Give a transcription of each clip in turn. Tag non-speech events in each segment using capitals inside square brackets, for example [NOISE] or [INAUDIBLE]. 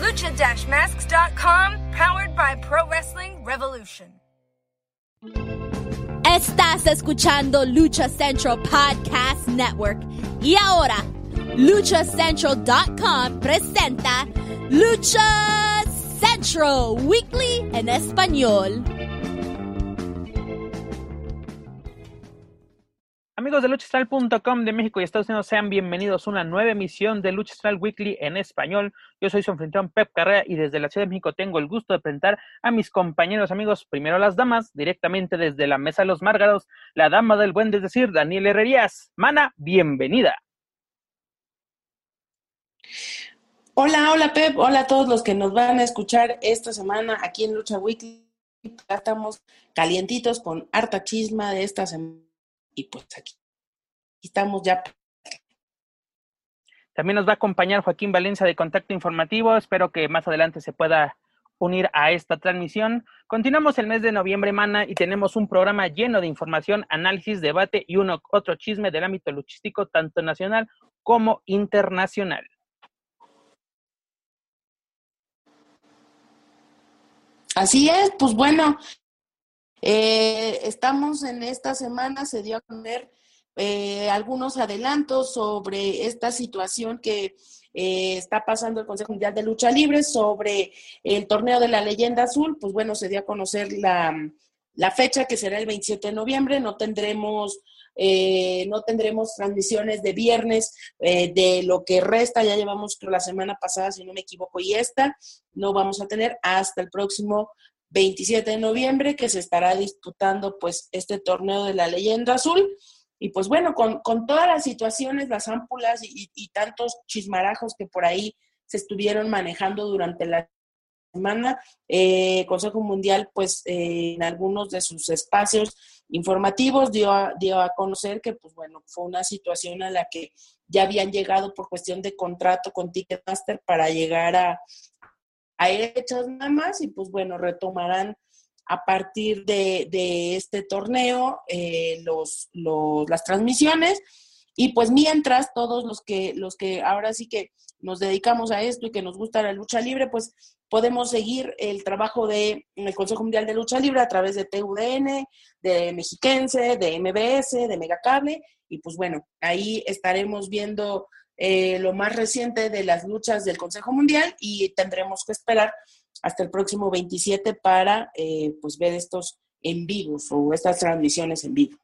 Lucha-masks.com, powered by Pro Wrestling Revolution. Estás escuchando Lucha Central Podcast Network. Y ahora, luchacentral.com presenta Lucha Central Weekly en español. Amigos de luchastral.com de México y Estados Unidos, sean bienvenidos a una nueva emisión de Luchastral Weekly en español. Yo soy su anfitrión Pep Carrera y desde la Ciudad de México tengo el gusto de presentar a mis compañeros amigos, primero las damas, directamente desde la Mesa de los Márgaros, la dama del buen, es decir, Daniel Herrerías. Mana, bienvenida. Hola, hola Pep, hola a todos los que nos van a escuchar esta semana aquí en Lucha Weekly. Estamos calientitos con harta chisma de esta semana y pues aquí estamos ya. También nos va a acompañar Joaquín Valencia de Contacto Informativo. Espero que más adelante se pueda unir a esta transmisión. Continuamos el mes de noviembre, mana, y tenemos un programa lleno de información, análisis, debate y uno otro chisme del ámbito luchístico, tanto nacional como internacional. Así es, pues bueno, eh, estamos en esta semana, se dio a conocer eh, algunos adelantos sobre esta situación que eh, está pasando el Consejo Mundial de Lucha Libre, sobre el torneo de la leyenda azul, pues bueno, se dio a conocer la, la fecha que será el 27 de noviembre, no tendremos... no tendremos transmisiones de viernes de lo que resta, ya llevamos creo la semana pasada, si no me equivoco, y esta, no vamos a tener hasta el próximo 27 de noviembre que se estará disputando pues este torneo de la leyenda azul. Y pues bueno, con, todas las situaciones, las ámpulas y, tantos chismarajos que por ahí se estuvieron manejando durante la semana, eh, Consejo Mundial pues eh, en algunos de sus espacios informativos dio a, dio a conocer que pues bueno, fue una situación a la que ya habían llegado por cuestión de contrato con Ticketmaster para llegar a, a hechas nada más y pues bueno, retomarán a partir de, este torneo eh, los, las transmisiones. Y pues mientras todos los que, los que ahora sí que nos dedicamos a esto y que nos gusta la lucha libre, pues podemos seguir el trabajo del el Consejo Mundial de Lucha Libre a través de TUDN, de Mexiquense, de MBS, de Megacable, y pues bueno, ahí estaremos viendo eh, lo más reciente de las luchas del Consejo Mundial y tendremos que esperar hasta el próximo 27 para eh, pues ver estos en vivos o estas transmisiones en vivo.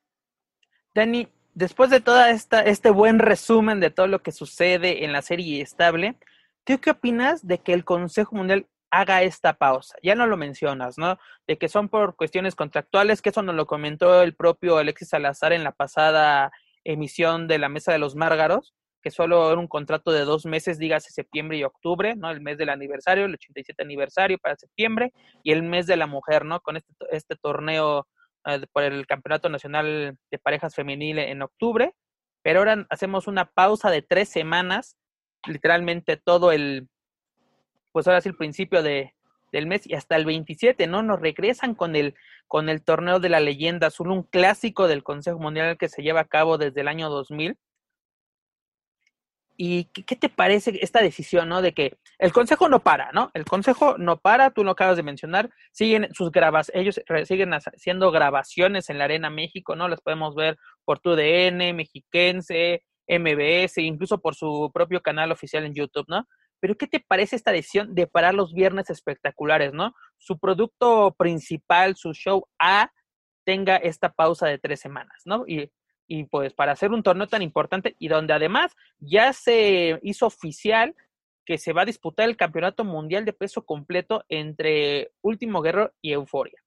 Dani, después de todo este buen resumen de todo lo que sucede en la serie estable, ¿tú qué opinas de que el Consejo Mundial haga esta pausa? Ya no lo mencionas, ¿no? De que son por cuestiones contractuales, que eso nos lo comentó el propio Alexis Salazar en la pasada emisión de la Mesa de los Márgaros, que solo era un contrato de dos meses, dígase septiembre y octubre, ¿no? El mes del aniversario, el 87 aniversario para septiembre, y el mes de la mujer, ¿no? Con este, este torneo eh, por el Campeonato Nacional de Parejas Femenil en octubre, pero ahora hacemos una pausa de tres semanas, literalmente todo el, pues ahora sí el principio de, del mes y hasta el 27, ¿no? Nos regresan con el, con el torneo de la leyenda azul, un clásico del Consejo Mundial que se lleva a cabo desde el año 2000 ¿Y qué, te parece esta decisión, no? De que el consejo no para, ¿no? El consejo no para, tú lo acabas de mencionar, siguen sus grabas, ellos siguen haciendo grabaciones en la Arena México, ¿no? Las podemos ver por tu DN, Mexiquense, MBS, incluso por su propio canal oficial en YouTube, ¿no? Pero ¿qué te parece esta decisión de parar los viernes espectaculares, ¿no? Su producto principal, su show A, tenga esta pausa de tres semanas, ¿no? Y y pues para hacer un torneo tan importante y donde además ya se hizo oficial que se va a disputar el campeonato mundial de peso completo entre Último Guerrero y Euforia.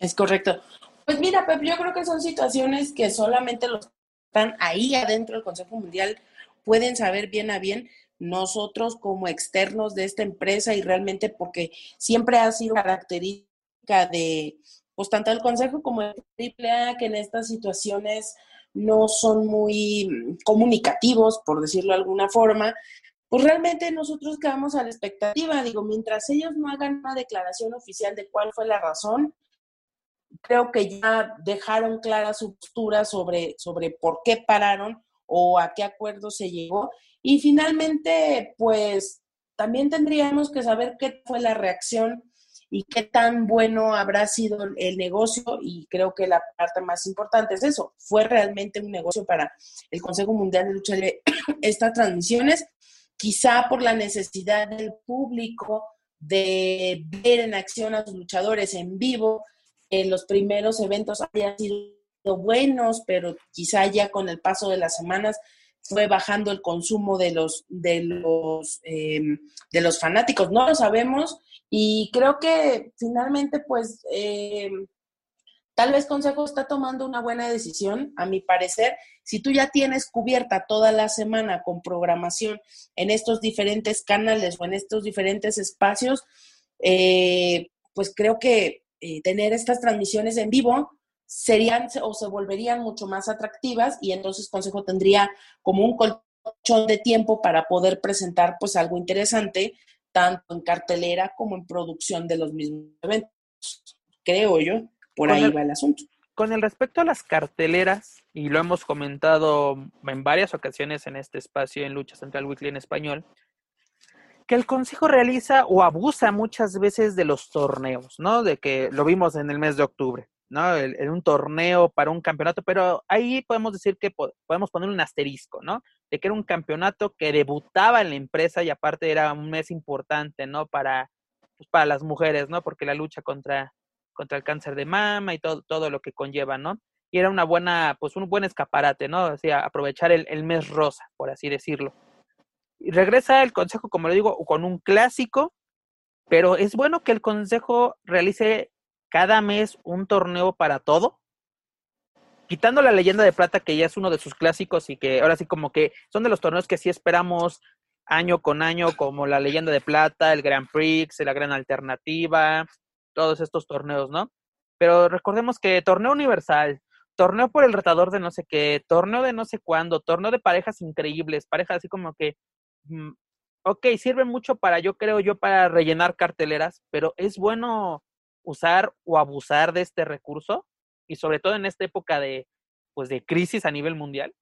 Es correcto. Pues mira, Pep, yo creo que son situaciones que solamente los que están ahí adentro del Consejo Mundial pueden saber bien a bien nosotros como externos de esta empresa y realmente porque siempre ha sido característica de, pues tanto el Consejo como el AAA, que en estas situaciones no son muy comunicativos, por decirlo de alguna forma, pues realmente nosotros quedamos a la expectativa. Digo, mientras ellos no hagan una declaración oficial de cuál fue la razón, creo que ya dejaron clara su postura sobre, sobre por qué pararon o a qué acuerdo se llegó. Y finalmente, pues también tendríamos que saber qué fue la reacción y qué tan bueno habrá sido el negocio. Y creo que la parte más importante es eso. ¿Fue realmente un negocio para el Consejo Mundial de Lucha de [COUGHS] estas transmisiones? Quizá por la necesidad del público de ver en acción a sus luchadores en vivo, en los primeros eventos hayan sido buenos, pero quizá ya con el paso de las semanas fue bajando el consumo de los de los em, de los fanáticos no lo sabemos y creo que finalmente pues em, tal vez Consejo está tomando una buena decisión a mi parecer si tú ya tienes cubierta toda la semana con programación en estos diferentes canales o en estos diferentes espacios eh, pues creo que eh, tener estas transmisiones en vivo serían o se volverían mucho más atractivas y entonces Consejo tendría como un colchón de tiempo para poder presentar pues algo interesante tanto en cartelera como en producción de los mismos eventos. Creo yo, por ahí va el asunto. Con el respecto a las carteleras, y lo hemos comentado en varias ocasiones en este espacio en Lucha Central Weekly en español, que el Consejo realiza o abusa muchas veces de los torneos, ¿no? De que lo vimos en el mes de octubre. ¿No? En un torneo para un campeonato, pero ahí podemos decir que podemos poner un asterisco, ¿no? De que era un campeonato que debutaba en la empresa y aparte era un mes importante, ¿no? Para, pues, para las mujeres, ¿no? Porque la lucha contra, contra el cáncer de mama y todo, todo lo que conlleva, ¿no? Y era una buena, pues un buen escaparate, ¿no? O sea, aprovechar el, el mes rosa, por así decirlo. Y regresa el consejo, como le digo, con un clásico, pero es bueno que el consejo realice cada mes un torneo para todo. Quitando la leyenda de plata, que ya es uno de sus clásicos y que ahora sí como que son de los torneos que sí esperamos año con año, como la leyenda de plata, el Grand Prix, la Gran Alternativa, todos estos torneos, ¿no? Pero recordemos que torneo universal, torneo por el retador de no sé qué, torneo de no sé cuándo, torneo de parejas increíbles, parejas así como que, mm, ok, sirve mucho para, yo creo yo, para rellenar carteleras, pero es bueno usar o abusar de este recurso y sobre todo en esta época de pues de crisis a nivel mundial?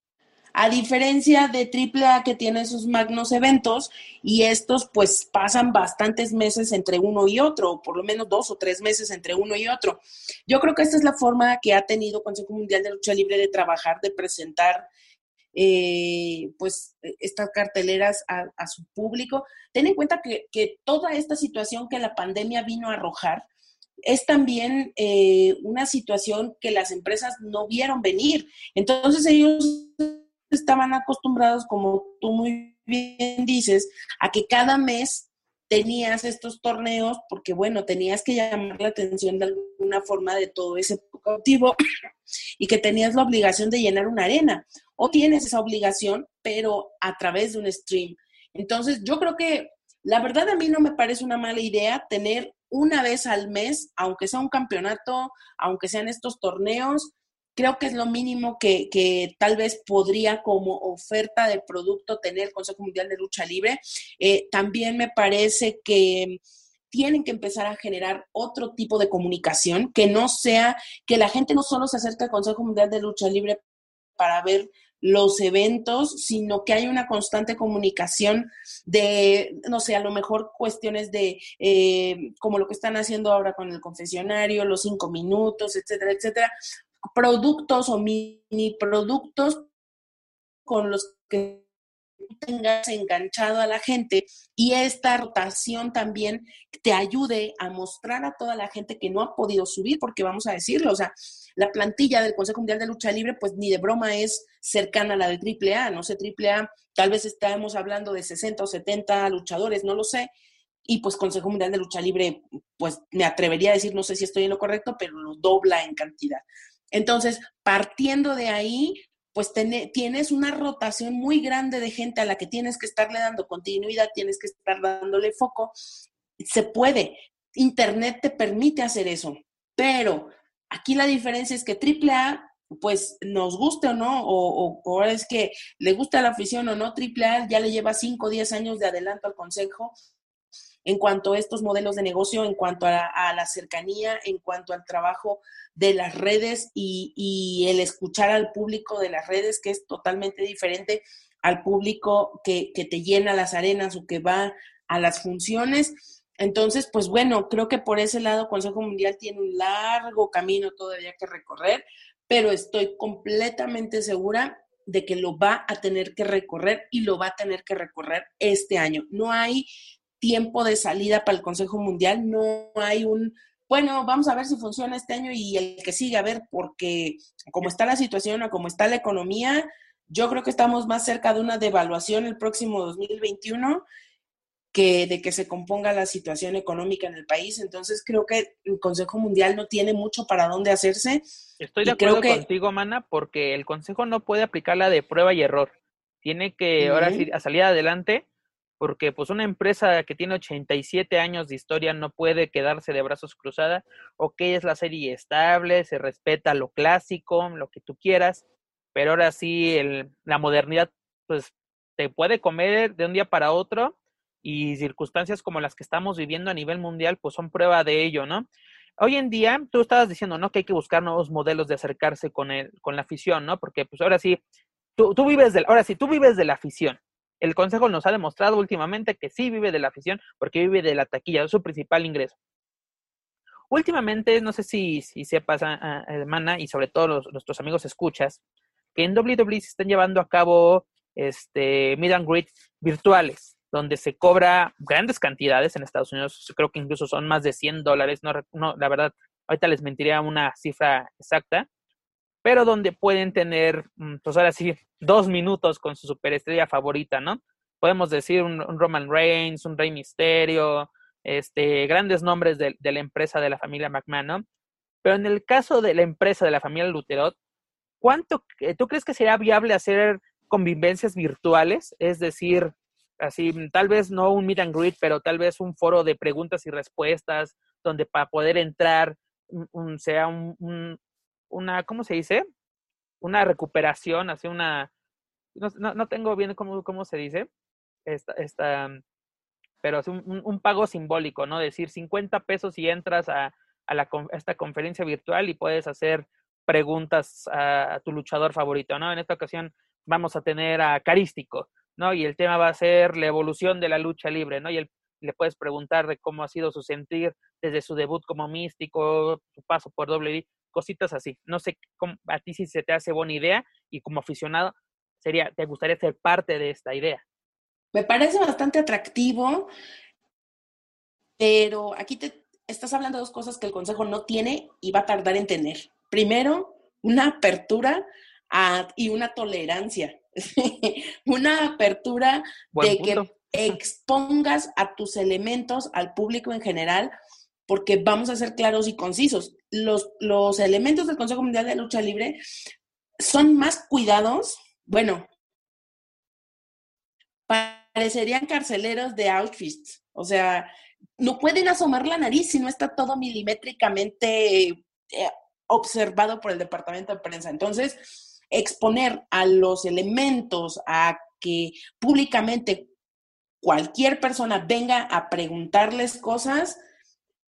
A diferencia de AAA que tiene sus magnos eventos y estos pues pasan bastantes meses entre uno y otro, o por lo menos dos o tres meses entre uno y otro. Yo creo que esta es la forma que ha tenido Consejo Mundial de Lucha Libre de trabajar, de presentar eh, pues estas carteleras a, a, su público. Ten en cuenta que, que toda esta situación que la pandemia vino a arrojar, es también eh, una situación que las empresas no vieron venir. Entonces ellos estaban acostumbrados, como tú muy bien dices, a que cada mes tenías estos torneos porque, bueno, tenías que llamar la atención de alguna forma de todo ese cautivo [COUGHS] y que tenías la obligación de llenar una arena. O tienes esa obligación, pero a través de un stream. Entonces, yo creo que la verdad a mí no me parece una mala idea tener una vez al mes, aunque sea un campeonato, aunque sean estos torneos, creo que es lo mínimo que, que, tal vez podría como oferta de producto tener el Consejo Mundial de Lucha Libre. Eh, también me parece que tienen que empezar a generar otro tipo de comunicación, que no sea que la gente no solo se acerque al Consejo Mundial de Lucha Libre para ver los eventos, sino que hay una constante comunicación de, no sé, a lo mejor cuestiones de, eh, como lo que están haciendo ahora con el confesionario, los cinco minutos, etcétera, etcétera, productos o mini productos con los que tengas enganchado a la gente y esta rotación también te ayude a mostrar a toda la gente que no ha podido subir, porque vamos a decirlo, o sea, la plantilla del Consejo Mundial de Lucha Libre, pues ni de broma es cercana a la de AAA, no sé, AAA, tal vez estamos hablando de 60 o 70 luchadores, no lo sé, y pues Consejo Mundial de Lucha Libre, pues me atrevería a decir, no sé si estoy en lo correcto, pero lo dobla en cantidad. Entonces, partiendo de ahí, pues tienes una rotación muy grande de gente a la que tienes que estarle dando continuidad, tienes que estar dándole foco. Se puede, Internet te permite hacer eso, pero aquí la diferencia es que AAA, pues nos guste o no, o, o, es que le gusta la afición o no, AAA ya le lleva 5 o 10 años de adelanto al Consejo en cuanto a estos modelos de negocio, en cuanto a la, cercanía, en cuanto al trabajo de las redes y, el escuchar al público de las redes, que es totalmente diferente al público que, que te llena las arenas o que va a las funciones. Entonces, pues bueno, creo que por ese lado Consejo Mundial tiene un largo camino todavía que recorrer, pero estoy completamente segura de que lo va a tener que recorrer y lo va a tener que recorrer este año. No hay tiempo de salida para el Consejo Mundial, no hay un, bueno, vamos a ver si funciona este año y el que sigue, a ver, porque como está la situación o como está la economía, yo creo que estamos más cerca de una devaluación el próximo 2021 que de que se componga la situación económica en el país. Entonces creo que el Consejo Mundial no tiene mucho para dónde hacerse. Estoy de acuerdo contigo, Mana, porque el Consejo no puede aplicar la de prueba y error. Tiene que, ahora sí, a salir adelante porque pues una empresa que tiene 87 años de historia no puede quedarse de brazos cruzadas, ok, es la serie estable, se respeta lo clásico, lo que tú quieras, pero ahora sí la modernidad pues te puede comer de un día para otro y circunstancias como las que estamos viviendo a nivel mundial pues son prueba de ello, ¿no? Hoy en día, tú estabas diciendo, ¿no? Que hay que buscar nuevos modelos de acercarse con el, con la afición, ¿no? Porque pues ahora sí, tú, tú vives del, ahora sí, tú vives de la afición, el Consejo nos ha demostrado últimamente que sí vive de la afición porque vive de la taquilla, es su principal ingreso. Últimamente, no sé si, si sepas, hermana, y sobre todo nuestros amigos escuchas, que en WWE se están llevando a cabo este, meet and greet virtuales, donde se cobra grandes cantidades en Estados Unidos, creo que incluso son más de 100 dólares, no, no, la verdad, ahorita les mentiría una cifra exacta, pero donde pueden tener, mm, pues ahora sí, dos minutos con su superestrella favorita, ¿no? Podemos decir un, Roman Reigns, un Rey Misterio, este, grandes nombres de, la empresa de la familia McMahon, ¿no? Pero en el caso de la empresa de la familia Luterot, ¿cuánto, tú crees que sería viable hacer convivencias virtuales? Es decir, así, tal vez no un meet and greet, pero tal vez un foro de preguntas y respuestas, donde para poder entrar un, sea un, una, ¿cómo se dice? Una recuperación, así una, no, no, tengo bien cómo, cómo se dice, esta, esta pero es un, un, pago simbólico, ¿no? Decir 50 pesos y entras a, a, la, esta conferencia virtual y puedes hacer preguntas a, tu luchador favorito, ¿no? En esta ocasión vamos a tener a Carístico, ¿no? Y el tema va a ser la evolución de la lucha libre, ¿no? Y le puedes preguntar de cómo ha sido su sentir desde su debut como místico, su paso por WWE, cositas así. No sé cómo, a ti si se te hace buena idea y como aficionado, sería, ¿te gustaría ser parte de esta idea? Me parece bastante atractivo, pero aquí te estás hablando de dos cosas que el Consejo no tiene y va a tardar en tener. Primero, una apertura y una tolerancia. [LAUGHS] una apertura de que expongas a tus elementos al público en general porque vamos a ser claros y concisos. Los, elementos del Consejo Mundial de Lucha Libre son más cuidados, bueno, parecerían carceleros de Auschwitz. O sea, no pueden asomar la nariz si no está todo milimétricamente eh, observado por el departamento de prensa. Entonces, exponer a los elementos a que públicamente cualquier persona venga a preguntarles cosas,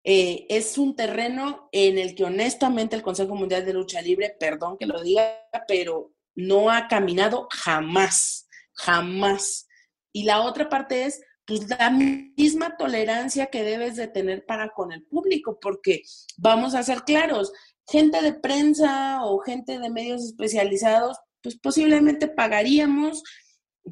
eh, es un terreno en el que honestamente el Consejo Mundial de Lucha Libre, perdón que lo diga, pero no ha caminado jamás, jamás. Y la otra parte es, pues, la misma tolerancia que debes de tener para con el público, porque vamos a ser claros, gente de prensa o gente de medios especializados, pues posiblemente pagaríamos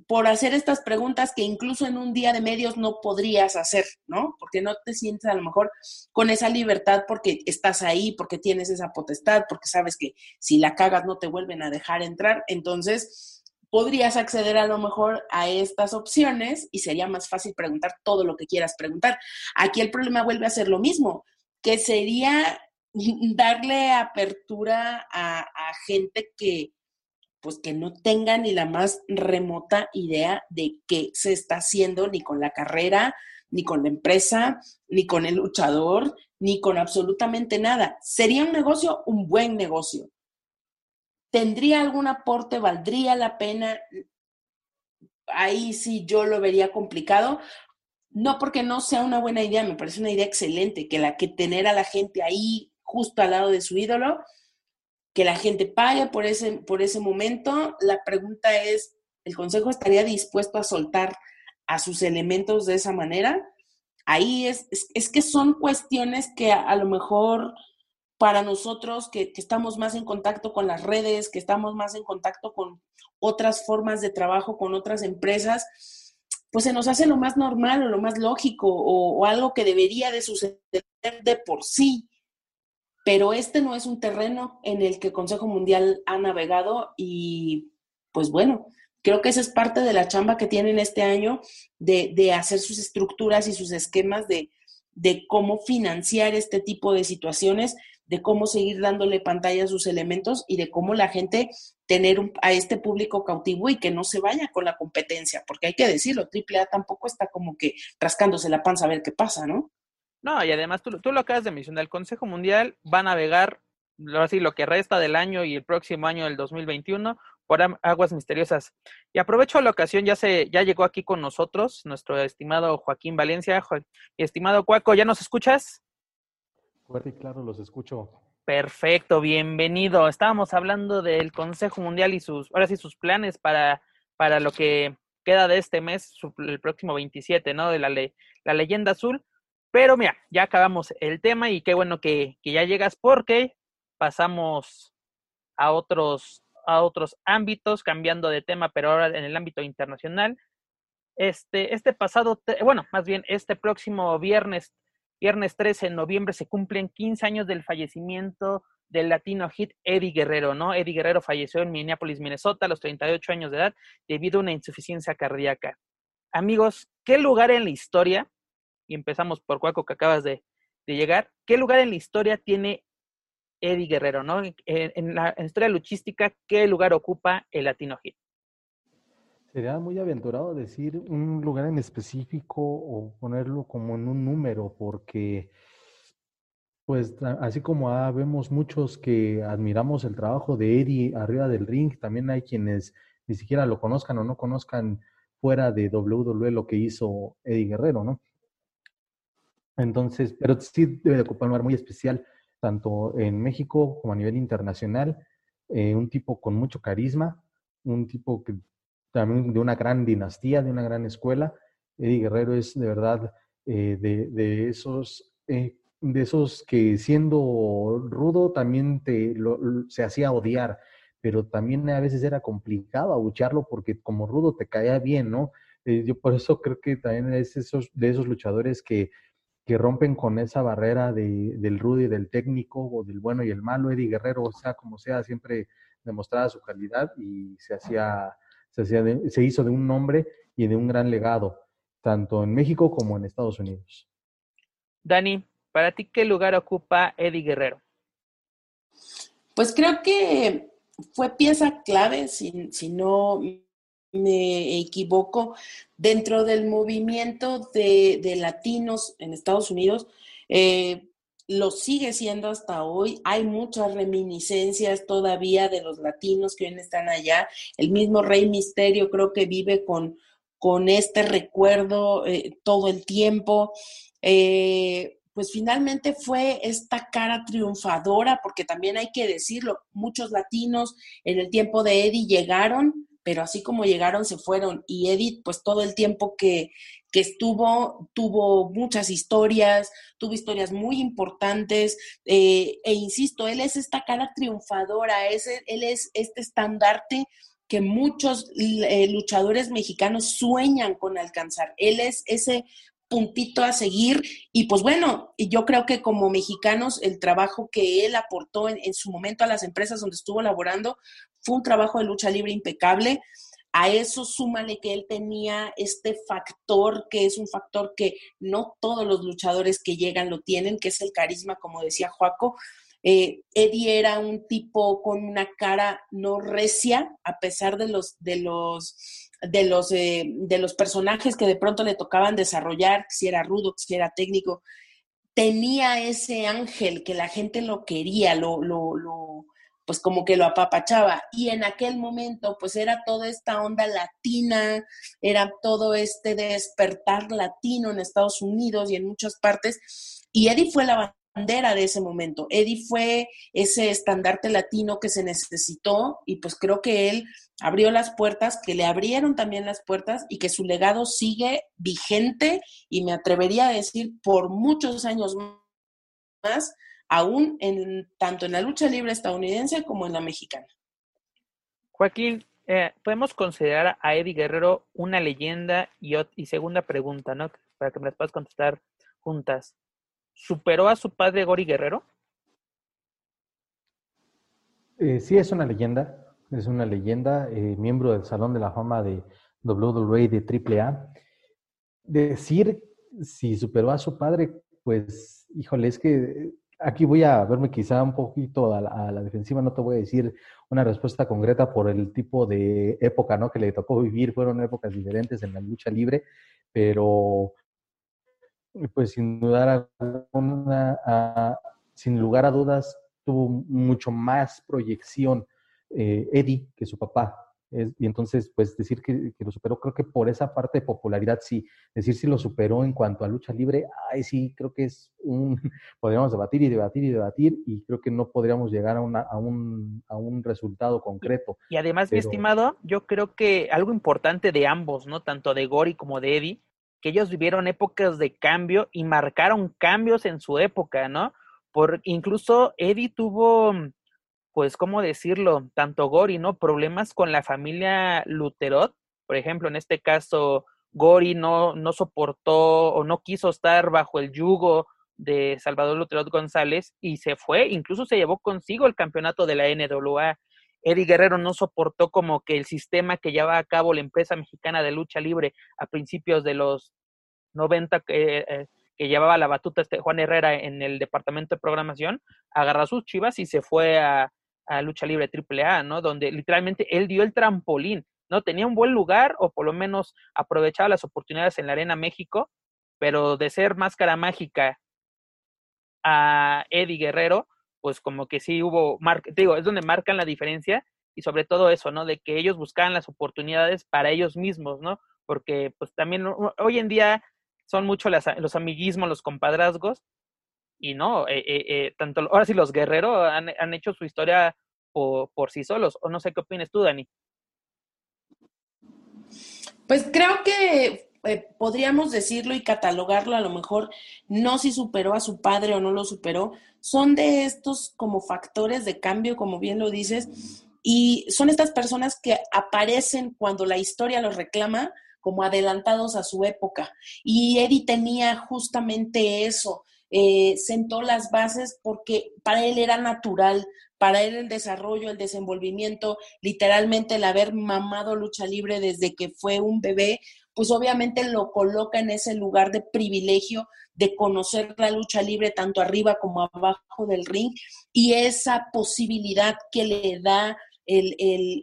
por hacer estas preguntas que incluso en un día de medios no podrías hacer, ¿no? Porque no te sientes a lo mejor con esa libertad porque estás ahí, porque tienes esa potestad, porque sabes que si la cagas no te vuelven a dejar entrar. Entonces, podrías acceder a lo mejor a estas opciones y sería más fácil preguntar todo lo que quieras preguntar. Aquí el problema vuelve a ser lo mismo, que sería [LAUGHS] darle apertura a, a gente que pues que no tenga ni la más remota idea de qué se está haciendo ni con la carrera ni con la empresa, ni con el luchador, ni con absolutamente nada. ¿Sería un negocio? Un buen negocio. ¿Tendría algún aporte? ¿Valdría la pena? Ahí sí yo lo vería complicado. No porque no sea una buena idea, me parece una idea excelente, que la que tener a la gente ahí justo al lado de su ídolo, que la gente pague por ese, por ese momento. La pregunta es, ¿el Consejo estaría dispuesto a soltar a sus elementos de esa manera? Ahí es, es, que son cuestiones que a, lo mejor para nosotros que, que, estamos más en contacto con las redes, que estamos más en contacto con otras formas de trabajo, con otras empresas, pues se nos hace lo más normal o lo más lógico o, o algo que debería de suceder de por sí pero este no es un terreno en el que el Consejo Mundial ha navegado y pues bueno, creo que esa es parte de la chamba que tienen este año de, hacer sus estructuras y sus esquemas de, de, cómo financiar este tipo de situaciones, de cómo seguir dándole pantalla a sus elementos y de cómo la gente tener a este público cautivo y que no se vaya con la competencia, porque hay que decirlo, AAA tampoco está como que rascándose la panza a ver qué pasa, ¿no? No, y además tú, tú lo acabas de mencionar, el Consejo Mundial va a navegar así lo que resta del año y el próximo año del 2021 por aguas misteriosas. Y aprovecho la ocasión, ya se ya llegó aquí con nosotros nuestro estimado Joaquín Valencia. estimado Cuaco, ¿ya nos escuchas? Fuerte y claro, los escucho. Perfecto, bienvenido. Estábamos hablando del Consejo Mundial y sus, ahora sí, sus planes para, para lo que queda de este mes, el próximo 27, ¿no? De la, la leyenda azul. Pero mira, ya acabamos el tema y qué bueno que, ya llegas porque pasamos a otros, a otros ámbitos, cambiando de tema, pero ahora en el ámbito internacional. Este, este pasado, bueno, más bien este próximo viernes, viernes 13 de noviembre, se cumplen 15 años del fallecimiento del latino hit Eddie Guerrero, ¿no? Eddie Guerrero falleció en Minneapolis, Minnesota, a los 38 años de edad, debido a una insuficiencia cardíaca. Amigos, ¿qué lugar en la historia y empezamos por Cuaco que acabas de, llegar, ¿qué lugar en la historia tiene Eddie Guerrero, ¿no? En, la, historia luchística, ¿qué lugar ocupa el Latino Hit? Sería muy aventurado decir un lugar en específico o ponerlo como en un número, porque pues así como vemos muchos que admiramos el trabajo de Eddie arriba del ring, también hay quienes ni siquiera lo conozcan o no conozcan fuera de WWE lo que hizo Eddie Guerrero, ¿no? Entonces, pero sí debe de ocupar un lugar muy especial, tanto en México como a nivel internacional. Eh, un tipo con mucho carisma, un tipo que también de una gran dinastía, de una gran escuela. Eddie Guerrero es de verdad eh, de, esos, eh, de esos que siendo rudo también te, se hacía odiar, pero también a veces era complicado abucharlo porque como rudo te caía bien, ¿no? yo por eso creo que también es esos, de esos luchadores que que rompen con esa barrera de, del rudo y del técnico o del bueno y el malo. Eddie Guerrero, o sea, como sea, siempre demostraba su calidad y se hacía, se, hacía se hizo de un nombre y de un gran legado, tanto en México como en Estados Unidos. Dani, para ti, ¿qué lugar ocupa Eddie Guerrero? Pues creo que fue pieza clave, si, si no me equivoco, dentro del movimiento de, latinos en Estados Unidos, eh, lo sigue siendo hasta hoy. Hay muchas reminiscencias todavía de los latinos que hoy están allá. El mismo Rey Misterio creo que vive con, con este recuerdo eh, todo el tiempo. Eh, pues finalmente fue esta cara triunfadora, porque también hay que decirlo, muchos latinos en el tiempo de Eddie llegaron pero así como llegaron, se fueron. Y Edith, pues todo el tiempo que, estuvo, tuvo muchas historias, tuvo historias muy importantes, eh, e insisto, él es esta cara triunfadora, es, él es este estandarte que muchos eh, luchadores mexicanos sueñan con alcanzar. Él es ese puntito a seguir. Y pues bueno, yo creo que como mexicanos el trabajo que él aportó en, su momento a las empresas donde estuvo laborando fue un trabajo de lucha libre impecable. A eso súmale que él tenía este factor, que es un factor que no todos los luchadores que llegan lo tienen, que es el carisma, como decía Joaco. Eh, Eddie era un tipo con una cara no recia, a pesar de los, de los de los, eh, de los personajes que de pronto le tocaban desarrollar, si era rudo, si era técnico, tenía ese ángel que la gente lo quería, lo, lo, lo, pues como que lo apapachaba. Y en aquel momento, pues era toda esta onda latina, era todo este despertar latino en Estados Unidos y en muchas partes. Y Eddie fue la bandera de ese momento. Eddie fue ese estandarte latino que se necesitó y pues creo que él abrió las puertas, que le abrieron también las puertas y que su legado sigue vigente y me atrevería a decir por muchos años más, aún en tanto en la lucha libre estadounidense como en la mexicana. Joaquín, eh, podemos considerar a Eddie Guerrero una leyenda y, y segunda pregunta, ¿no? Para que me las puedas contestar juntas. ¿Superó a su padre Gori Guerrero? Eh, sí, es una leyenda. Es una leyenda, eh, miembro del Salón de la Fama de WWE de AAA. Decir si superó a su padre, pues, híjole, es que aquí voy a verme quizá un poquito a la, defensiva, no te voy a decir una respuesta concreta por el tipo de época ¿no? que le tocó vivir, fueron épocas diferentes en la lucha libre, pero pues sin alguna, sin lugar a dudas, tuvo mucho más proyección eh, Eddie que su papá. Y entonces, pues decir que, lo superó, creo que por esa parte de popularidad sí. Decir si lo superó en cuanto a lucha libre, ay, sí, creo que es un. [LAUGHS] Podríamos debatir y debatir y debatir, y creo que no podríamos llegar a, una, a, un, a un resultado concreto. Y además, mi estimado, yo creo que algo importante de ambos, ¿no? Tanto de Gori como de Eddie, que ellos vivieron épocas de cambio y marcaron cambios en su época, ¿no? Por, incluso Eddie tuvo, pues, ¿cómo decirlo? Tanto Gori, ¿no? Problemas con la familia Luterot. Por ejemplo, en este caso, Gori no, no soportó o no quiso estar bajo el yugo de Salvador Luterot González y se fue, incluso se llevó consigo el campeonato de la NWA. Eddie Guerrero no soportó como que el sistema que llevaba a cabo la empresa mexicana de lucha libre a principios de los 90 eh, que llevaba la batuta este Juan Herrera en el departamento de programación, agarró sus chivas y se fue a, a lucha libre AAA, ¿no? Donde literalmente él dio el trampolín, ¿no? Tenía un buen lugar o por lo menos aprovechaba las oportunidades en la Arena México, pero de ser máscara mágica a Eddie Guerrero, pues como que sí hubo, digo, es donde marcan la diferencia y sobre todo eso, ¿no? De que ellos buscaban las oportunidades para ellos mismos, ¿no? Porque pues también hoy en día son mucho los amiguismos, los compadrazgos y no, eh, eh, eh, tanto, ahora sí los guerreros han, han hecho su historia por, por, sí solos, o no sé qué opinas tú, Dani. Pues creo que podríamos decirlo y catalogarlo a lo mejor, no si superó a su padre o no lo superó, son de estos como factores de cambio, como bien lo dices, y son estas personas que aparecen cuando la historia los reclama como adelantados a su época. Y Eddie tenía justamente eso, eh, sentó las bases porque para él era natural, para él el desarrollo, el desenvolvimiento, literalmente el haber mamado lucha libre desde que fue un bebé, pues obviamente lo coloca en ese lugar de privilegio de conocer la lucha libre tanto arriba como abajo del ring y esa posibilidad que le da el,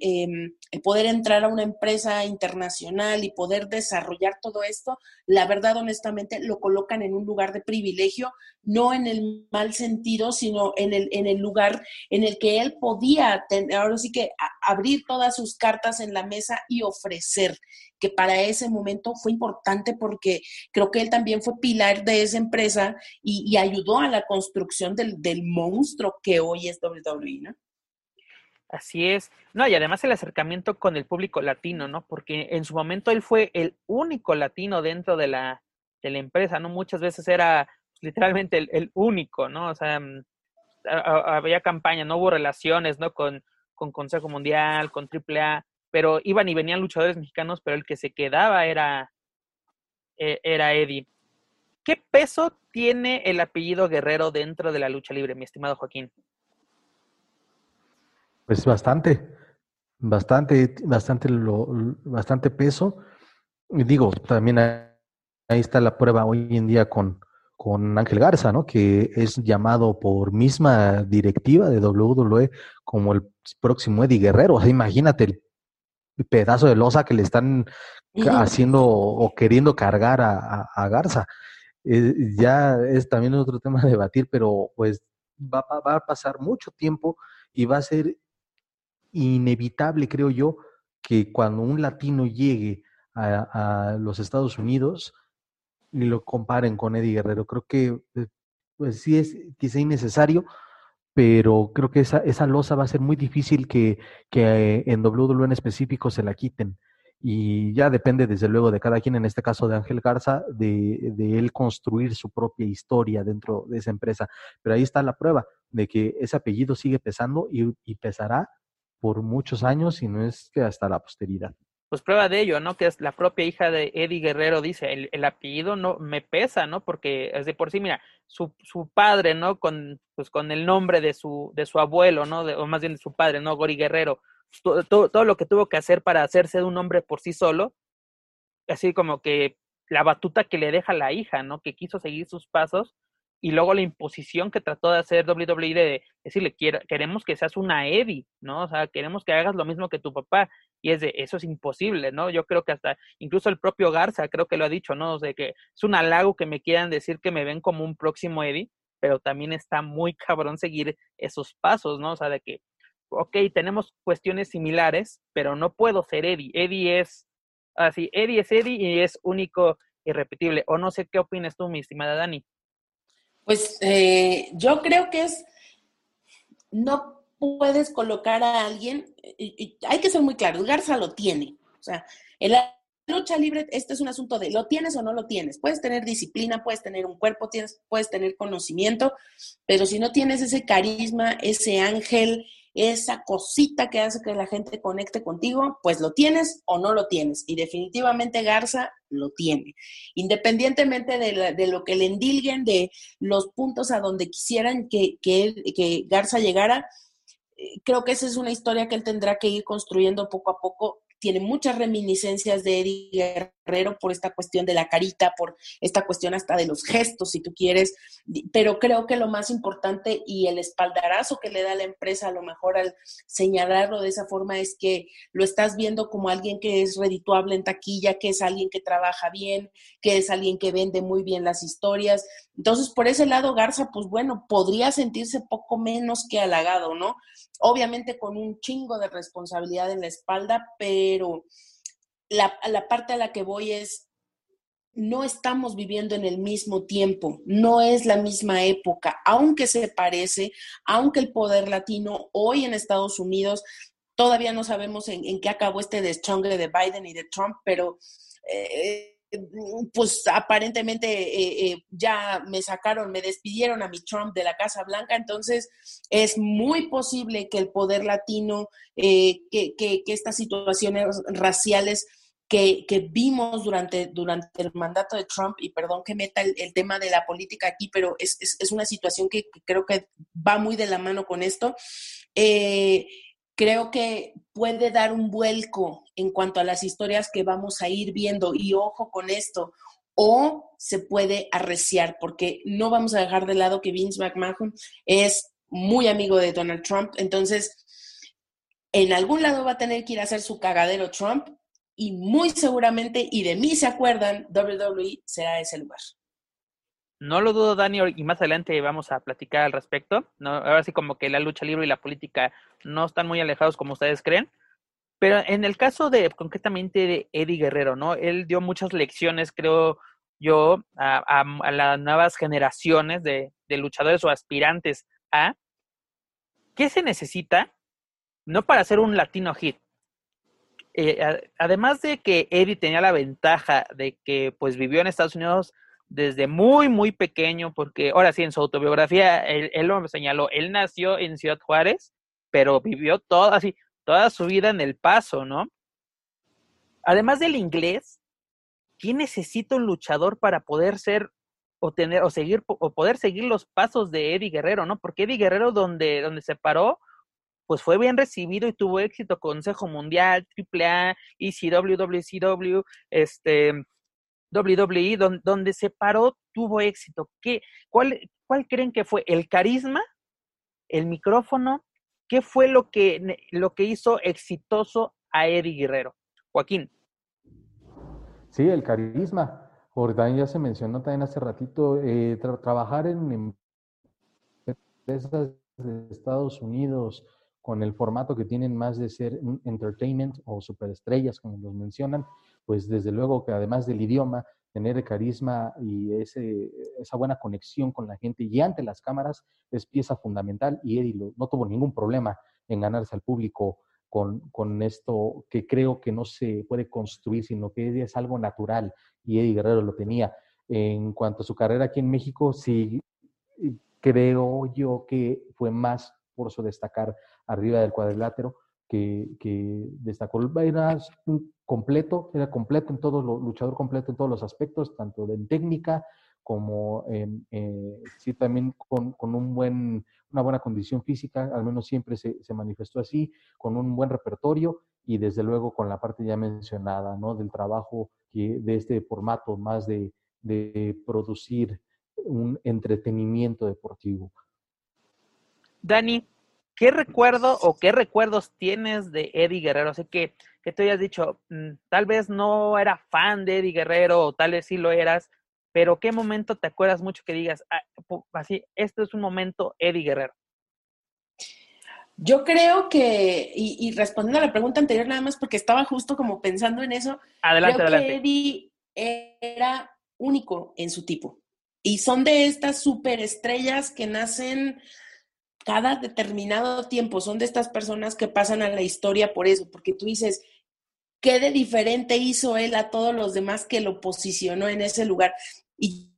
em, el, poder entrar a una empresa internacional y poder desarrollar todo esto, la verdad, honestamente, lo colocan en un lugar de privilegio, no en el mal sentido, sino en el, en el lugar en el que él podía, tener, ahora sí que abrir todas sus cartas en la mesa y ofrecer, que para ese momento fue importante porque creo que él también fue pilar de esa empresa y, ayudó a la construcción del, del monstruo que hoy es WWE, ¿no? Así es. No, y además el acercamiento con el público latino, ¿no? Porque en su momento él fue el único latino dentro de la, de la empresa, ¿no? Muchas veces era literalmente el, único, ¿no? O sea, mm, había campaña, no hubo relaciones, ¿no? Con, con Consejo Mundial, con AAA, pero iban y venían luchadores mexicanos, pero el que se quedaba era, e, era Eddie. ¿Qué peso tiene el apellido Guerrero dentro de la lucha libre, mi estimado Joaquín? Pues bastante, bastante, bastante, lo, bastante peso. Y digo, también ahí está la prueba hoy en día con, con Ángel Garza, ¿no? Que es llamado por misma directiva de WWE como el próximo Eddie Guerrero. O sea, imagínate pedazo de losa que le están haciendo o queriendo cargar a, Garza. Eh, ya es también otro tema a debatir, pero pues va, va, a pasar mucho tiempo y va a ser inevitable, creo yo, que cuando un latino llegue a, los Estados Unidos y lo comparen con Eddie Guerrero. Creo que eh, pues sí es quizá innecesario, pero creo que esa, esa losa va a ser muy difícil que, que en WWE en específico se la quiten. Y ya depende desde luego de cada quien, en este caso de Ángel Garza, de, de él construir su propia historia dentro de esa empresa. Pero ahí está la prueba de que ese apellido sigue pesando y pesará por muchos años y no es que hasta la posteridad pues prueba de ello, ¿no? Que es la propia hija de Eddie Guerrero dice, el, el, apellido no me pesa, ¿no? Porque es de por sí, mira, su, su padre, ¿no? Con, pues con el nombre de su, de su abuelo, ¿no? O más bien de su padre, ¿no? Gori Guerrero, todo, todo, todo lo que tuvo que hacer para hacerse de un hombre por sí solo, así como que la batuta que le deja la hija, ¿no? Que quiso seguir sus pasos y luego la imposición que trató de hacer WWE de decirle, queremos que seas una Eddie, ¿no? O sea, queremos que hagas lo mismo que tu papá. Y es de, eso es imposible, ¿no? Yo creo que hasta, incluso el propio Garza creo que lo ha dicho, ¿no? O sea, que es un halago que me quieran decir que me ven como un próximo Eddie, pero también está muy cabrón seguir esos pasos, ¿no? O sea, de que, ok, tenemos cuestiones similares, pero no puedo ser Eddie. Eddie es, así, Eddie es Eddie y es único, irrepetible. O no sé qué opinas tú, mi estimada Dani. Pues eh, yo creo que es, no puedes colocar a alguien, hay que ser muy claro, Garza lo tiene. O sea, en la lucha libre, este es un asunto de lo tienes o no lo tienes. Puedes tener disciplina, puedes tener un cuerpo, tienes, puedes tener conocimiento, pero si no tienes ese carisma, ese ángel, esa cosita que hace que la gente conecte contigo, pues lo tienes o no lo tienes. Y definitivamente Garza lo tiene. Independientemente de, lo que le endilguen, de los puntos a donde quisieran que, que Garza llegara, eh, creo que esa es una historia que él tendrá que ir construyendo poco a poco tiene muchas reminiscencias de Eddie Por esta cuestión de la carita, por esta cuestión hasta de los gestos, si tú quieres, pero creo que lo más importante y el espaldarazo que le da la empresa a lo mejor al señalarlo de esa forma es que lo estás viendo como alguien que es redituable en taquilla, que es alguien que trabaja bien, que es alguien que vende muy bien las historias. Entonces, por ese lado, Garza, pues bueno, podría sentirse poco menos que halagado, ¿no? Obviamente con un chingo de responsabilidad en la espalda, pero la, la parte a la que voy es, no estamos viviendo en el mismo tiempo, no es la misma época, aunque se parece, aunque el poder latino hoy en Estados Unidos, todavía no sabemos en, qué acabó este deschongue de Biden y de Trump, pero eh, pues aparentemente eh, eh, ya me sacaron, me despidieron a mi Trump de la Casa Blanca, entonces es muy posible que el poder latino, que, que, que estas situaciones raciales que, vimos durante, durante el mandato de Trump, y perdón que meta el, tema de la política aquí, pero es, una situación que, creo que va muy de la mano con esto, eh, creo que puede dar un vuelco en cuanto a las historias que vamos a ir viendo, y ojo con esto, o se puede arreciar, porque no vamos a dejar de lado que Vince McMahon es muy amigo de Donald Trump, entonces en algún lado va a tener que ir a hacer su cagadero Trump y muy seguramente, y de mí se acuerdan, WWE será ese lugar. No lo dudo, Dani, y más adelante vamos a platicar al respecto. ¿no? Ahora sí como que la lucha libre y la política no están muy alejados como ustedes creen. Pero en el caso de, concretamente, de Eddie Guerrero, ¿no? Él dio muchas lecciones, creo yo, a, las nuevas generaciones de, luchadores o aspirantes a qué se necesita, no para hacer un latino hit, eh, además de que Eddie tenía la ventaja de que pues vivió en Estados Unidos desde muy, muy pequeño, porque ahora sí, en su autobiografía, él, lo señaló, él nació en Ciudad Juárez, pero vivió toda, así, toda su vida en El Paso, ¿no? Además del inglés, ¿quién necesita un luchador para poder ser o tener o seguir o poder seguir los pasos de Eddie Guerrero, ¿no? Porque Eddie Guerrero donde donde se paró pues fue bien recibido y tuvo éxito Consejo Mundial, AAA, ECW, WCW, este, WWE, donde, se paró, tuvo éxito. ¿Qué, cuál, ¿Cuál creen que fue? ¿El carisma? ¿El micrófono? ¿Qué fue lo que, lo que hizo exitoso a Eddie Guerrero? Joaquín. Sí, el carisma. También ya se mencionó también hace ratito, eh, trabajar en empresas de Estados Unidos con el formato que tienen más de ser entertainment o superestrellas, como los mencionan, pues desde luego que además del idioma, tener el carisma y ese, esa buena conexión con la gente y ante las cámaras es pieza fundamental y Eddie no tuvo ningún problema en ganarse al público con, con, esto que creo que no se puede construir, sino que es algo natural y Eddie Guerrero lo tenía. En cuanto a su carrera aquí en México, sí creo yo que fue más por eso destacar arriba del cuadrilátero que, que destacó. Era completo, era completo en todos los, luchador completo en todos los aspectos, tanto en técnica como en, eh, sí también con, con, un buen, una buena condición física, al menos siempre se, se, manifestó así, con un buen repertorio y desde luego con la parte ya mencionada, ¿no? Del trabajo que, de este formato más de, de producir un entretenimiento deportivo. Dani, ¿qué recuerdo o qué recuerdos tienes de Eddie Guerrero? Sé que, que tú hayas dicho, mm, tal vez no era fan de Eddie Guerrero o tal vez sí lo eras, pero ¿qué momento te acuerdas mucho que digas, ah, así, este es un momento Eddie Guerrero? Yo creo que, y, respondiendo a la pregunta anterior nada más porque estaba justo como pensando en eso, adelante, creo adelante. que Eddie era único en su tipo. Y son de estas superestrellas que nacen cada determinado tiempo, son de estas personas que pasan a la historia por eso, porque tú dices, ¿qué de diferente hizo él a todos los demás que lo posicionó en ese lugar? Y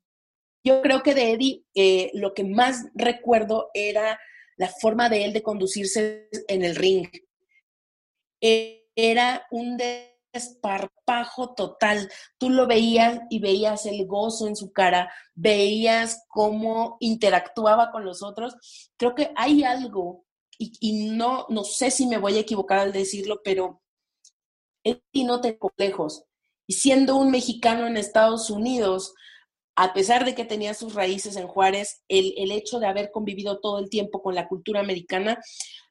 yo creo que de Eddie eh, lo que más recuerdo era la forma de él de conducirse en el ring. Era un de esparpajo total. Tú lo veías y veías el gozo en su cara, veías cómo interactuaba con los otros. Creo que hay algo, y, no, no sé si me voy a equivocar al decirlo, pero él no te complejos. Y siendo un mexicano en Estados Unidos, a pesar de que tenía sus raíces en Juárez, el, el hecho de haber convivido todo el tiempo con la cultura americana,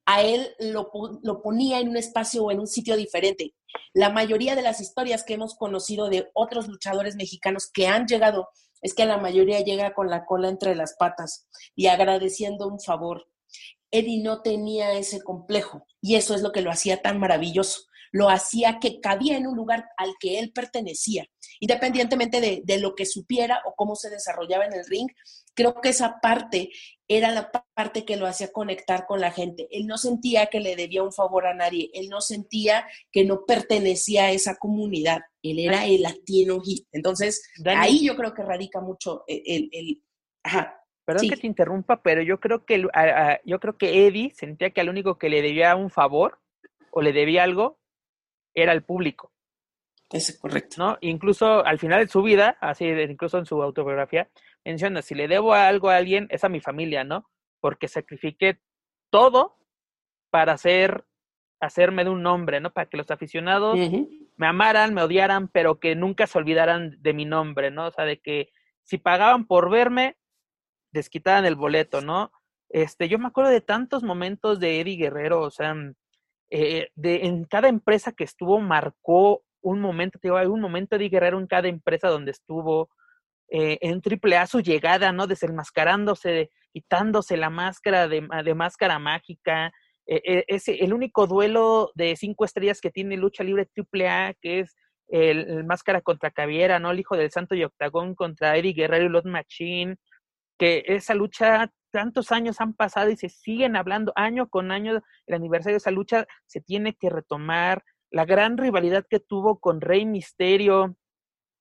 a él lo, lo, ponía en un espacio o en un sitio diferente. La mayoría de las historias que hemos conocido de otros luchadores mexicanos que han llegado es que la mayoría llega con la cola entre las patas y agradeciendo un favor. Eddie no tenía ese complejo y eso es lo que lo hacía tan maravilloso. Lo hacía que cabía en un lugar al que él pertenecía, independientemente de, de lo que supiera o cómo se desarrollaba en el ring. Creo que esa parte era la parte que lo hacía conectar con la gente. Él no sentía que le debía un favor a nadie, él no sentía que no pertenecía a esa comunidad, él era el latino hit. Entonces, ahí yo creo que radica mucho el... el, ajá. Perdón que te interrumpa, pero yo creo que yo creo que Eddie sentía que al único que le debía un favor o le debía algo era el público. Es correcto. ¿no? Incluso al final de su vida, así incluso en su autobiografía, menciona, si le debo algo a alguien, es a mi familia, ¿no? Porque sacrifiqué todo para hacer, hacerme de un nombre, ¿no? Para que los aficionados me amaran, me odiaran, pero que nunca se olvidaran de mi nombre, ¿no? O sea, de que si pagaban por verme, desquitaran el boleto, ¿no? Este, yo me acuerdo de tantos momentos de Eddie Guerrero, o sea, eh, de, en cada empresa que estuvo marcó un momento, te digo, hay un momento Eddie Guerrero en cada empresa donde estuvo, eh, en AAA su llegada, ¿no? Desenmascarándose, quitándose la máscara de, máscara mágica. Eh, eh, es el único duelo de cinco estrellas que tiene lucha libre AAA, que es el, máscara contra Caviera, ¿no? El hijo del santo y octagón contra Eddie Guerrero y Lot Machine. Que esa lucha, tantos años han pasado y se siguen hablando año con año. El aniversario de esa lucha se tiene que retomar. La gran rivalidad que tuvo con Rey Misterio,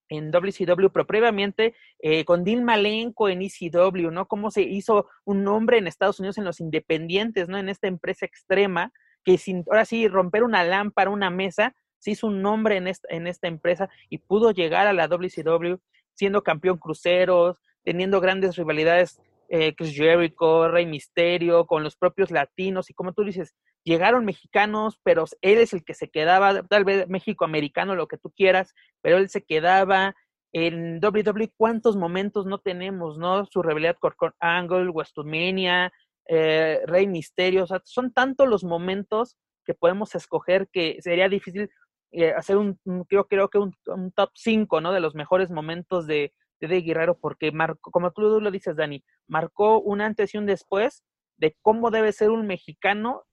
en WCW, pero previamente eh, con Dean Malenko en ECW, ¿no? Cómo se hizo un nombre en Estados Unidos en los independientes, ¿no? En esta empresa extrema, que sin, ahora sí, romper una lámpara, una mesa, se hizo un nombre en esta, en esta empresa y pudo llegar a la WCW siendo campeón cruceros, teniendo grandes rivalidades eh, Chris Jericho, Rey Misterio, con los propios latinos, y como tú dices, llegaron mexicanos, pero él es el que se quedaba, tal vez México americano, lo que tú quieras, pero él se quedaba en WWE, ¿cuántos momentos no tenemos, no? Su rivalidad con Angle, Westmania, eh, Rey Misterio, son tantos los momentos que podemos escoger que sería difícil eh, hacer un, creo, creo que un, top 5, ¿no? De los mejores momentos de, de, Guerrero, porque marcó, como tú lo dices, Dani, marcó un antes y un después de cómo debe ser un mexicano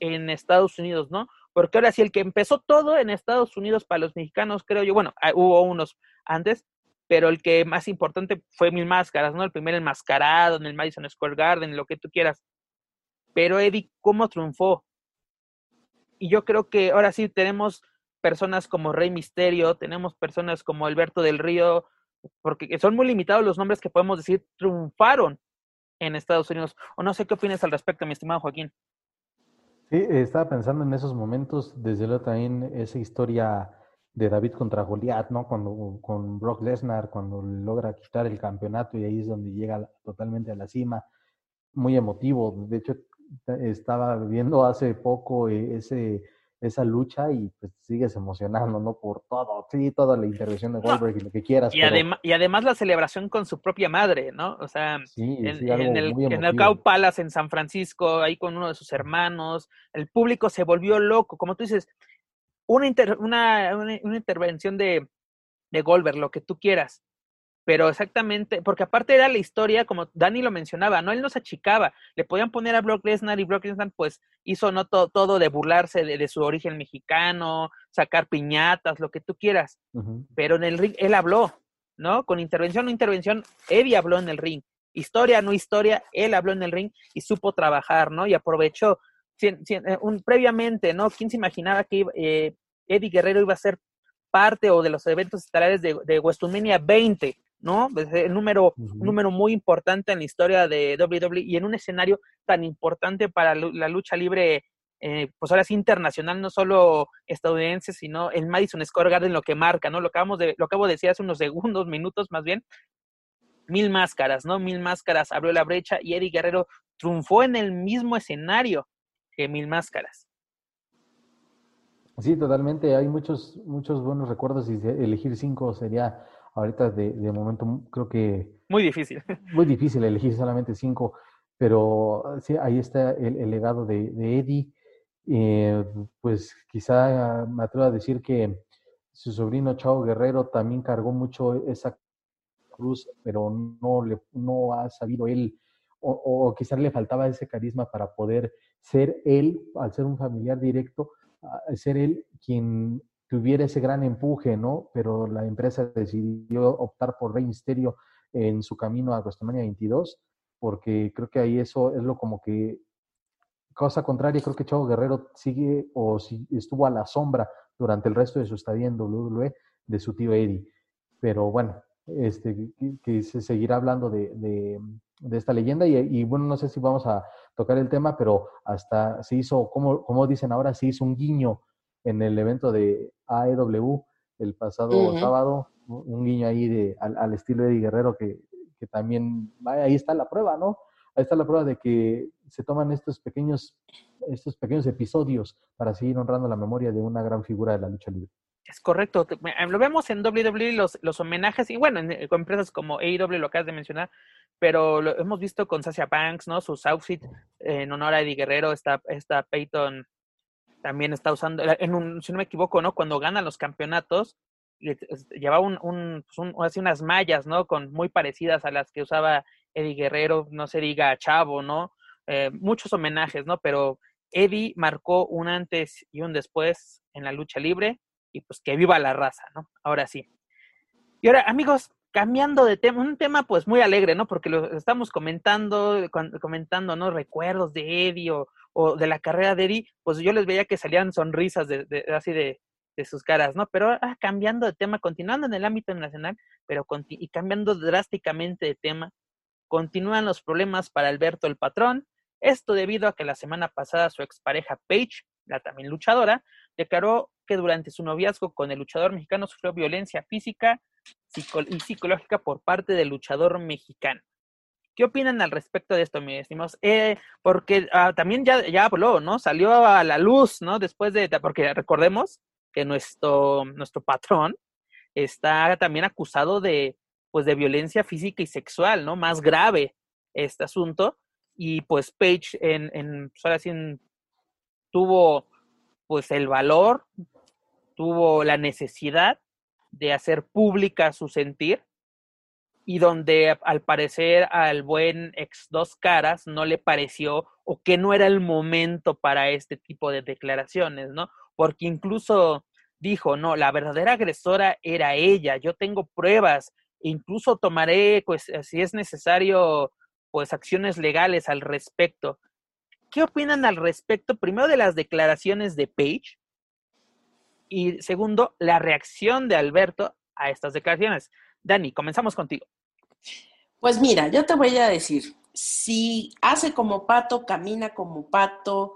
en Estados Unidos, ¿no? Porque ahora sí, el que empezó todo en Estados Unidos para los mexicanos, creo yo, bueno, ah, hubo unos antes, pero el que más importante fue Mil Máscaras, ¿no? El primer enmascarado en el Madison Square Garden, lo que tú quieras. Pero Eddie, ¿cómo triunfó? Y yo creo que ahora sí tenemos personas como Rey Misterio, tenemos personas como Alberto del Río, porque son muy limitados los nombres que podemos decir triunfaron en Estados Unidos. O no sé qué opinas al respecto, mi estimado Joaquín. Sí, estaba pensando en esos momentos, desde luego también esa historia de David contra Goliat, ¿no? Cuando con Brock Lesnar, cuando logra quitar el campeonato y ahí es donde llega totalmente a la cima, muy emotivo. De hecho, estaba viendo hace poco eh, ese esa lucha y pues sigues emocionando, ¿no? Por todo, sí, toda la intervención de Goldberg y lo que quieras. Y, y además la celebración con su propia madre, ¿no? O sea, en, el, en el Cow Palace en San Francisco, ahí con uno de sus hermanos, el público se volvió loco, como tú dices, una, una, una, intervención de, de Goldberg, lo que tú quieras, pero exactamente, porque aparte era la historia, como Dani lo mencionaba, ¿no? Él no se achicaba, le podían poner a Brock Lesnar y Brock Lesnar pues hizo no todo, todo de burlarse de, su origen mexicano, sacar piñatas, lo que tú quieras, pero en el ring él habló, ¿no? Con intervención o intervención, Eddie habló en el ring, historia no historia, él habló en el ring y supo trabajar, ¿no? Y aprovechó, eh, un, previamente, ¿no? ¿Quién se imaginaba que eh, Eddie Guerrero iba a ser parte o de los eventos estelares de, de WrestleMania 20? ¿No? Es el número, un número muy importante en la historia de WWE y en un escenario tan importante para la lucha libre, eh, pues ahora sí internacional, no solo estadounidense, sino el Madison Square Garden lo que marca, ¿no? Lo acabamos de, lo acabo de decir hace unos segundos, minutos más bien. Mil máscaras, ¿no? Mil máscaras abrió la brecha y Eddie Guerrero triunfó en el mismo escenario que Mil Máscaras. Sí, totalmente. Hay muchos, muchos buenos recuerdos y elegir cinco sería Ahorita de, de momento creo que... Muy difícil. [LAUGHS] Muy difícil elegir solamente cinco, pero sí, ahí está el, legado de, de Eddie. Eh, pues quizá me atrevo a decir que su sobrino Chao Guerrero también cargó mucho esa cruz, pero no, le, no ha sabido él, o, o quizás le faltaba ese carisma para poder ser él, al ser un familiar directo, ser él quien tuviera ese gran empuje, ¿no? Pero la empresa decidió optar por Rey Misterio en su camino a WrestleMania 22, porque creo que ahí eso es lo como que cosa contraria, creo que Chavo Guerrero sigue o si estuvo a la sombra durante el resto de su estadía en WWE de su tío Eddie. Pero bueno, este, que, se seguirá hablando de, de, esta leyenda y, y, bueno, no sé si vamos a tocar el tema, pero hasta se hizo, como, como dicen ahora, se hizo un guiño en el evento de AEW el pasado sábado, un guiño ahí de, al, estilo de Eddie Guerrero que, que también, ahí está la prueba, ¿no? Ahí está la prueba de que se toman estos pequeños, estos pequeños episodios para seguir honrando la memoria de una gran figura de la lucha libre. Es correcto. Lo vemos en WWE, los, los homenajes, y bueno, en, con empresas como AEW, lo acabas de mencionar, pero lo hemos visto con Sasha Banks, ¿no? Sus outfits en honor a Eddie Guerrero, está, está Peyton también está usando, eh, en un, si no me equivoco, ¿no? Cuando gana los campeonatos, llevaba un, un, pues así unas mallas, ¿no? Con muy parecidas a las que usaba Eddie Guerrero, no se diga Chavo, ¿no? Eh, muchos homenajes, ¿no? Pero Eddie marcó un antes y un después en la lucha libre y pues que viva la raza, ¿no? Ahora sí. Y ahora, amigos, cambiando de tema, un tema pues muy alegre, ¿no? Porque lo estamos comentando, comentando, ¿no? Recuerdos de Eddie o, de la carrera de Eddie, pues yo les veía que salían sonrisas de, así de, sus caras, ¿no? Pero ah, cambiando de tema, continuando en el ámbito nacional, pero y cambiando drásticamente de tema, continúan los problemas para Alberto el patrón. Esto debido a que la semana pasada su expareja Paige, la también luchadora, declaró que durante su noviazgo con el luchador mexicano sufrió violencia física y psicológica por parte del luchador mexicano. ¿Qué opinan al respecto de esto, mis estimados? Eh, porque ah, también ya, ya habló, ¿no? Salió a la luz, ¿no? Después de, porque recordemos que nuestro, nuestro patrón está también acusado de, pues, de violencia física y sexual, ¿no? Más grave este asunto. Y pues Page en, en pues, ahora sí tuvo pues el valor, tuvo la necesidad de hacer pública su sentir y donde al parecer al buen ex dos caras no le pareció o que no era el momento para este tipo de declaraciones, ¿no? Porque incluso dijo, no, la verdadera agresora era ella, yo tengo pruebas, incluso tomaré, pues, si es necesario, pues, acciones legales al respecto. ¿Qué opinan al respecto, primero, de las declaraciones de Page? Y segundo, la reacción de Alberto a estas declaraciones. Dani, comenzamos contigo. Pues mira, yo te voy a decir, si hace como pato, camina como pato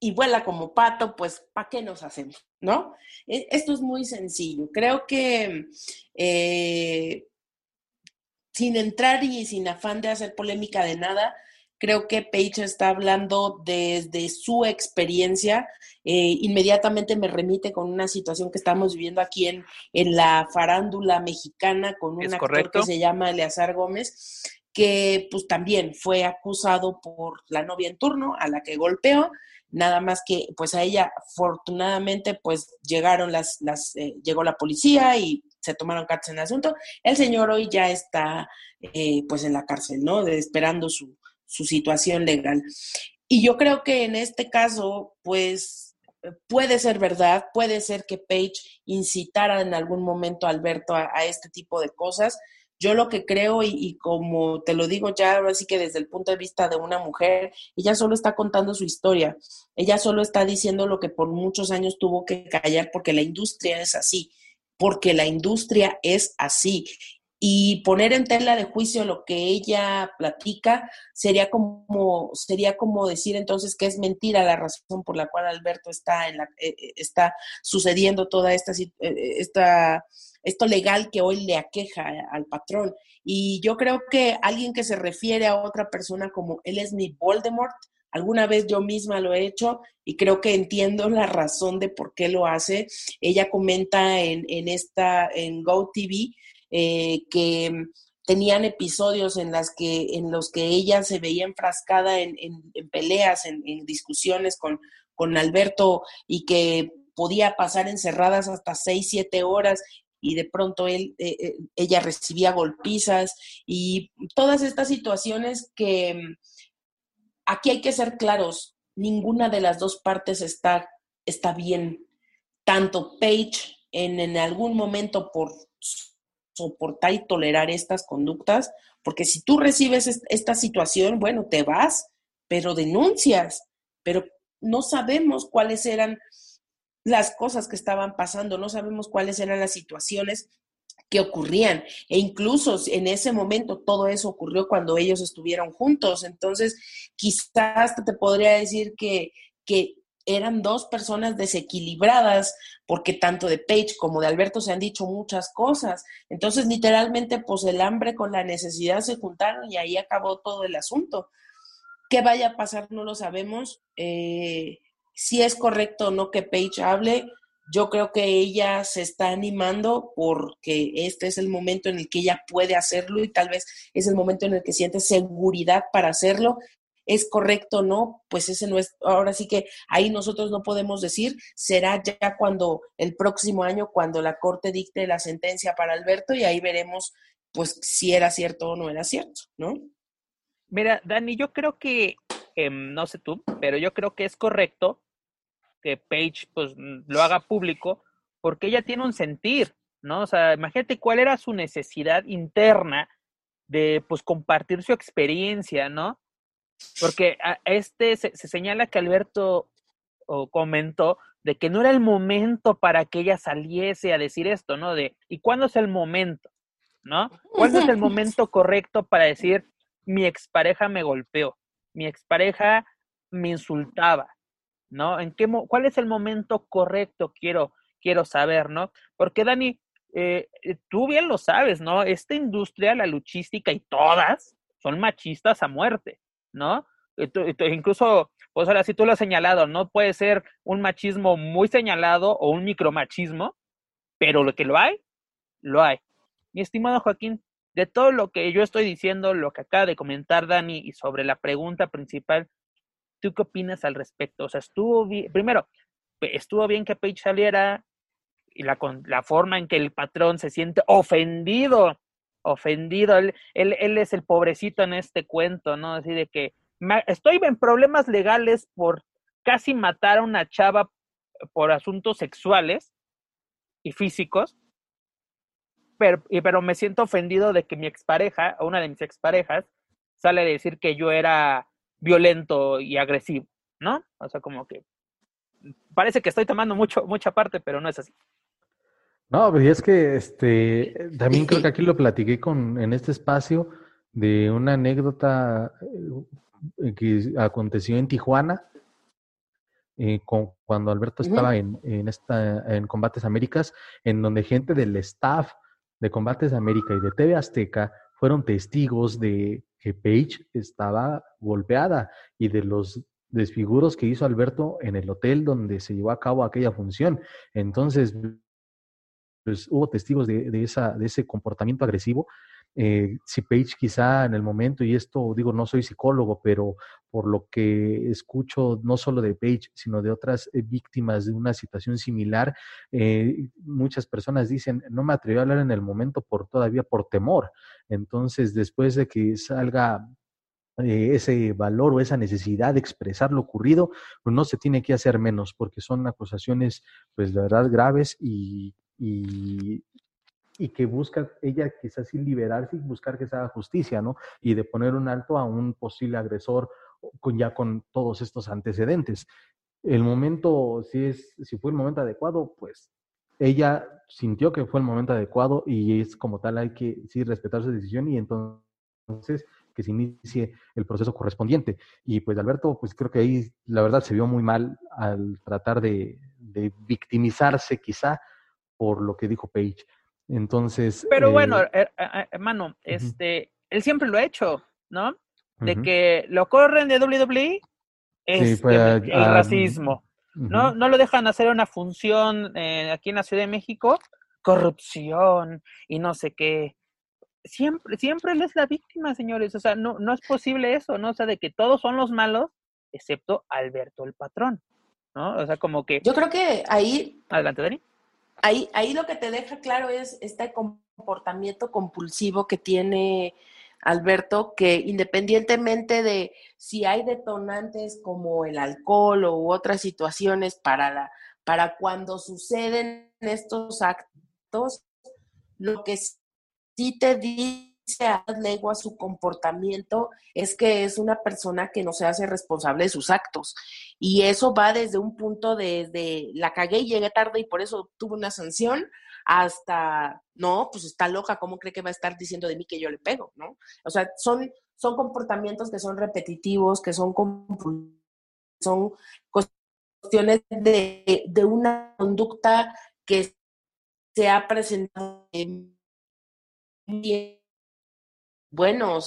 y vuela como pato, pues ¿para qué nos hacemos? ¿No? E, esto es muy sencillo. Creo que eh, sin entrar y sin afán de hacer polémica de nada, Creo que Paige está hablando desde su experiencia. Eh, inmediatamente me remite con una situación que estamos viviendo aquí en, en la farándula mexicana con un actor que se llama Eleazar Gómez, que pues también fue acusado por la novia en turno a la que golpeó nada más que pues a ella afortunadamente pues llegaron las, las eh, llegó la policía y se tomaron cartas en el asunto. El señor hoy ya está eh, pues en la cárcel, ¿no? esperando su, su situación legal. Y yo creo que en este caso, pues puede ser verdad, puede ser que Page incitara en algún momento a Alberto a, este tipo de cosas. Yo lo que creo, y, como te lo digo ya, ahora sí que desde el punto de vista de una mujer, ella solo está contando su historia, ella solo está diciendo lo que por muchos años tuvo que callar porque la industria es así, porque la industria es así y poner en tela de juicio lo que ella platica sería como sería como decir entonces que es mentira la razón por la cual Alberto está eh, eh, está sucediendo toda esta eh, esta esto legal que hoy le aqueja al patrón y yo creo que alguien que se refiere a otra persona como él es mi Voldemort Alguna vez yo misma lo he hecho y creo que entiendo la razón de por qué lo hace. Ella comenta en, en esta, en GoTV, eh, que tenían episodios en, las que, en los que ella se veía enfrascada en, peleas, en, discusiones con, con Alberto y que podía pasar encerradas hasta seis, siete horas y de pronto él, eh, eh, ella recibía golpizas y todas estas situaciones que mm, aquí hay que ser claros, ninguna de las dos partes está, está bien. Tanto Paige en, en algún momento por soportar y tolerar estas conductas, porque si tú recibes esta situación, bueno, te vas, pero denuncias, pero no sabemos cuáles eran las cosas que estaban pasando, no sabemos cuáles eran las situaciones que ocurrían. E incluso en ese momento todo eso ocurrió cuando ellos estuvieron juntos. Entonces, quizás te podría decir que, que eran dos personas desequilibradas, porque tanto de Page como de Alberto se han dicho muchas cosas. Entonces, literalmente, pues el hambre con la necesidad se juntaron y ahí acabó todo el asunto. ¿Qué vaya a pasar? No lo sabemos. Eh, si es correcto o no que Page hable, yo creo que ella se está animando porque este es el momento en el que ella puede hacerlo y tal vez es el momento en el que siente seguridad para hacerlo es correcto o no, pues ese no es, ahora sí que ahí nosotros no podemos decir, será ya cuando el próximo año, cuando la Corte dicte la sentencia para Alberto y ahí veremos pues si era cierto o no era cierto, ¿no? Mira, Dani, yo creo que, em, no sé tú, pero yo creo que es correcto que Paige pues lo haga público porque ella tiene un sentir, ¿no? O sea, imagínate cuál era su necesidad interna de pues compartir su experiencia, ¿no? Porque este se, señala que Alberto comentó de que no era el momento para que ella saliese a decir esto, ¿no? De, ¿y cuándo es el momento? ¿No? ¿Cuándo es el momento correcto para decir, mi expareja me golpeó, mi expareja me insultaba, ¿no? ¿En qué ¿Cuál es el momento correcto? Quiero, quiero saber, ¿no? Porque Dani, eh, eh, tú bien lo sabes, ¿no? Esta industria, la luchística y todas son machistas a muerte. ¿No? Incluso, pues ahora sí tú lo has señalado, no puede ser un machismo muy señalado o un micromachismo, pero lo que lo hay, lo hay. Mi estimado Joaquín, de todo lo que yo estoy diciendo, lo que acaba de comentar Dani y sobre la pregunta principal, ¿tú qué opinas al respecto? O sea, estuvo bien, primero, estuvo bien que Page saliera y la, la forma en que el patrón se siente ofendido, ofendido, él, él, él es el pobrecito en este cuento, ¿no? Así de que estoy en problemas legales por casi matar a una chava por asuntos sexuales y físicos, pero, pero me siento ofendido de que mi expareja, una de mis exparejas, sale a decir que yo era violento y agresivo, ¿no? O sea, como que parece que estoy tomando mucho, mucha parte, pero no es así. No, pero es que este [LAUGHS] también creo que aquí lo platiqué con en este espacio de una anécdota eh, que aconteció en Tijuana eh, con, cuando Alberto estaba en, en, esta, en Combates Américas, en donde gente del staff de Combates América y de TV Azteca fueron testigos de que Paige estaba golpeada y de los desfiguros que hizo Alberto en el hotel donde se llevó a cabo aquella función. Entonces, pues hubo testigos de, de, esa, de ese comportamiento agresivo eh, si Page quizá en el momento, y esto digo, no soy psicólogo, pero por lo que escucho no solo de Page, sino de otras eh, víctimas de una situación similar, eh, muchas personas dicen, no me atreví a hablar en el momento por todavía por temor. Entonces, después de que salga ese valor o esa necesidad de expresar lo ocurrido, pues no se tiene que hacer menos, porque son acusaciones, pues de verdad graves y, y, y que busca ella quizás sin liberarse y buscar que se haga justicia, ¿no? Y de poner un alto a un posible agresor con ya con todos estos antecedentes. El momento, si, es, si fue el momento adecuado, pues ella sintió que fue el momento adecuado y es como tal hay que sí respetar su decisión y entonces que se inicie el proceso correspondiente. Y pues Alberto, pues creo que ahí la verdad se vio muy mal al tratar de, de victimizarse quizá por lo que dijo Page. Entonces. Pero bueno, eh, eh, hermano, este, él siempre lo ha hecho, ¿no? De que lo corren de WWE es el, racismo. ¿no? no lo dejan hacer una función eh, aquí en la Ciudad de México, corrupción y no sé qué. Siempre, siempre él es la víctima, señores. O sea, no, no es posible eso, ¿no? O sea, de que todos son los malos, excepto Alberto el patrón, ¿no? O sea, como que. Yo creo que ahí. Adelante, Dani ahí, ahí lo que te deja claro es este comportamiento compulsivo que tiene Alberto, que independientemente de si hay detonantes como el alcohol u otras situaciones para, la, para cuando suceden estos actos, lo que sí te dice a su comportamiento es que es una persona que no se hace responsable de sus actos. Y eso va desde un punto de, la cagué y llegué tarde y por eso tuve una sanción, hasta, no, pues está loca, ¿cómo cree que va a estar diciendo de mí que yo le pego? ¿no? O sea, son, son comportamientos que son repetitivos, que son, son cuestiones de, de una conducta que se ha presentado bien bueno,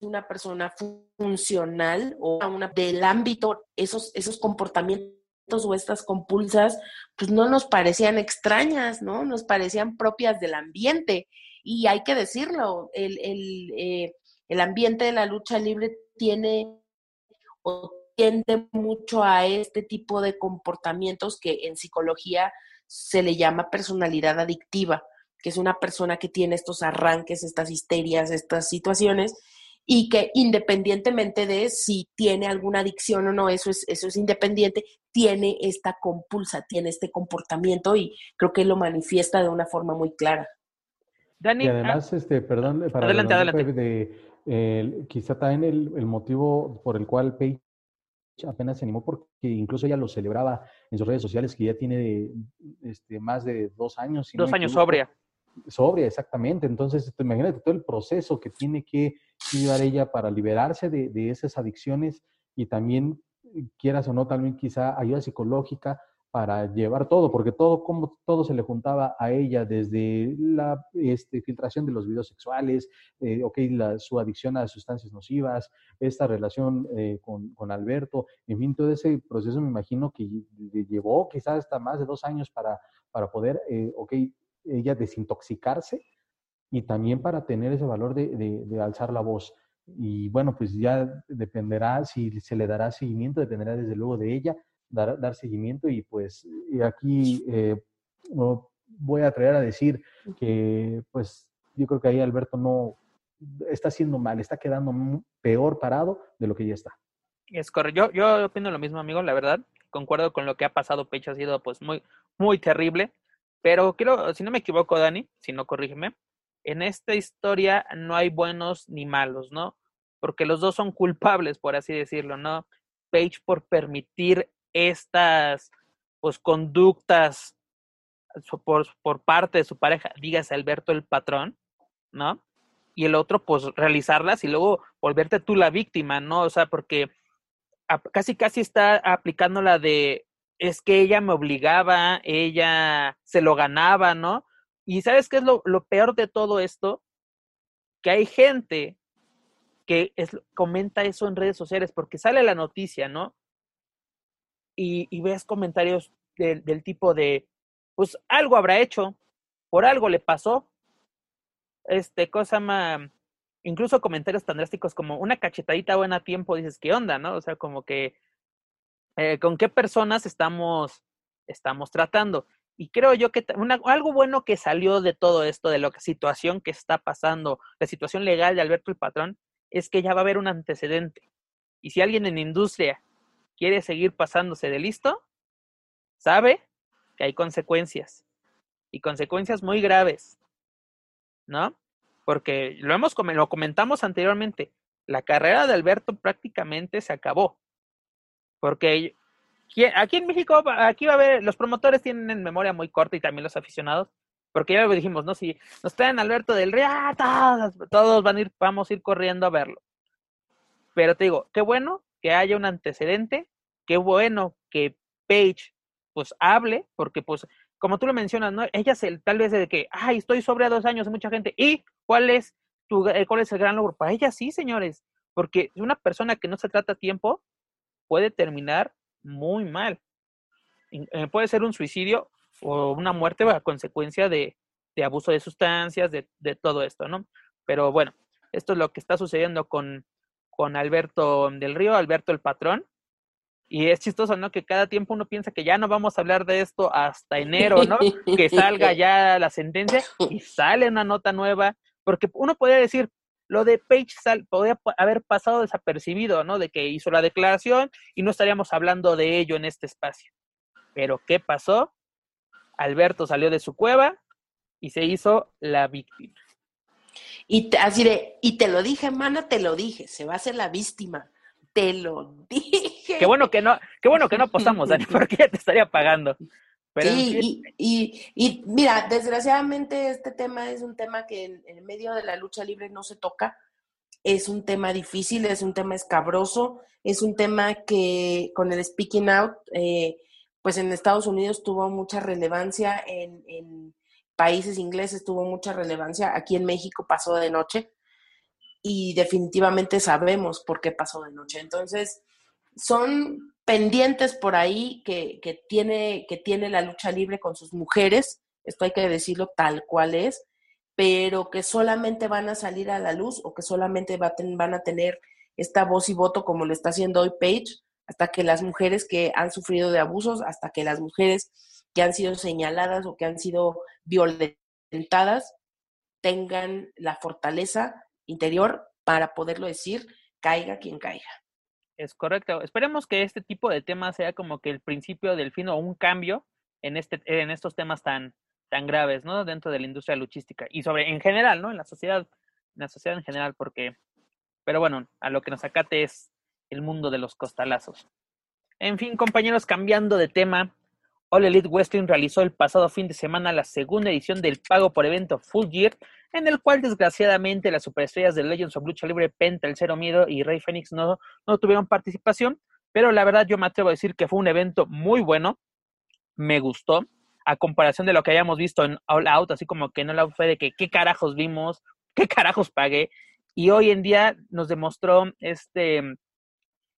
una persona funcional o una del ámbito, esos, esos comportamientos o estas compulsas, pues no nos parecían extrañas, ¿no? Nos parecían propias del ambiente. Y hay que decirlo, el, el, eh, el ambiente de la lucha libre tiene o tiende mucho a este tipo de comportamientos que en psicología se le llama personalidad adictiva que es una persona que tiene estos arranques, estas histerias, estas situaciones, y que independientemente de si tiene alguna adicción o no, eso es, eso es independiente, tiene esta compulsa, tiene este comportamiento y creo que lo manifiesta de una forma muy clara. Dani, y además, ah, este, perdón, para adelante, adelante. De, quizá también el, el, motivo por el cual Paige apenas se animó, porque incluso ella lo celebraba en sus redes sociales, que ya tiene este, más de dos años. dos años sobria sobria, exactamente. Entonces, imagínate todo el proceso que tiene que llevar ella para liberarse de, de, esas adicciones y también, quieras o no, también quizá ayuda psicológica para llevar todo, porque todo, como todo se le juntaba a ella, desde la este, filtración de los videos sexuales, eh, ok, la, su adicción a sustancias nocivas, esta relación eh, con, con, Alberto, en fin, todo ese proceso me imagino que llevó quizás hasta más de dos años para, para poder, eh, ok, ella desintoxicarse y también para tener ese valor de, de, alzar la voz. Y bueno, pues ya dependerá si se le dará seguimiento, dependerá desde luego de ella, dar, dar seguimiento y pues aquí eh, voy a atrever a decir que pues yo creo que ahí Alberto no está haciendo mal, está quedando peor parado de lo que ya está. Es correcto. Yo, yo opino lo mismo, amigo, la verdad. Concuerdo con lo que ha pasado. Pecho ha sido pues muy, muy terrible. Pero quiero, si no me equivoco, Dani, si no corrígeme, en esta historia no hay buenos ni malos, ¿no? Porque los dos son culpables, por así decirlo, ¿no? Page por permitir estas pues conductas por, por parte de su pareja, dígase Alberto el patrón, ¿no? Y el otro, pues realizarlas y luego volverte tú la víctima, ¿no? O sea, porque casi casi está aplicando la de es que ella me obligaba, ella se lo ganaba, ¿no? Y sabes qué es lo, peor de todo esto? Que hay gente que es, comenta eso en redes sociales porque sale la noticia, ¿no? Y, y ves comentarios del tipo de, pues algo habrá hecho, por algo le pasó. Este, cosa más, incluso comentarios tan drásticos como una cachetadita buena tiempo, dices, ¿qué onda, no? O sea, como que, eh, ¿con qué personas estamos, estamos tratando? Y creo yo que algo bueno que salió de todo esto, de la situación que está pasando, la situación legal de Alberto el Patrón, es que ya va a haber un antecedente. Y si alguien en industria quiere seguir pasándose de listo, sabe que hay consecuencias. Y consecuencias muy graves. ¿No? Porque lo hemos lo comentamos anteriormente. La carrera de Alberto prácticamente se acabó. Porque aquí en México, aquí va a haber, los promotores tienen memoria muy corta y también los aficionados, porque ya lo dijimos, ¿no? Si nos traen Alberto del Río, ¡ah! todos, van a ir, vamos a ir corriendo a verlo. Pero te digo, qué bueno que haya un antecedente, qué bueno que Page pues hable, porque pues, como tú lo mencionas, ¿no? Ella se, tal vez de que, ay, estoy sobre a dos años, mucha gente, ¿y cuál es tu, eh, cuál es el gran logro? Para ella sí, señores, porque una persona que no se trata a tiempo puede terminar muy mal. Eh, puede ser un suicidio o una muerte a consecuencia de, de abuso de sustancias, de, de, todo esto, ¿no? Pero bueno, esto es lo que está sucediendo con, con Alberto del Río, Alberto el patrón, y es chistoso, ¿no? Que cada tiempo uno piensa que ya no vamos a hablar de esto hasta enero, ¿no? que salga [LAUGHS] ya la sentencia y sale una nota nueva, porque uno podría decir, lo de Page sal, podría haber pasado desapercibido, ¿no? De que hizo la declaración y no estaríamos hablando de ello en este espacio. Pero ¿qué pasó? Alberto salió de su cueva y se hizo la víctima. Y así de, y te lo dije, mana, te lo dije, se va a hacer la víctima te lo [LAUGHS] dije. Qué bueno que no, qué bueno que no apostamos, Dani, [LAUGHS] porque ya te estaría pagando. Sí, y, y, mira, desgraciadamente este tema es un tema que en, en, medio de la lucha libre no se toca. Es un tema difícil, es un tema escabroso, es un tema que con el speaking out, eh, pues en Estados Unidos tuvo mucha relevancia, en, en países ingleses tuvo mucha relevancia, aquí en México pasó de noche y definitivamente sabemos por qué pasó de noche. Entonces, son pendientes por ahí que, que, tiene, que tiene la lucha libre con sus mujeres, esto hay que decirlo tal cual es, pero que solamente van a salir a la luz o que solamente van a tener esta voz y voto como lo está haciendo hoy Page, hasta que las mujeres que han sufrido de abusos, hasta que las mujeres que han sido señaladas o que han sido violentadas tengan la fortaleza interior para poderlo decir, caiga quien caiga. Es correcto. Esperemos que este tipo de temas sea como que el principio del fin o un cambio en, este, en estos temas tan, tan graves, ¿no? Dentro de la industria luchística y sobre, en general, ¿no? En la sociedad, en la sociedad en general, porque, pero bueno, a lo que nos acate es el mundo de los costalazos. En fin, compañeros, cambiando de tema, All Elite Wrestling realizó el pasado fin de semana la segunda edición del pago por evento Full Gear, en el cual desgraciadamente las superestrellas de Legends of Lucha Libre, Penta, El Cero Miedo y Rey Fénix no, no tuvieron participación, pero la verdad yo me atrevo a decir que fue un evento muy bueno, me gustó, a comparación de lo que habíamos visto en All Out, así como que no la fue de que qué carajos vimos, qué carajos pagué, y hoy en día nos demostró este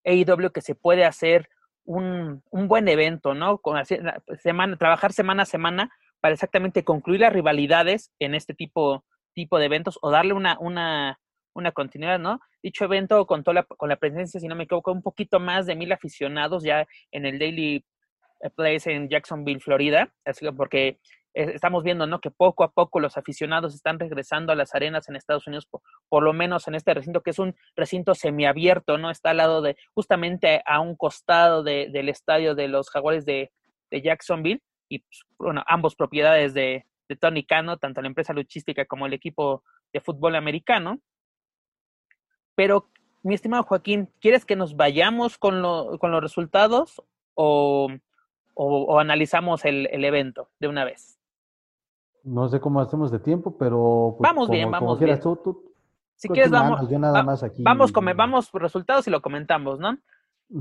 AEW que se puede hacer un, un buen evento, ¿no? Con semana, trabajar semana a semana para exactamente concluir las rivalidades en este tipo, tipo de eventos o darle una, una, una continuidad, ¿no? Dicho evento contó la, con la presencia, si no me equivoco, un poquito más de mil aficionados ya en el Daily Place en Jacksonville, Florida, así que porque estamos viendo, ¿no? Que poco a poco los aficionados están regresando a las arenas en Estados Unidos, por, lo menos en este recinto, que es un recinto semiabierto, ¿no? Está al lado de, justamente a un costado del estadio de los Jaguares de, Jacksonville, y pues, bueno, ambos propiedades de, Tony Cano, tanto la empresa luchística como el equipo de fútbol americano. Pero, mi estimado Joaquín, ¿quieres que nos vayamos con, con los resultados o, o, analizamos el, el evento de una vez? No sé cómo hacemos de tiempo, pero... Pues, vamos bien, vamos bien. si quieres, vamos, vamos, con, vamos resultados y lo comentamos, ¿no?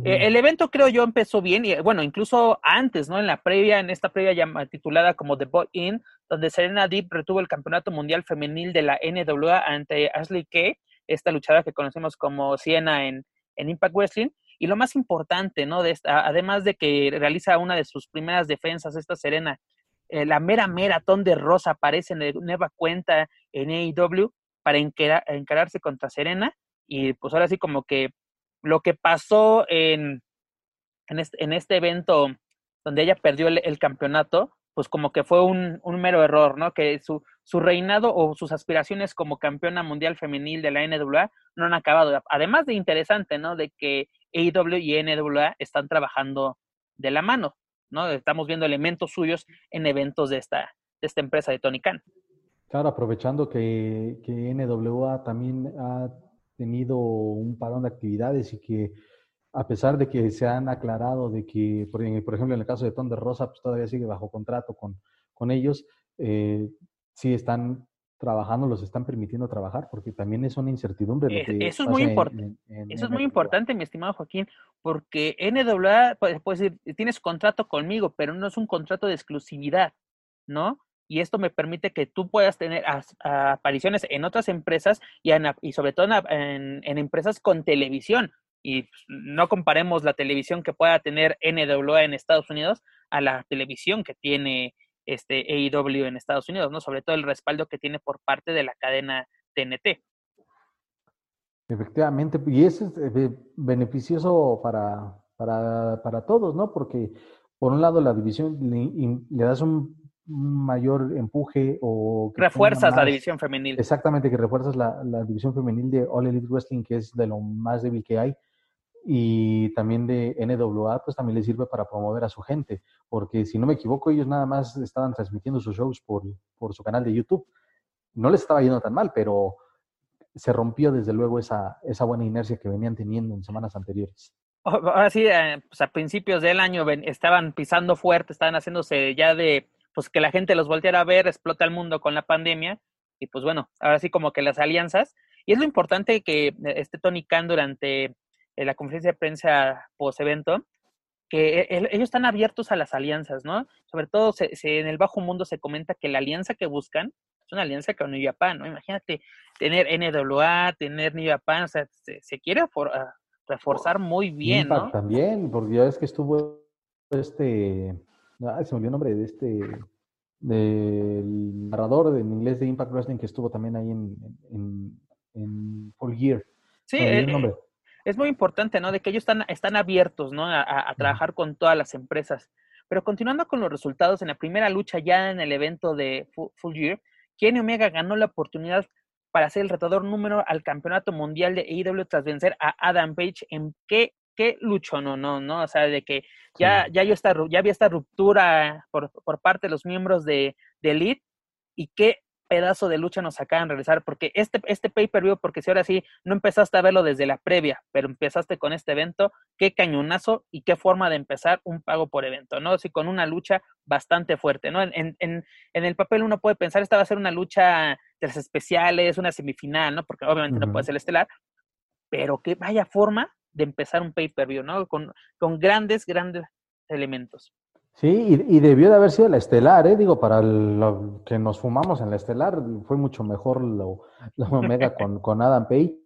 Eh, el evento creo yo empezó bien y bueno, incluso antes, ¿no? En la previa, en esta previa ya titulada como The Bot In, donde Serena Deep retuvo el campeonato mundial femenil de la NWA ante Ashley Kay, esta luchadora que conocemos como Siena en, en Impact Wrestling. Y lo más importante, ¿no? De esta, además de que realiza una de sus primeras defensas, esta Serena, eh, la mera mera de Rosa aparece en nueva cuenta en AEW para encararse contra Serena y pues ahora sí como que lo que pasó en, en, este, en este evento donde ella perdió el, campeonato, pues como que fue un, un, mero error, ¿no? Que su, su reinado o sus aspiraciones como campeona mundial femenil de la NWA no han acabado. Además de interesante, ¿no? De que AEW y NWA están trabajando de la mano. ¿no? Estamos viendo elementos suyos en eventos de esta, de esta empresa de Tony Khan. Claro, aprovechando que, que NWA también ha tenido un parón de actividades y que a pesar de que se han aclarado de que, por, ejemplo, en el caso de Ton de Rosa, pues todavía sigue bajo contrato con, con ellos, eh, sí están trabajando, los están permitiendo trabajar, porque también es una incertidumbre. eso es muy importante. Eso es muy importante, mi estimado Joaquín, porque NWA, puedes decir, tienes contrato conmigo, pero no es un contrato de exclusividad, ¿no? Y esto me permite que tú puedas tener apariciones en otras empresas y, y sobre todo en, en, empresas con televisión. Y pues, no comparemos la televisión que pueda tener NWA en Estados Unidos a la televisión que tiene este AEW en Estados Unidos, ¿no? Sobre todo el respaldo que tiene por parte de la cadena TNT. Efectivamente, y eso es eh, beneficioso para, para, para todos, ¿no? Porque por un lado la división le, das un mayor empuje o... refuerzas la división femenil. Exactamente, que refuerzas la, la, división femenil de All Elite Wrestling, que es de lo más débil que hay y también de NWA, pues también le sirve para promover a su gente, porque si no me equivoco, ellos nada más estaban transmitiendo sus shows por, por su canal de YouTube. No les estaba yendo tan mal, pero se rompió desde luego esa, esa buena inercia que venían teniendo en semanas anteriores. Ahora sí, eh, pues a principios del año estaban pisando fuerte, estaban haciéndose ya de, pues que la gente los volteara a ver, explota el mundo con la pandemia, y pues bueno, ahora sí como que las alianzas, y es lo importante que este Tony Khan durante en la conferencia de prensa post-evento, que e, ellos están abiertos a las alianzas, ¿no? Sobre todo se, en el bajo mundo se comenta que la alianza que buscan es una alianza con New Japan, ¿no? Imagínate tener NWA, tener New Japan, o sea, se, quiere ah, reforzar muy bien, ¿no? También, porque ya ves que estuvo este, ah, se me olvidó el nombre de este, del narrador en inglés de Impact Wrestling que estuvo también ahí en, en, en Full Gear. Sí, el nombre es muy importante, ¿no? De que ellos están, están abiertos, ¿no? A, trabajar con todas las empresas. Pero continuando con los resultados, en la primera lucha ya en el evento de Full, Year, Kenny Omega ganó la oportunidad para ser el retador número al campeonato mundial de AEW tras vencer a Adam Page en qué, qué lucho, no, no, no, o sea, de que ya, ya, yo ya había esta ruptura por, por parte de los miembros de, de Elite y qué pedazo de lucha nos acaban de regresar, porque este, este pay-per-view, porque si ahora sí no empezaste a verlo desde la previa, pero empezaste con este evento, qué cañonazo y qué forma de empezar un pago por evento, ¿no? Así con una lucha bastante fuerte, ¿no? En, en, en el papel uno puede pensar, esta va a ser una lucha de las especiales, una semifinal, ¿no? Porque obviamente no puede ser estelar, pero que vaya forma de empezar un pay-per-view, ¿no? Con, con grandes, grandes elementos. Sí, y, debió de haber sido la estelar, ¿eh? Digo, para lo que nos fumamos en la estelar, fue mucho mejor lo, [LAUGHS] Omega con, con Adam Page.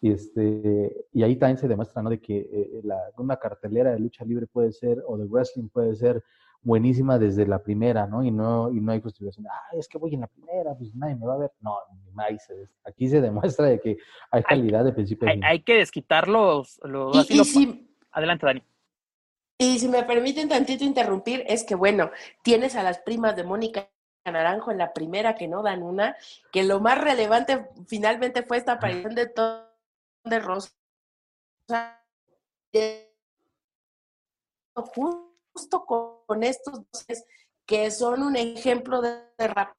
Y, este, y ahí también se demuestra, ¿no? De que eh, la, una cartelera de lucha libre puede ser, o de wrestling puede ser buenísima desde la primera, ¿no? Y no, y no hay justificación. Ah, es que voy en la primera, pues nadie me va a ver. No, aquí se demuestra de que hay calidad de principio. Hay, hay, que desquitar los... los Adelante, Dani. Y si me permiten tantito interrumpir, es que bueno, tienes a las primas de Mónica Naranjo en la primera que no dan una, que lo más relevante finalmente fue esta aparición de todo de Rosa. Justo con estos dos que son un ejemplo de,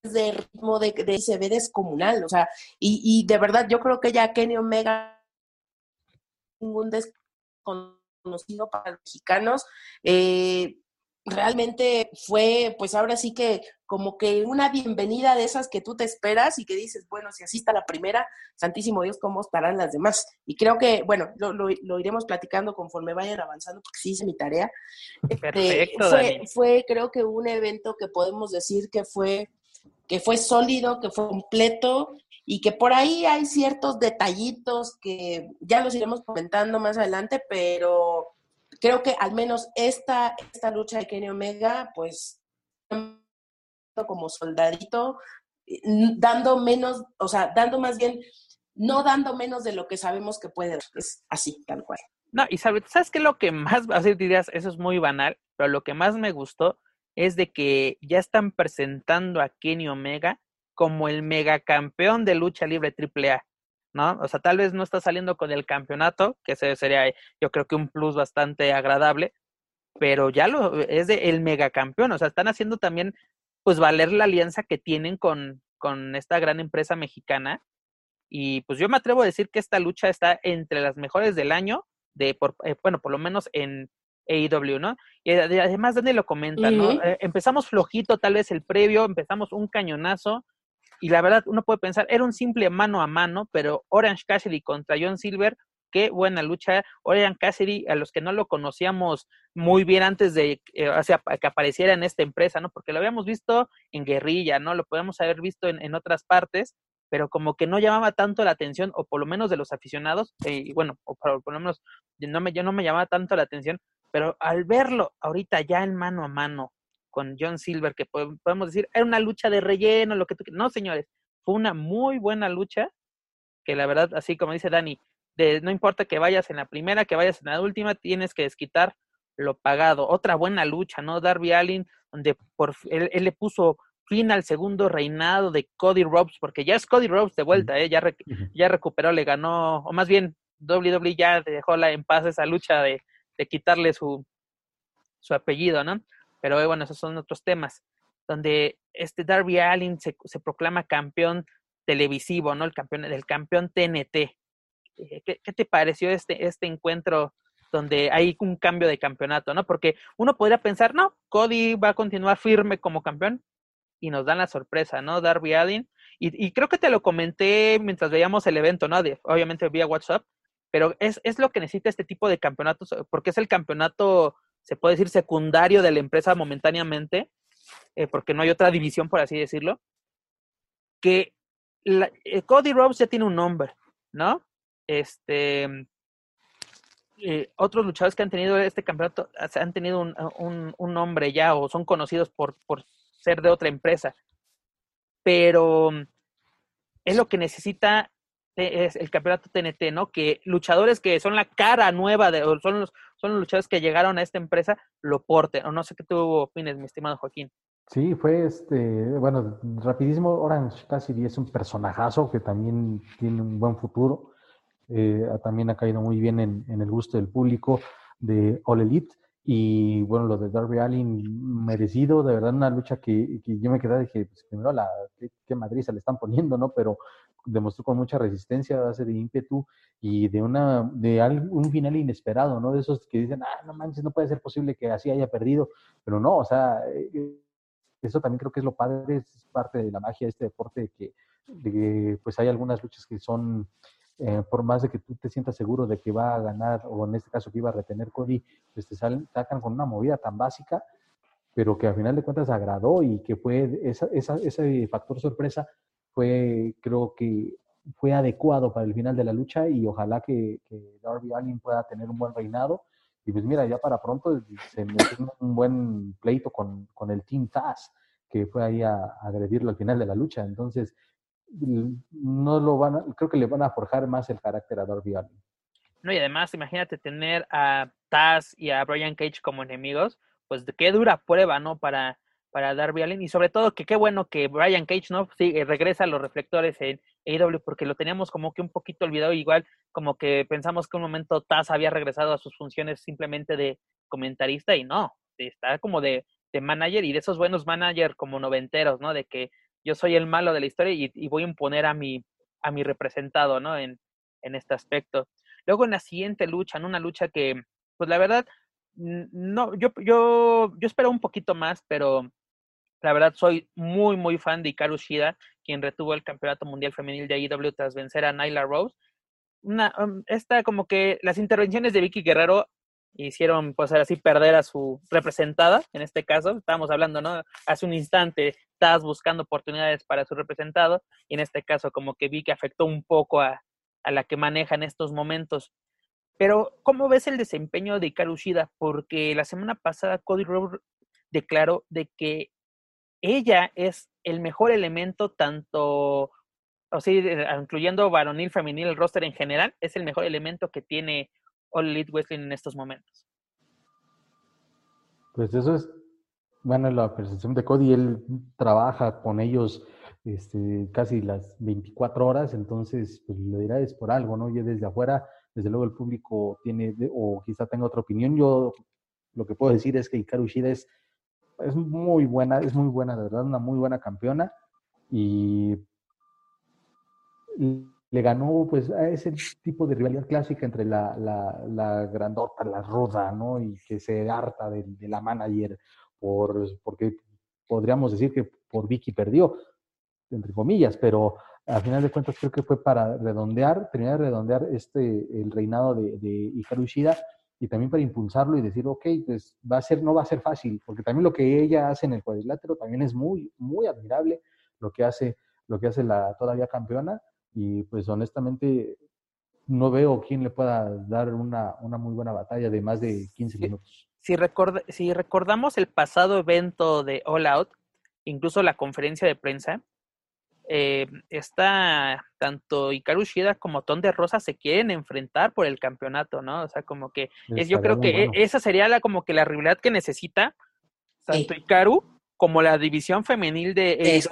de ritmo, de, de, se ve descomunal, o sea, y, y de verdad yo creo que ya Kenny Omega ningún desconocido para los mexicanos, eh, realmente fue, pues ahora sí que como que una bienvenida de esas que tú te esperas y que dices, bueno, si así está la primera, santísimo Dios, ¿cómo estarán las demás? Y creo que, bueno, lo, lo, iremos platicando conforme vayan avanzando, porque sí hice mi tarea. Este, Perfecto, fue, fue, creo que un evento que podemos decir que fue, que fue sólido, que fue completo y que por ahí hay ciertos detallitos que ya los iremos comentando más adelante, pero creo que al menos esta, esta lucha de Kenny Omega, pues como soldadito, dando menos, o sea, dando más bien, no dando menos de lo que sabemos que puede, es así, tal cual. No, y sabes, ¿sabes qué? Lo que más, así dirías, eso es muy banal, pero lo que más me gustó es de que ya están presentando a Kenny Omega como el megacampeón de lucha libre AAA. ¿no? O sea, tal vez no está saliendo con el campeonato, que sería yo creo que un plus bastante agradable, pero ya lo es de el megacampeón, o sea, están haciendo también pues valer la alianza que tienen con, con esta gran empresa mexicana. Y pues yo me atrevo a decir que esta lucha está entre las mejores del año, de por, eh, bueno, por lo menos en AEW, ¿no? Y además, Dani lo comenta, ¿no? Eh, empezamos flojito, tal vez el previo, empezamos un cañonazo, y la verdad, uno puede pensar, era un simple mano a mano, pero Orange Cassidy contra John Silver, qué buena lucha. Orange Cassidy, a los que no lo conocíamos muy bien antes de eh, o que apareciera en esta empresa, ¿no? Porque lo habíamos visto en guerrilla, ¿no? Lo podemos haber visto en, en otras partes, pero como que no llamaba tanto la atención, o por lo menos de los aficionados, eh, y bueno, o por, lo menos no me, yo no me llamaba tanto la atención, pero al verlo ahorita ya en mano a mano, con John Silver, que podemos decir, era una lucha de relleno, lo que tú No, señores, fue una muy buena lucha, que la verdad, así como dice Dani, de, no importa que vayas en la primera, que vayas en la última, tienes que desquitar lo pagado. Otra buena lucha, ¿no? Darby Allin, donde por él, le puso fin al segundo reinado de Cody Rhodes, porque ya es Cody Rhodes de vuelta, ¿eh? ya, ya recuperó, le ganó, o más bien WWE ya dejó la, en paz esa lucha de, de quitarle su, su apellido, ¿no? Pero bueno, esos son otros temas. Donde este Darby Allin se, proclama campeón televisivo, ¿no? El campeón, del campeón TNT. Eh, ¿Qué, ¿Qué, te pareció este, este encuentro donde hay un cambio de campeonato, ¿no? Porque uno podría pensar, no, Cody va a continuar firme como campeón y nos dan la sorpresa, ¿no? Darby Allin. Y, y creo que te lo comenté mientras veíamos el evento, ¿no? Obviamente vía WhatsApp, pero es, es lo que necesita este tipo de campeonatos, porque es el campeonato se puede decir, secundario de la empresa momentáneamente, eh, porque no hay otra división, por así decirlo, que eh, Cody Rhodes ya tiene un nombre, ¿no? Este, eh, otros luchadores que han tenido este campeonato han tenido un, un, nombre ya o son conocidos por, por ser de otra empresa, pero es lo que necesita es el campeonato TNT, ¿no? Que luchadores que son la cara nueva, de, son, los, son los luchadores que llegaron a esta empresa, lo porten. O no sé qué tú opines, mi estimado Joaquín. Sí, fue este, bueno, rapidísimo, Orange Cassidy es un personajazo que también tiene un buen futuro. Eh, también ha caído muy bien en, el gusto del público de All Elite. Y bueno, lo de Darby Allin, merecido, de verdad, una lucha que, yo me quedé, dije, pues primero, la, qué, Madrid se le están poniendo, ¿no? Pero demostró con mucha resistencia, base de ímpetu y de una de un final inesperado, ¿no? De esos que dicen, ah, no manches, no puede ser posible que así haya perdido, pero no, o sea, eh, eso también creo que es lo padre, es parte de la magia de este deporte, que, de que pues hay algunas luchas que son eh, por más de que tú te sientas seguro de que va a ganar, o en este caso que iba a retener Cody, pues te salen, sacan con una movida tan básica, pero que al final de cuentas agradó y que fue esa, esa, ese factor sorpresa fue, creo que fue adecuado para el final de la lucha y ojalá que, que Darby Allin pueda tener un buen reinado. Y pues mira, ya para pronto se metió un buen pleito con, con el Team Taz, que fue ahí a, a agredirlo al final de la lucha. Entonces, no lo van a, creo que le van a forjar más el carácter a Darby Allin. No, y además, imagínate tener a Taz y a Brian Cage como enemigos, pues qué dura prueba, ¿no? Para, para Darby Allin, y sobre todo que qué bueno que Brian Cage, ¿no? Sí, regresa a los reflectores en AEW, porque lo teníamos como que un poquito olvidado, igual como que pensamos que un momento Taz había regresado a sus funciones simplemente de comentarista, y no, está como de, de manager, y de esos buenos managers como noventeros, ¿no? De que yo soy el malo de la historia y, voy a imponer a mi, a mi representado, ¿no? En, en este aspecto. Luego en la siguiente lucha, en una lucha que, pues la verdad, no, yo, yo, yo espero un poquito más, pero la verdad soy muy, muy fan de Hikaru Shida, quien retuvo el campeonato mundial femenil de AEW tras vencer a Nyla Rose. Una, um, esta como que las intervenciones de Vicky Guerrero hicieron pues así perder a su representada, en este caso, estábamos hablando, ¿no? Hace un instante estás buscando oportunidades para su representado y en este caso como que vi que afectó un poco a, a la que maneja en estos momentos. Pero, ¿cómo ves el desempeño de Hikaru Shida? Porque la semana pasada Cody Rhodes declaró de que ella es el mejor elemento tanto, o sea, incluyendo varonil, femenil, el roster en general, es el mejor elemento que tiene All Elite Wrestling en estos momentos. Pues eso es, bueno, la percepción de Cody, él trabaja con ellos este, casi las 24 horas, entonces pues lo dirá es por algo, ¿no? Yo desde afuera, desde luego el público tiene, o quizá tenga otra opinión, yo lo que puedo decir es que Hikaru Shida es, es muy buena, es muy buena, de verdad, una muy buena campeona y le ganó pues a ese tipo de rivalidad clásica entre la, la, grandota, la ruda, ¿no? Y que se harta de, la manager por, porque podríamos decir que por Vicky perdió, entre comillas, pero al final de cuentas creo que fue para redondear, terminar de redondear este, el reinado de, de Hikaru Shida y también para impulsarlo y decir, ok, pues va a ser, no va a ser fácil, porque también lo que ella hace en el cuadrilátero también es muy, muy admirable, lo que hace, lo que hace la todavía campeona, y pues honestamente no veo quién le pueda dar una, una muy buena batalla de más de 15 minutos. Si, si recordamos el pasado evento de All Out, incluso la conferencia de prensa, eh, está tanto Hikaru Shida como Ton de Rosa se quieren enfrentar por el campeonato, ¿no? O sea, como que es, yo creo que esa sería la como que la rivalidad que necesita tanto Hikaru como la división femenil de es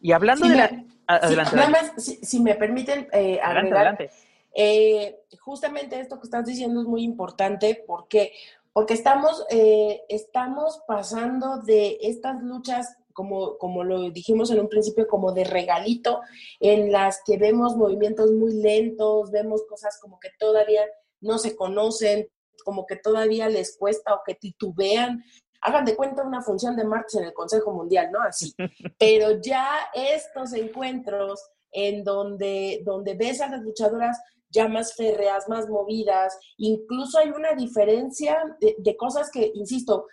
Y hablando de la adelante, nada más, si, me permiten eh, adelante, eh, justamente esto que estás diciendo es muy importante porque porque estamos eh, estamos pasando de estas luchas como, como lo dijimos en un principio, como de regalito, en las que vemos movimientos muy lentos, vemos cosas como que todavía no se conocen, como que todavía les cuesta o que titubean hagan de cuenta una función de martes en el Consejo Mundial, ¿no? Así. [LAUGHS] Pero ya estos encuentros en donde, donde ves a las luchadoras ya más férreas, más movidas, incluso hay una diferencia de, cosas que, insisto,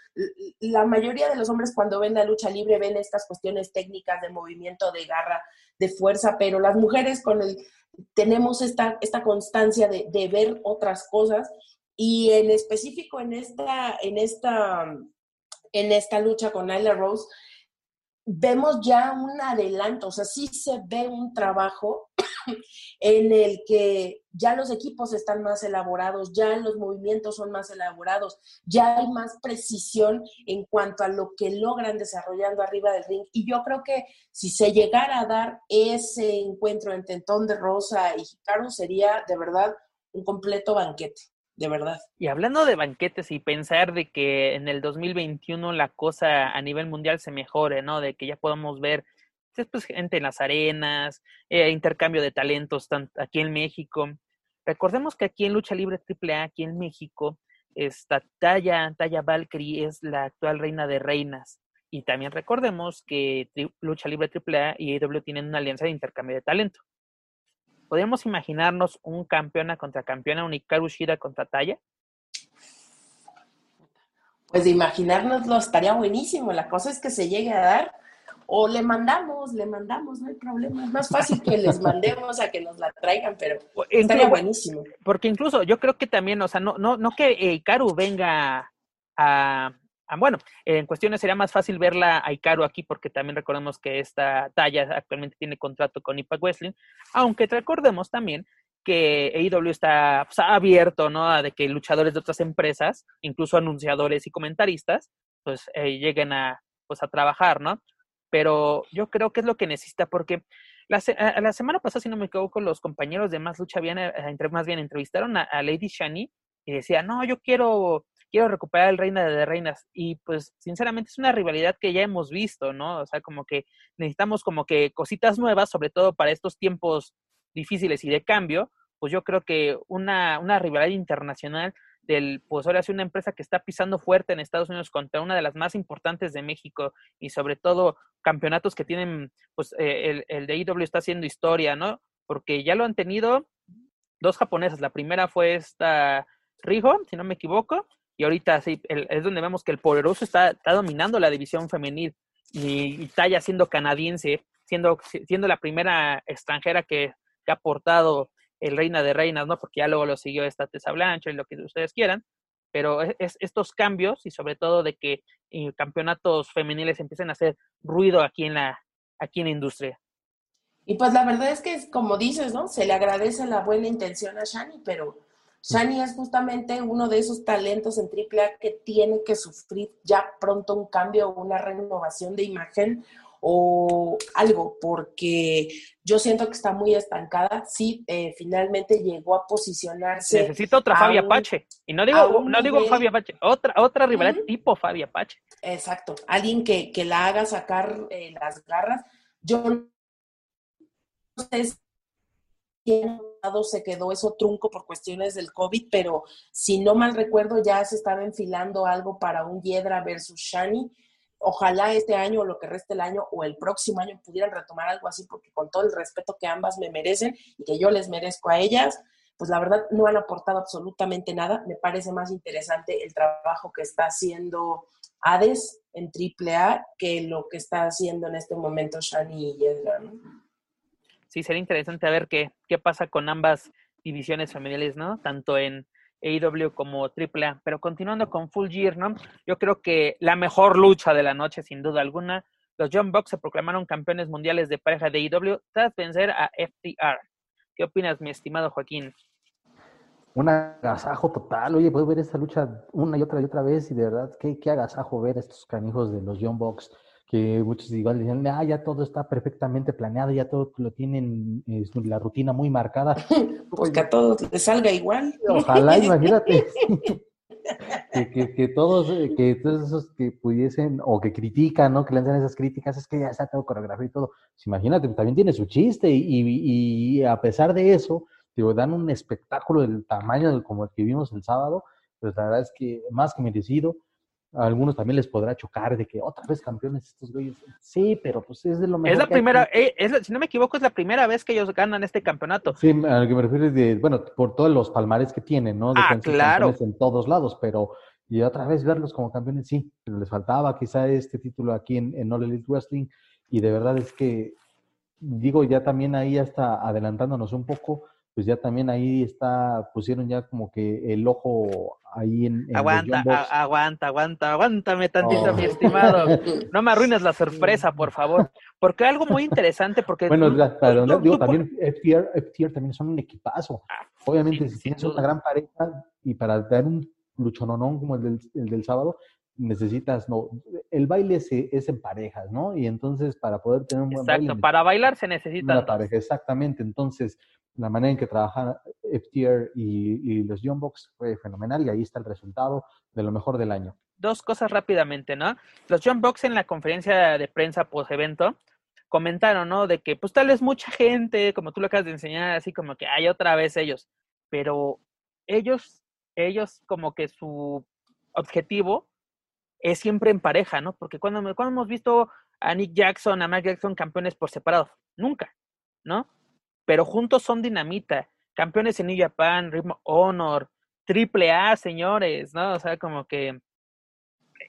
la mayoría de los hombres cuando ven la lucha libre ven estas cuestiones técnicas de movimiento, de garra, de fuerza, pero las mujeres con el, tenemos esta, esta constancia de, de ver otras cosas y en específico en esta, en esta en esta lucha con Nyla Rose, vemos ya un adelanto, o sea, sí se ve un trabajo [COUGHS] en el que ya los equipos están más elaborados, ya los movimientos son más elaborados, ya hay más precisión en cuanto a lo que logran desarrollando arriba del ring. Y yo creo que si se llegara a dar ese encuentro entre Tentón de Rosa y Hikaru, sería de verdad un completo banquete de verdad. Y hablando de banquetes y pensar de que en el 2021 la cosa a nivel mundial se mejore, ¿no? De que ya podamos ver pues, gente en las arenas, eh, intercambio de talentos aquí en México. Recordemos que aquí en Lucha Libre AAA, aquí en México, esta Talla, Talla Valkyrie es la actual reina de reinas. Y también recordemos que Lucha Libre AAA y AEW tienen una alianza de intercambio de talento. ¿Podríamos imaginarnos un campeona contra campeona, un Hikaru Shida contra Taya? Pues de imaginárnoslo estaría buenísimo. La cosa es que se llegue a dar, O le mandamos, le mandamos, no hay problema. Es más fácil que les [LAUGHS] mandemos a que nos la traigan, pero estaría buenísimo. Porque incluso yo creo que también, o sea, no, no, no que Ikaru venga a, bueno, en cuestiones sería más fácil verla a Ikaru aquí porque también recordemos que esta talla actualmente tiene contrato con Impact Wrestling, aunque recordemos también que AEW está pues, abierto, ¿no? A de que luchadores de otras empresas, incluso anunciadores y comentaristas, pues eh, lleguen a, pues, a trabajar, ¿no? Pero yo creo que es lo que necesita porque la, semana pasada, si no me equivoco, los compañeros de Más Lucha habían, eh, entre, más bien entrevistaron a, Lady Shani y decía, no, yo quiero, quiero recuperar el Reina de Reinas. Y pues, sinceramente, es una rivalidad que ya hemos visto, ¿no? O sea, como que necesitamos como que cositas nuevas, sobre todo para estos tiempos difíciles y de cambio, pues yo creo que una, una rivalidad internacional del, pues ahora sí una empresa que está pisando fuerte en Estados Unidos contra una de las más importantes de México y sobre todo campeonatos que tienen, pues eh, el, el de IW está haciendo historia, ¿no? Porque ya lo han tenido dos japonesas. La primera fue esta Rijo, si no me equivoco, y ahorita sí, es donde vemos que el poderoso está, dominando la división femenil y, y siendo canadiense, siendo, siendo la primera extranjera que ha aportado el Reina de Reinas, ¿no? Porque ya luego lo siguió esta Tessa Blanche y lo que ustedes quieran, pero es, estos cambios y sobre todo de que eh, campeonatos femeniles empiecen a hacer ruido aquí en la, aquí en la industria. Y pues la verdad es que, como dices, ¿no? Se le agradece la buena intención a Shani, pero Shani es justamente uno de esos talentos en AAA que tiene que sufrir ya pronto un cambio, una renovación de imagen o algo, porque yo siento que está muy estancada. Sí, eh, finalmente llegó a posicionarse. Necesita otra Fabia Apache. Y no digo, no digo Fabia Apache, otra, otra rivalidad tipo Fabia Apache. Exacto. Alguien que, que la haga sacar eh, las garras. Yo no sé si se quedó eso trunco por cuestiones del COVID, pero si no mal recuerdo, ya se estaba enfilando algo para un Hiedra versus Shani ojalá este año o lo que reste el año o el próximo año pudieran retomar algo así, porque con todo el respeto que ambas me merecen y que yo les merezco a ellas, pues la verdad no han aportado absolutamente nada. Me parece más interesante el trabajo que está haciendo Hades en AAA que lo que está haciendo en este momento Shani y Yedra, Sí, sería interesante a ver qué, qué pasa con ambas divisiones femeniles, ¿no? Tanto en AEW como AAA. Pero continuando con Full Gear, ¿no? Yo creo que la mejor lucha de la noche, sin duda alguna, los John Bucks se proclamaron campeones mundiales de pareja de AEW tras vencer a FTR. ¿Qué opinas, mi estimado Joaquín? Un agasajo total. Oye, puedo ver esta lucha una y otra y otra vez y de verdad, qué, qué agasajo ver estos canijos de los John Bucks que muchos igual decían, ah, ya todo está perfectamente planeado, ya todo lo tienen, la rutina muy marcada. [LAUGHS] Pues que a todos les salga igual. Ojalá, imagínate. [LAUGHS] [LAUGHS] que, que, todos, que todos esos que pudiesen, o que critican, ¿no? Que le hacen esas críticas, es que ya está todo coreografía y todo. Pues imagínate, también tiene su chiste y, y, a pesar de eso, digo, dan un espectáculo del tamaño del, como el que vimos el sábado, pues la verdad es que más que merecido a algunos también les podrá chocar de que otra vez campeones estos güeyes. Sí, pero pues es de lo mejor. Es la primera, eh, es si no me equivoco, es la primera vez que ellos ganan este campeonato. Sí, a lo que me refiero es de, bueno, por todos los palmares que tienen, ¿no? De ah, claro. En todos lados, pero y otra vez verlos como campeones, sí, pero les faltaba quizá este título aquí en, en All Elite Wrestling y de verdad es que, digo, ya también ahí hasta adelantándonos un poco, pues ya también ahí está, pusieron ya como que el ojo ahí en... aguanta, aguanta, aguanta, aguántame tantito, mi oh. estimado. [LAUGHS] No me arruines la sorpresa, por favor. Porque algo muy interesante, porque... Bueno, digo, también FTR, también son un equipazo. Ah, Obviamente, si tienes una gran pareja y para dar un luchononón como el del, el del sábado, necesitas, no, el baile es, es, en parejas, ¿no? Y entonces para poder tener un buen Exacto, para bailar se necesita una pareja, exactamente. Entonces, la manera en que trabajan FTR y, los Young Bucks fue fenomenal y ahí está el resultado de lo mejor del año. Dos cosas rápidamente, ¿no? Los Young Bucks en la conferencia de prensa post-evento comentaron, ¿no? De que pues tal vez mucha gente, como tú lo acabas de enseñar, así como que hay otra vez ellos, pero ellos, ellos como que su objetivo es siempre en pareja, ¿no? Porque cuando, cuando hemos visto a Nick Jackson, a Mike Jackson campeones por separado, nunca, ¿no? Pero juntos son dinamita. Campeones en New Japan, Ritmo Honor, Triple A, señores, ¿no? O sea, como que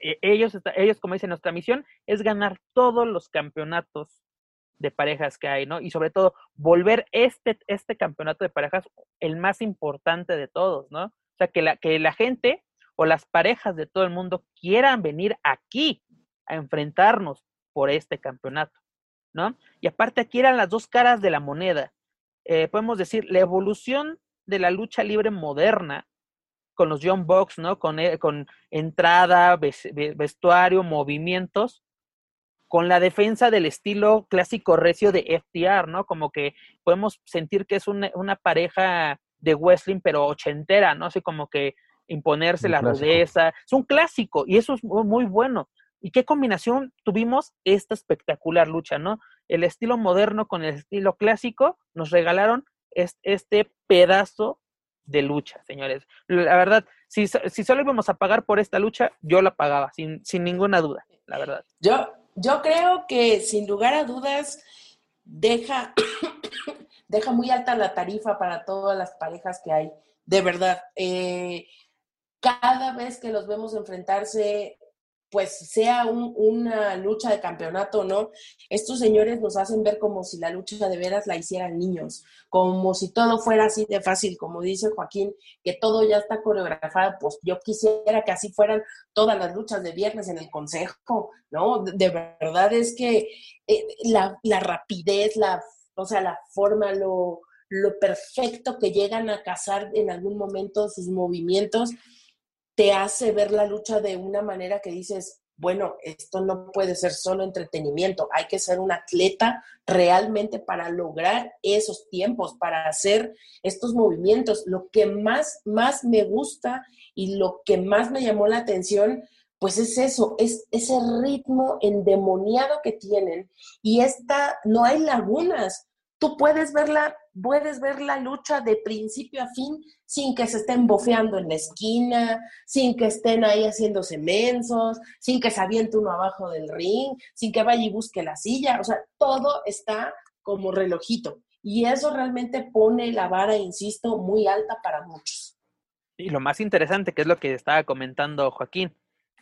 e, ellos, ellos, como dicen, nuestra misión es ganar todos los campeonatos de parejas que hay, ¿no? Y sobre todo, volver este, este campeonato de parejas el más importante de todos, ¿no? O sea, que la, que la gente o las parejas de todo el mundo quieran venir aquí a enfrentarnos por este campeonato, ¿no? Y aparte aquí eran las dos caras de la moneda. Eh, podemos decir, la evolución de la lucha libre moderna con los Young Bucks, ¿no? Con, eh, con entrada, vestuario, movimientos, con la defensa del estilo clásico recio de FTR, ¿no? Como que podemos sentir que es una, una pareja de wrestling, pero ochentera, ¿no? Así como que imponerse la rudeza. Es un clásico y eso es muy bueno. ¿Y qué combinación tuvimos esta espectacular lucha, no? El estilo moderno con el estilo clásico nos regalaron este pedazo de lucha, señores. La verdad, si, si solo íbamos a pagar por esta lucha, yo la pagaba, sin, sin ninguna duda, la verdad. Yo, yo creo que sin lugar a dudas deja, [COUGHS] deja muy alta la tarifa para todas las parejas que hay. De verdad, eh, cada vez que los vemos enfrentarse pues sea una lucha de campeonato o no, estos señores nos hacen ver como si la lucha de veras la hicieran niños, como si todo fuera así de fácil, como dice Joaquín, que todo ya está coreografado, pues yo quisiera que así fueran todas las luchas de viernes en el consejo, ¿no? De verdad es que eh, la, rapidez, la, o sea, la forma, lo, lo perfecto que llegan a cazar en algún momento sus movimientos, te hace ver la lucha de una manera que dices, bueno, esto no puede ser solo entretenimiento, hay que ser un atleta realmente para lograr esos tiempos, para hacer estos movimientos. Lo que más, más me gusta y lo que más me llamó la atención, pues es eso, es ese ritmo endemoniado que tienen y esta, no hay lagunas, tú puedes verla, puedes ver la lucha de principio a fin sin que se estén bofeando en la esquina, sin que estén ahí haciéndose mensos, sin que se aviente uno abajo del ring, sin que vaya y busque la silla, o sea, todo está como relojito. Y eso realmente pone la vara, insisto, muy alta para muchos. Y lo más interesante, que es lo que estaba comentando Joaquín,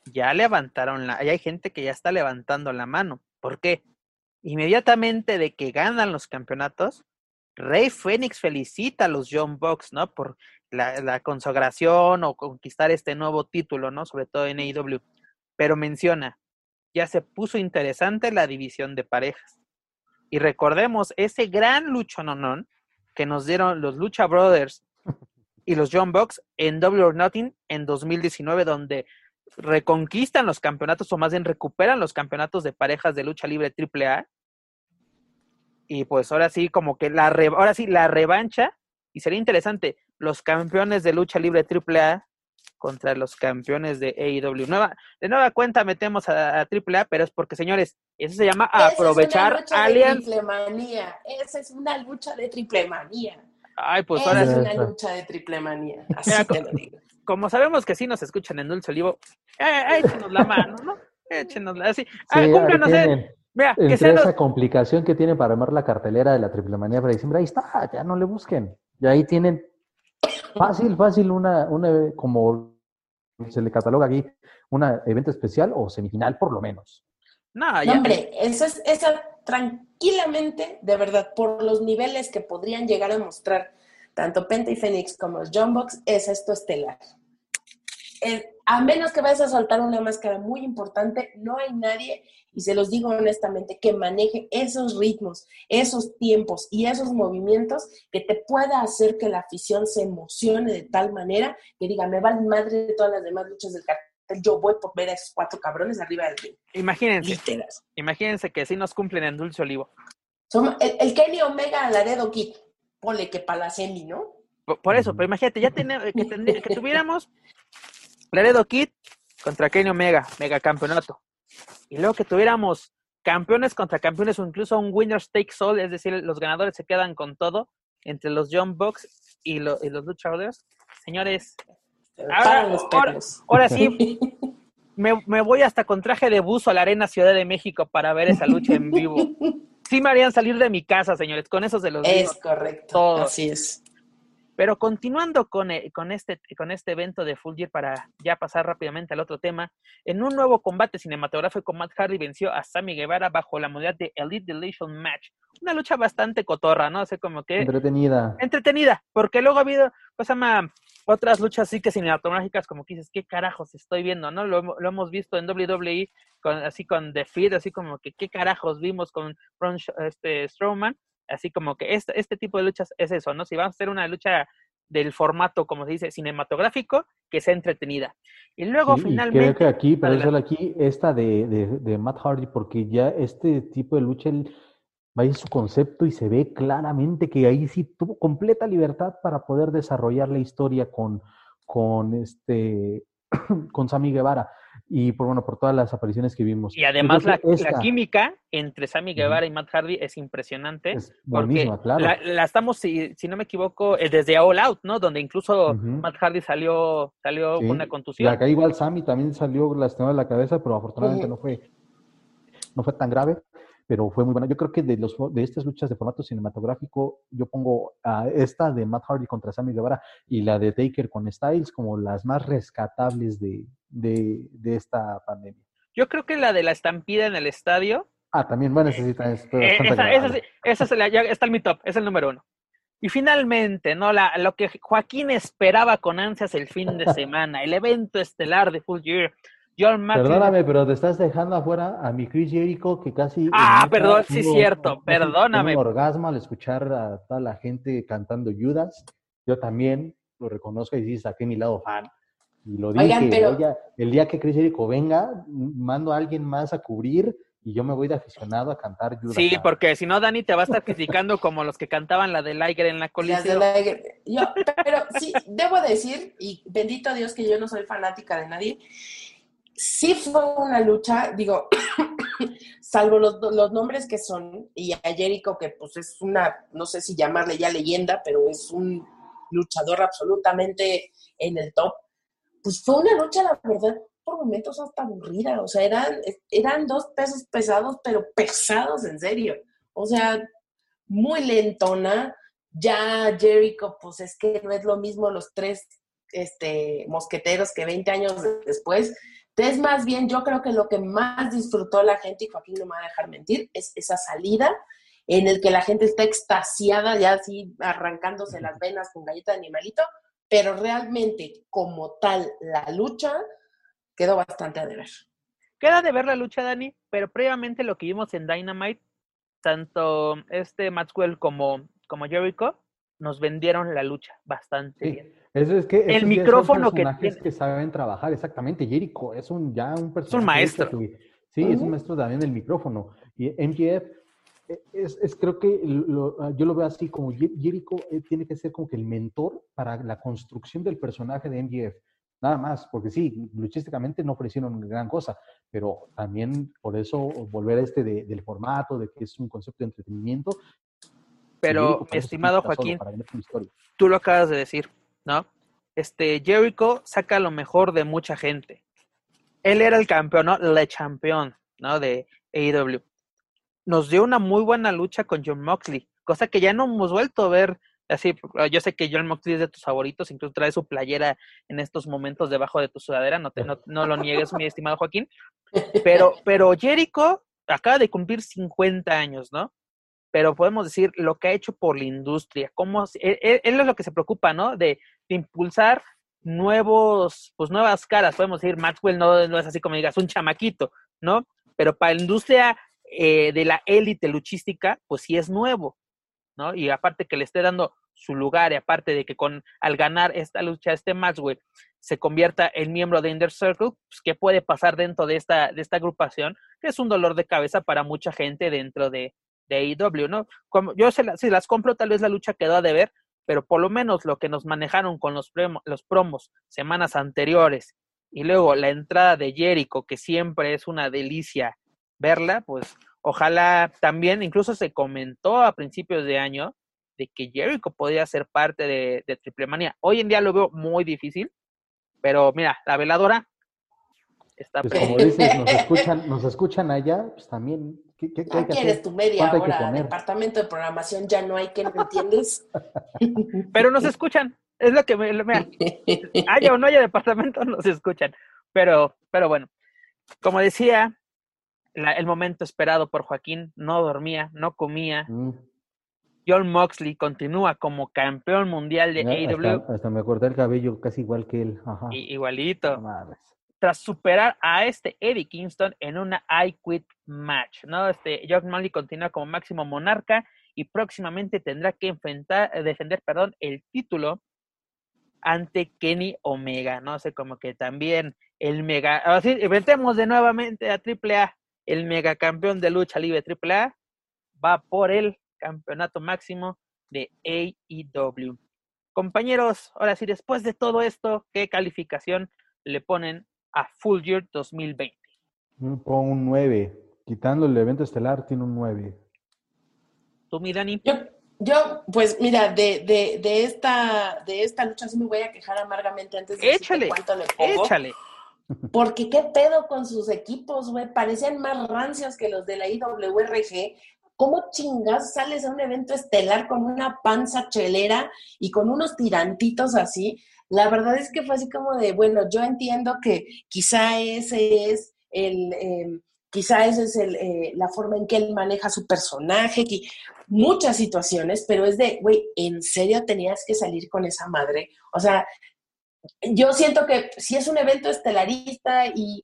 ya levantaron la, hay gente que ya está levantando la mano. ¿Por qué? inmediatamente de que ganan los campeonatos, Rey Fénix felicita a los John Bucks, ¿no? Por la, consagración o conquistar este nuevo título, ¿no? Sobre todo en AEW. Pero menciona, ya se puso interesante la división de parejas. Y recordemos ese gran lucho nonón que nos dieron los Lucha Brothers [LAUGHS] y los John Bucks en Double or Nothing en 2019, donde reconquistan los campeonatos o más bien recuperan los campeonatos de parejas de lucha libre AAA. Y pues ahora sí, como que la ahora sí, la revancha, y sería interesante, los campeones de lucha libre AAA contra los campeones de AEW. Nueva, de nueva cuenta metemos a, AAA, pero es porque, señores, eso se llama aprovechar alianza. Esa es una lucha de triple manía. Ay, pues ahora es una lucha de triple manía. Así te lo digo como sabemos que sí nos escuchan en Dulce Olivo, eh, échenos la mano, ¿no? Échenos la, así. Ah, no sé. Mira, que sea esa complicación que tienen para armar la cartelera de la triple manía para diciembre, ahí está, ya no le busquen. Y ahí tienen fácil, fácil una, una, como se le cataloga aquí, un evento especial o semifinal por lo menos. No, ya. hombre, eso es, esa tranquilamente, de verdad, por los niveles que podrían llegar a mostrar tanto Penta y Fénix como los Box, es esto estelar. a menos que vayas a soltar una máscara muy importante, no hay nadie, y se los digo honestamente, que maneje esos ritmos, esos tiempos y esos movimientos que te pueda hacer que la afición se emocione de tal manera que diga, me van madre de todas las demás luchas del cartel, yo voy por ver a esos cuatro cabrones arriba del ring. Imagínense, imagínense que si nos cumplen en Dulce Olivo. el, el Kenny Omega Laredo Kid ponle que para la semi, ¿no? Por, eso, pero imagínate, ya que, que [LAUGHS] tuviéramos Laredo Kid contra Kenny Omega, mega campeonato. Y luego que tuviéramos campeones contra campeones o incluso un winner's takes all, es decir, los ganadores se quedan con todo entre los John Bucks y, los luchadores. Señores, ahora, sí, [LAUGHS] me, me, voy hasta con traje de buzo a la Arena Ciudad de México para ver esa lucha en vivo. sí me harían salir de mi casa, señores. Con eso se los. Es correcto. Así es. Pero continuando con, eh, con, este, con este evento de Full Gear para ya pasar rápidamente al otro tema, en un nuevo combate cinematográfico, Matt Hardy venció a Sammy Guevara bajo la modalidad de Elite Deletion Match. Una lucha bastante cotorra, ¿no? O sea, como que... Entretenida. Entretenida, porque luego ha habido, pues, llama, otras luchas sí que cinematográficas, como que dices, ¿qué carajos estoy viendo? ¿No? Lo, lo hemos visto en WWE, con, así con The Feed, así como que, ¿qué carajos vimos con Braun este, Strowman? Así como que este, este tipo de luchas es eso, ¿no? Si vamos a hacer una lucha del formato, como se dice, cinematográfico, que sea entretenida. Y luego finalmente... Creo que aquí, pero eso aquí, esta de, de, de, Matt Hardy, porque ya este tipo de lucha, él va en su concepto y se ve claramente que ahí sí tuvo completa libertad para poder desarrollar la historia con, con este [CLEARS THROAT] con Sammy Guevara y por bueno por todas las apariciones que vimos. Y además la, la, química entre Sammy Guevara uh -huh. y Matt Hardy es impresionante. Es buenísima, porque claro. La, la, estamos, si, si, no me equivoco, eh, desde All Out, ¿no? Donde incluso uh -huh. Matt Hardy salió, salió sí. con una contusión. Acá igual Sammy también salió lastimado de la cabeza, pero afortunadamente uh -huh. no fue no fue tan grave pero fue muy buena. Yo creo que de, los, de estas luchas de formato cinematográfico, yo pongo a esta de Matt Hardy contra Sammy Guevara y la de Taker con Styles como las más rescatables de, de, de esta pandemia. Yo creo que la de la estampida en el estadio. Ah, también, bueno, necesita esto. Eh, esa, esa, esa, es la, ya está en mi top, es el número uno. Y finalmente, ¿no? La, lo que Joaquín esperaba con ansias el fin de [LAUGHS] semana, el evento estelar de Full Year, John Perdóname, pero te estás dejando afuera a mi Chris Jericho, que casi. Ah, perdón, sí, es cierto, perdóname. Un orgasmo al escuchar a toda la gente cantando Judas. Yo también lo reconozco y sí, saqué mi lado fan. Y lo dije, Oigan, pero... Oye, el día que Chris Jericho venga, mando a alguien más a cubrir y yo me voy de aficionado a cantar Judas. Sí, porque si no, Dani te va a estar criticando como los que cantaban la de Liger en la colisión. Yo, pero sí, debo decir, y bendito Dios que yo no soy fanática de nadie, sí fue una lucha, digo, [COUGHS] salvo los, los, nombres que son, y a Jericho, que pues es una, no sé si llamarle ya leyenda, pero es un luchador absolutamente en el top, pues fue una lucha, la verdad, por momentos hasta aburrida, o sea, eran, eran dos pesos pesados, pero pesados en serio, o sea, muy lentona, ya Jericho, pues es que no es lo mismo los tres este, mosqueteros que 20 años después, entonces, más bien, yo creo que lo que más disfrutó la gente, y Joaquín no me va a dejar mentir, es esa salida en el que la gente está extasiada, ya así arrancándose las venas con galleta de animalito, pero realmente, como tal, la lucha quedó bastante a deber. Queda de ver la lucha, Dani, pero previamente lo que vimos en Dynamite, tanto este Maxwell como, como Jericho, nos vendieron la lucha bastante sí. bien. Eso es que el micrófono que, tiene... que saben trabajar, exactamente. Jericho es un ya un personaje. Es un maestro. Que, sí, uh -huh. es un maestro también del micrófono. Y MGF es, es creo que lo, yo lo veo así como Jericho eh, tiene que ser como que el mentor para la construcción del personaje de MGF. Nada más, porque sí, luchísticamente no ofrecieron gran cosa, pero también por eso volver a este de, del formato, de que es un concepto de entretenimiento. Pero, mi estimado Joaquín, tú lo acabas de decir, ¿no? Este, Jericho saca lo mejor de mucha gente. Él era el campeón, ¿no? Le campeón, ¿no? De AEW. Nos dio una muy buena lucha con John Moxley, cosa que ya no hemos vuelto a ver así. Yo sé que John Moxley es de tus favoritos, incluso trae su playera en estos momentos debajo de tu sudadera, no, te, no, no lo niegues, mi estimado Joaquín. Pero, [LAUGHS] pero Jericho acaba de cumplir 50 años, ¿no? pero podemos decir lo que ha hecho por la industria, cómo él, él es lo que se preocupa, ¿no? De, de, impulsar nuevos, pues nuevas caras, podemos decir, Maxwell no, no es así como digas, un chamaquito, ¿no? Pero para la industria eh, de la élite luchística, pues sí es nuevo, ¿no? Y aparte que le esté dando su lugar, y aparte de que con al ganar esta lucha, este Maxwell se convierta en miembro de Inner Circle, pues qué puede pasar dentro de esta, de esta agrupación, que es un dolor de cabeza para mucha gente dentro de, de AEW, ¿no? Como yo se la, si las compro, tal vez la lucha quedó a deber, pero por lo menos lo que nos manejaron con los, los promos semanas anteriores y luego la entrada de Jericho, que siempre es una delicia verla, pues ojalá también, incluso se comentó a principios de año de que Jericho podía ser parte de, de Triple Manía. Hoy en día lo veo muy difícil, pero mira, la veladora está... Pues como dices, nos escuchan, nos escuchan allá, pues también ¿Qué, qué- qué ¿Qué hay que quieres hacer? tu media ¿Cuánto hay que hora? poner? Departamento de programación ya no hay que, ¿no entiendes? [LAUGHS] Pero nos escuchan. Es lo que me, mira, haya o no haya departamento, nos escuchan. Pero, pero bueno, como decía, la- el momento esperado por Joaquín, no dormía, no comía. Mm, John Moxley continúa como campeón mundial de ya, AEW, hasta, hasta me corté el cabello casi igual que él. Ajá. igualito, tras superar a este Eddie Kingston en una I Quit match, ¿no? Este John Moxley continúa como máximo monarca y próximamente tendrá que enfrentar, eh, defender, perdón, el título ante Kenny Omega, no sé, como que también el mega, así, inventemos de nuevamente a AAA, el mega campeón de lucha libre AAA va por el campeonato máximo de AEW. Compañeros, ahora sí, después de todo esto, ¿qué calificación le ponen a Full Year 2020? Mm, Pon un 9. Quitando el evento estelar, tiene un 9. ¿Tú, mi Dani? Yo, yo, pues mira, de, de, de, esta, de esta lucha sí me voy a quejar amargamente antes de decirte Échale, cuánto le pongo. Échale. Porque qué pedo con sus equipos, güey. Parecían más rancios que los de la IWRG. ¿Cómo chingas sales a un evento estelar con una panza chelera y con unos tirantitos así? La verdad es que fue así como de, bueno, yo entiendo que quizá ese es el, eh, quizá esa es el, eh, la forma en que él maneja su personaje, que, muchas situaciones, pero es de, güey, ¿en serio tenías que salir con esa madre? O sea, yo siento que si es un evento estelarista y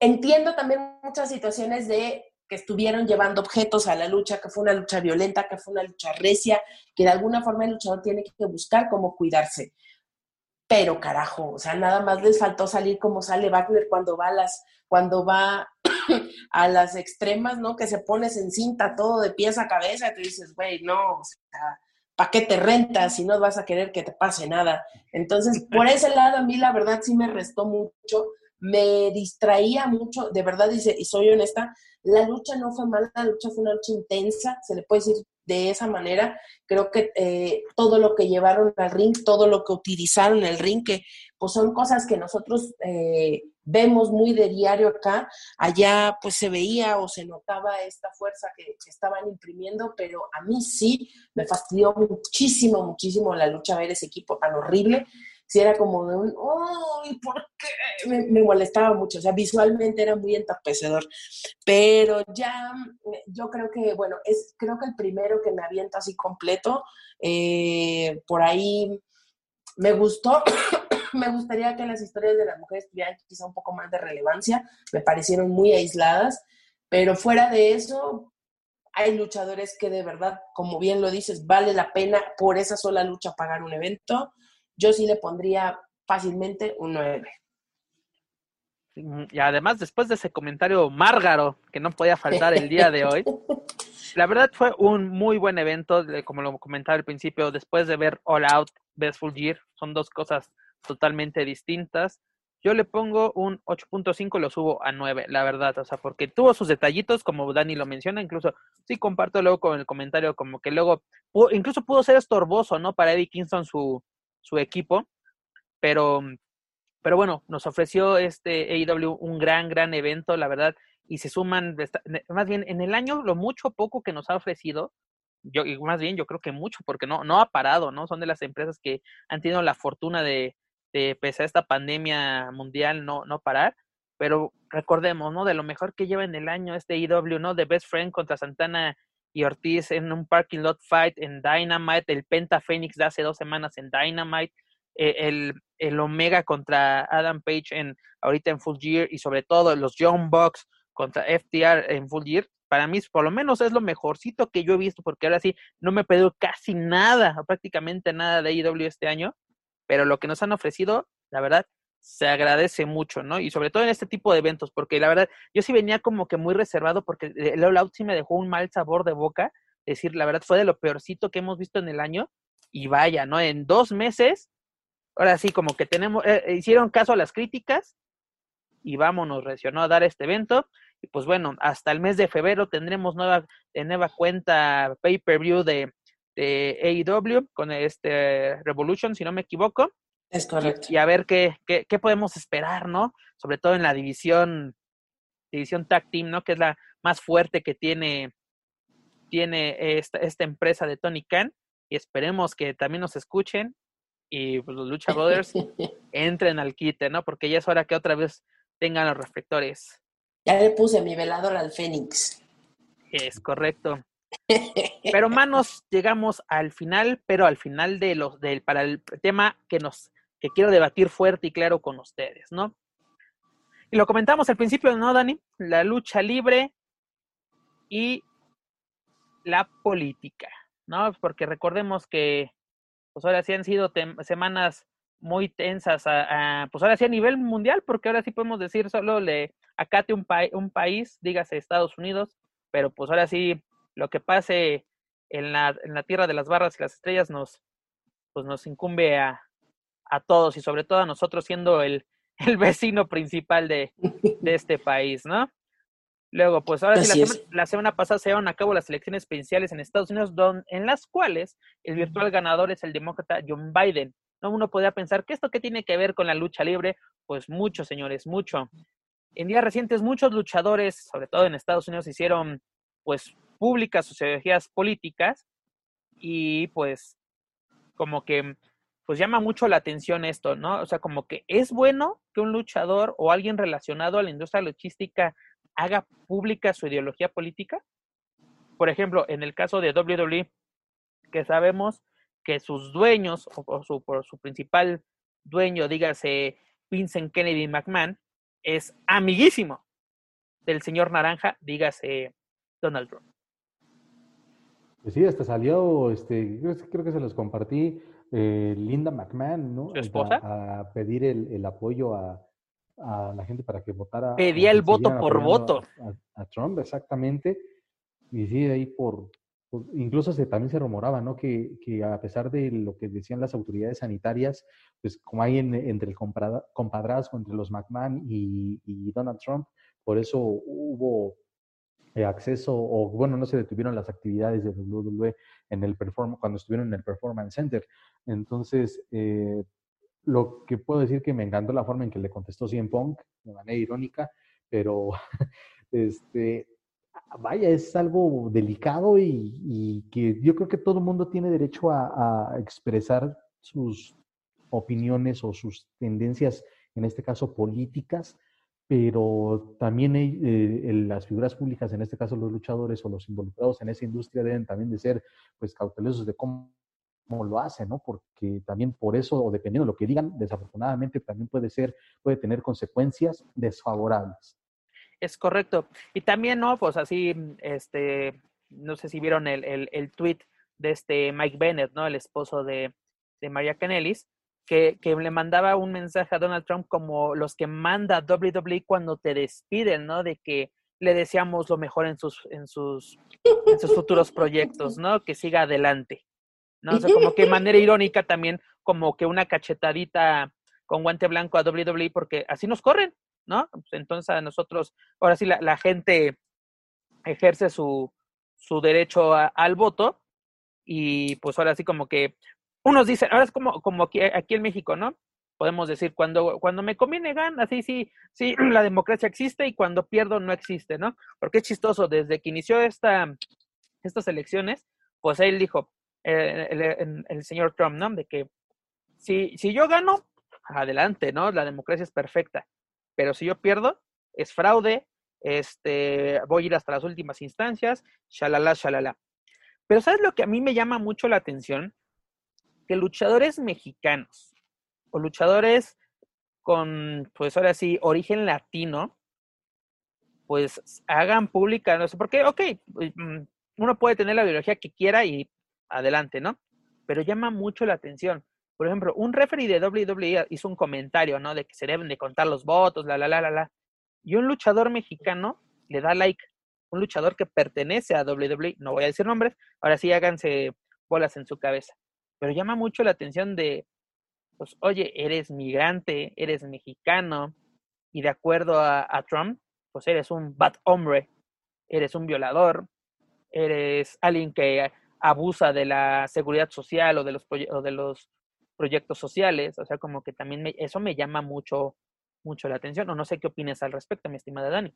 entiendo también muchas situaciones de que estuvieron llevando objetos a la lucha, que fue una lucha violenta, que fue una lucha recia, que de alguna forma el luchador tiene que buscar cómo cuidarse. Pero carajo, o sea, nada más les faltó salir como sale Wagner cuando va a las, cuando va [CLEARS THROAT] a las extremas, ¿no? Que se pones en cinta todo de pies a cabeza, y te dices, güey, no, o sea, ¿para qué te rentas si no vas a querer que te pase nada? Entonces, por [LAUGHS] ese lado, a mí la verdad sí me restó mucho, me distraía mucho, de verdad, y, y soy honesta, la lucha no fue mala, la lucha fue una lucha intensa, se le puede decir de esa manera. Creo que eh, todo lo que llevaron al ring, todo lo que utilizaron el ring, que pues son cosas que nosotros eh, vemos muy de diario acá, allá pues se veía o se notaba esta fuerza que, que, estaban imprimiendo, pero a mí sí me fastidió muchísimo, muchísimo la lucha ver ese equipo tan horrible. Si era como de un, ¡ay, por qué! Me, me, molestaba mucho, o sea, visualmente era muy entapecedor. Pero ya, yo creo que, bueno, es creo que el primero que me aviento así completo, eh, por ahí me gustó. [LAUGHS] me gustaría que las historias de las mujeres tuvieran quizá un poco más de relevancia, me parecieron muy aisladas, pero fuera de eso, hay luchadores que de verdad, como bien lo dices, vale la pena por esa sola lucha pagar un evento. Yo sí le pondría fácilmente un 9. Y además, después de ese comentario márgaro que no podía faltar el día de hoy, [LAUGHS] la verdad fue un muy buen evento, como lo comentaba al principio, después de ver All Out, Best Full Year, son dos cosas totalmente distintas. Yo le pongo un 8.5, lo subo a 9, la verdad, o sea, porque tuvo sus detallitos, como Dani lo menciona, incluso sí comparto luego con el comentario, como que luego, incluso pudo ser estorboso, ¿no? Para Eddie Kingston su, su equipo, pero, pero bueno, nos ofreció este AEW un gran, gran evento, la verdad, y se suman, más bien en el año, lo mucho poco que nos ha ofrecido, yo, y más bien yo creo que mucho, porque no, no ha parado, ¿no? Son de las empresas que han tenido la fortuna de, de pese a esta pandemia mundial, no, no parar, pero recordemos, ¿no? De lo mejor que lleva en el año este IW, ¿no? De Best Friend contra Santana y Ortiz en un parking lot fight en Dynamite, el Penta Phoenix de hace dos semanas en Dynamite, eh, el, el Omega contra Adam Page en ahorita en Full Gear y sobre todo los Young Bucks contra FTR en Full Gear, para mí por lo menos es lo mejorcito que yo he visto, porque ahora sí no me he casi nada, prácticamente nada de AEW este año, pero lo que nos han ofrecido, la verdad, se agradece mucho, ¿no? Y sobre todo en este tipo de eventos, porque la verdad, yo sí venía como que muy reservado, porque el All Out sí me dejó un mal sabor de boca, decir, la verdad fue de lo peorcito que hemos visto en el año, y vaya, ¿no? En dos meses, ahora sí, como que tenemos, eh, hicieron caso a las críticas, y vámonos, reaccionó a dar este evento, y pues bueno, hasta el mes de febrero tendremos nueva, de nueva cuenta pay-per-view de, de AEW con este Revolution, si no me equivoco. Es correcto. Y, y a ver qué, qué, qué, podemos esperar, ¿no? Sobre todo en la división, división tag team, ¿no? Que es la más fuerte que tiene, tiene esta, esta empresa de Tony Khan y esperemos que también nos escuchen y pues, los Lucha Brothers [LAUGHS] entren al quite, ¿no? Porque ya es hora que otra vez tengan los reflectores. Ya le puse mi velador al Fénix. Es correcto. Pero [LAUGHS] manos, llegamos al final, pero al final de los del para el tema que nos que quiero debatir fuerte y claro con ustedes, ¿no? Y lo comentamos al principio, ¿no, Dani? La lucha libre y la política, ¿no? Porque recordemos que pues ahora sí han sido semanas muy tensas, a, pues ahora sí a nivel mundial, porque ahora sí podemos decir solo le acate un, un país, dígase Estados Unidos, pero pues ahora sí lo que pase en la, en la tierra de las barras y las estrellas nos, pues nos incumbe a, a todos y sobre todo a nosotros siendo el, [LAUGHS] el vecino principal de, de este país, ¿no? Luego, pues ahora sí, la, semana, la semana pasada se llevaron a cabo las elecciones presidenciales en Estados Unidos, don, en las cuales el virtual ganador es el demócrata John Biden. ¿No? Uno podría pensar que esto qué tiene que ver con la lucha libre, pues mucho, señores, mucho. En días recientes, muchos luchadores, sobre todo en Estados Unidos, hicieron pues públicas sus ideologías políticas y pues como que pues llama mucho la atención esto, ¿no? O sea, como que es bueno que un luchador o alguien relacionado a la industria logística haga pública su ideología política. Por ejemplo, en el caso de WWE, que sabemos que sus dueños, o, su, por su principal dueño, dígase Vincent Kennedy McMahon, es amiguísimo del señor Naranja, dígase Donald Trump. Pues sí, hasta salió, este, creo que se los compartí, eh, Linda McMahon, ¿no? ¿Su esposa? A, pedir el, el apoyo a, a la gente para que votara. Pedía el voto por voto. A, Trump, exactamente. Y sí, ahí por, incluso se, también se rumoraba, ¿no? Que, que, a pesar de lo que decían las autoridades sanitarias, pues como hay entre el compadrazgo entre los McMahon y, y Donald Trump, por eso hubo eh, acceso, o bueno, no se detuvieron las actividades de WWE en el perform cuando estuvieron en el Performance Center. Entonces, eh, lo que puedo decir que me encantó la forma en que le contestó CM Punk, de manera irónica, pero [LAUGHS] este, vaya, es algo delicado y, que yo creo que todo el mundo tiene derecho a, expresar sus opiniones o sus tendencias, en este caso políticas, pero también eh, las figuras públicas, en este caso los luchadores o los involucrados en esa industria deben también de ser pues cautelosos de cómo lo hace, ¿no? Porque también por eso, o dependiendo de lo que digan, desafortunadamente también puede ser, puede tener consecuencias desfavorables. Es correcto. Y también, ¿no? Pues así, este, no sé si vieron el, el, el tweet de este Mike Bennett, ¿no? El esposo de, de María Canelis, que, que, le mandaba un mensaje a Donald Trump como los que manda WWE cuando te despiden, ¿no? De que le deseamos lo mejor en sus, en sus, en sus futuros proyectos, [LAUGHS] ¿no? Que siga adelante. ¿no? O sea, como que de manera [LAUGHS] irónica también, como que una cachetadita con guante blanco a WWE, porque así nos corren, ¿no? Pues entonces a nosotros, ahora sí la, la gente ejerce su, su derecho al voto y pues ahora sí como que unos dicen, ahora es como, como aquí, aquí en México, ¿no? Podemos decir, cuando, cuando me conviene gana, así sí, sí, [CLEARS THROAT] la democracia existe y cuando pierdo no existe, ¿no? Porque es chistoso, desde que inició esta, estas elecciones, pues él dijo, el, el, señor Trump, ¿no? De que si, si yo gano, adelante, ¿no? La democracia es perfecta. Pero si yo pierdo, es fraude, este, voy a ir hasta las últimas instancias, shalala, shalala. Pero ¿sabes lo que a mí me llama mucho la atención? Que luchadores mexicanos o luchadores con, pues ahora sí, origen latino, pues hagan pública, no sé, porque, ok, mm, uno puede tener la ideología que quiera y adelante, ¿no? Pero llama mucho la atención. Por ejemplo, un referee de WWE hizo un comentario, ¿no? De que se deben de contar los votos, la, la, la, la, la. Y un luchador mexicano le da like. Un luchador que pertenece a WWE, no voy a decir nombres, ahora sí háganse bolas en su cabeza. Pero llama mucho la atención de, pues, oye, eres migrante, eres mexicano, y de acuerdo a, Trump, pues eres un bad hombre, eres un violador, eres alguien que abusa de la seguridad social o de los, o de los proyectos sociales, o sea, como que también eso me llama mucho, mucho la atención, o no sé qué opinas al respecto, mi estimada Dani.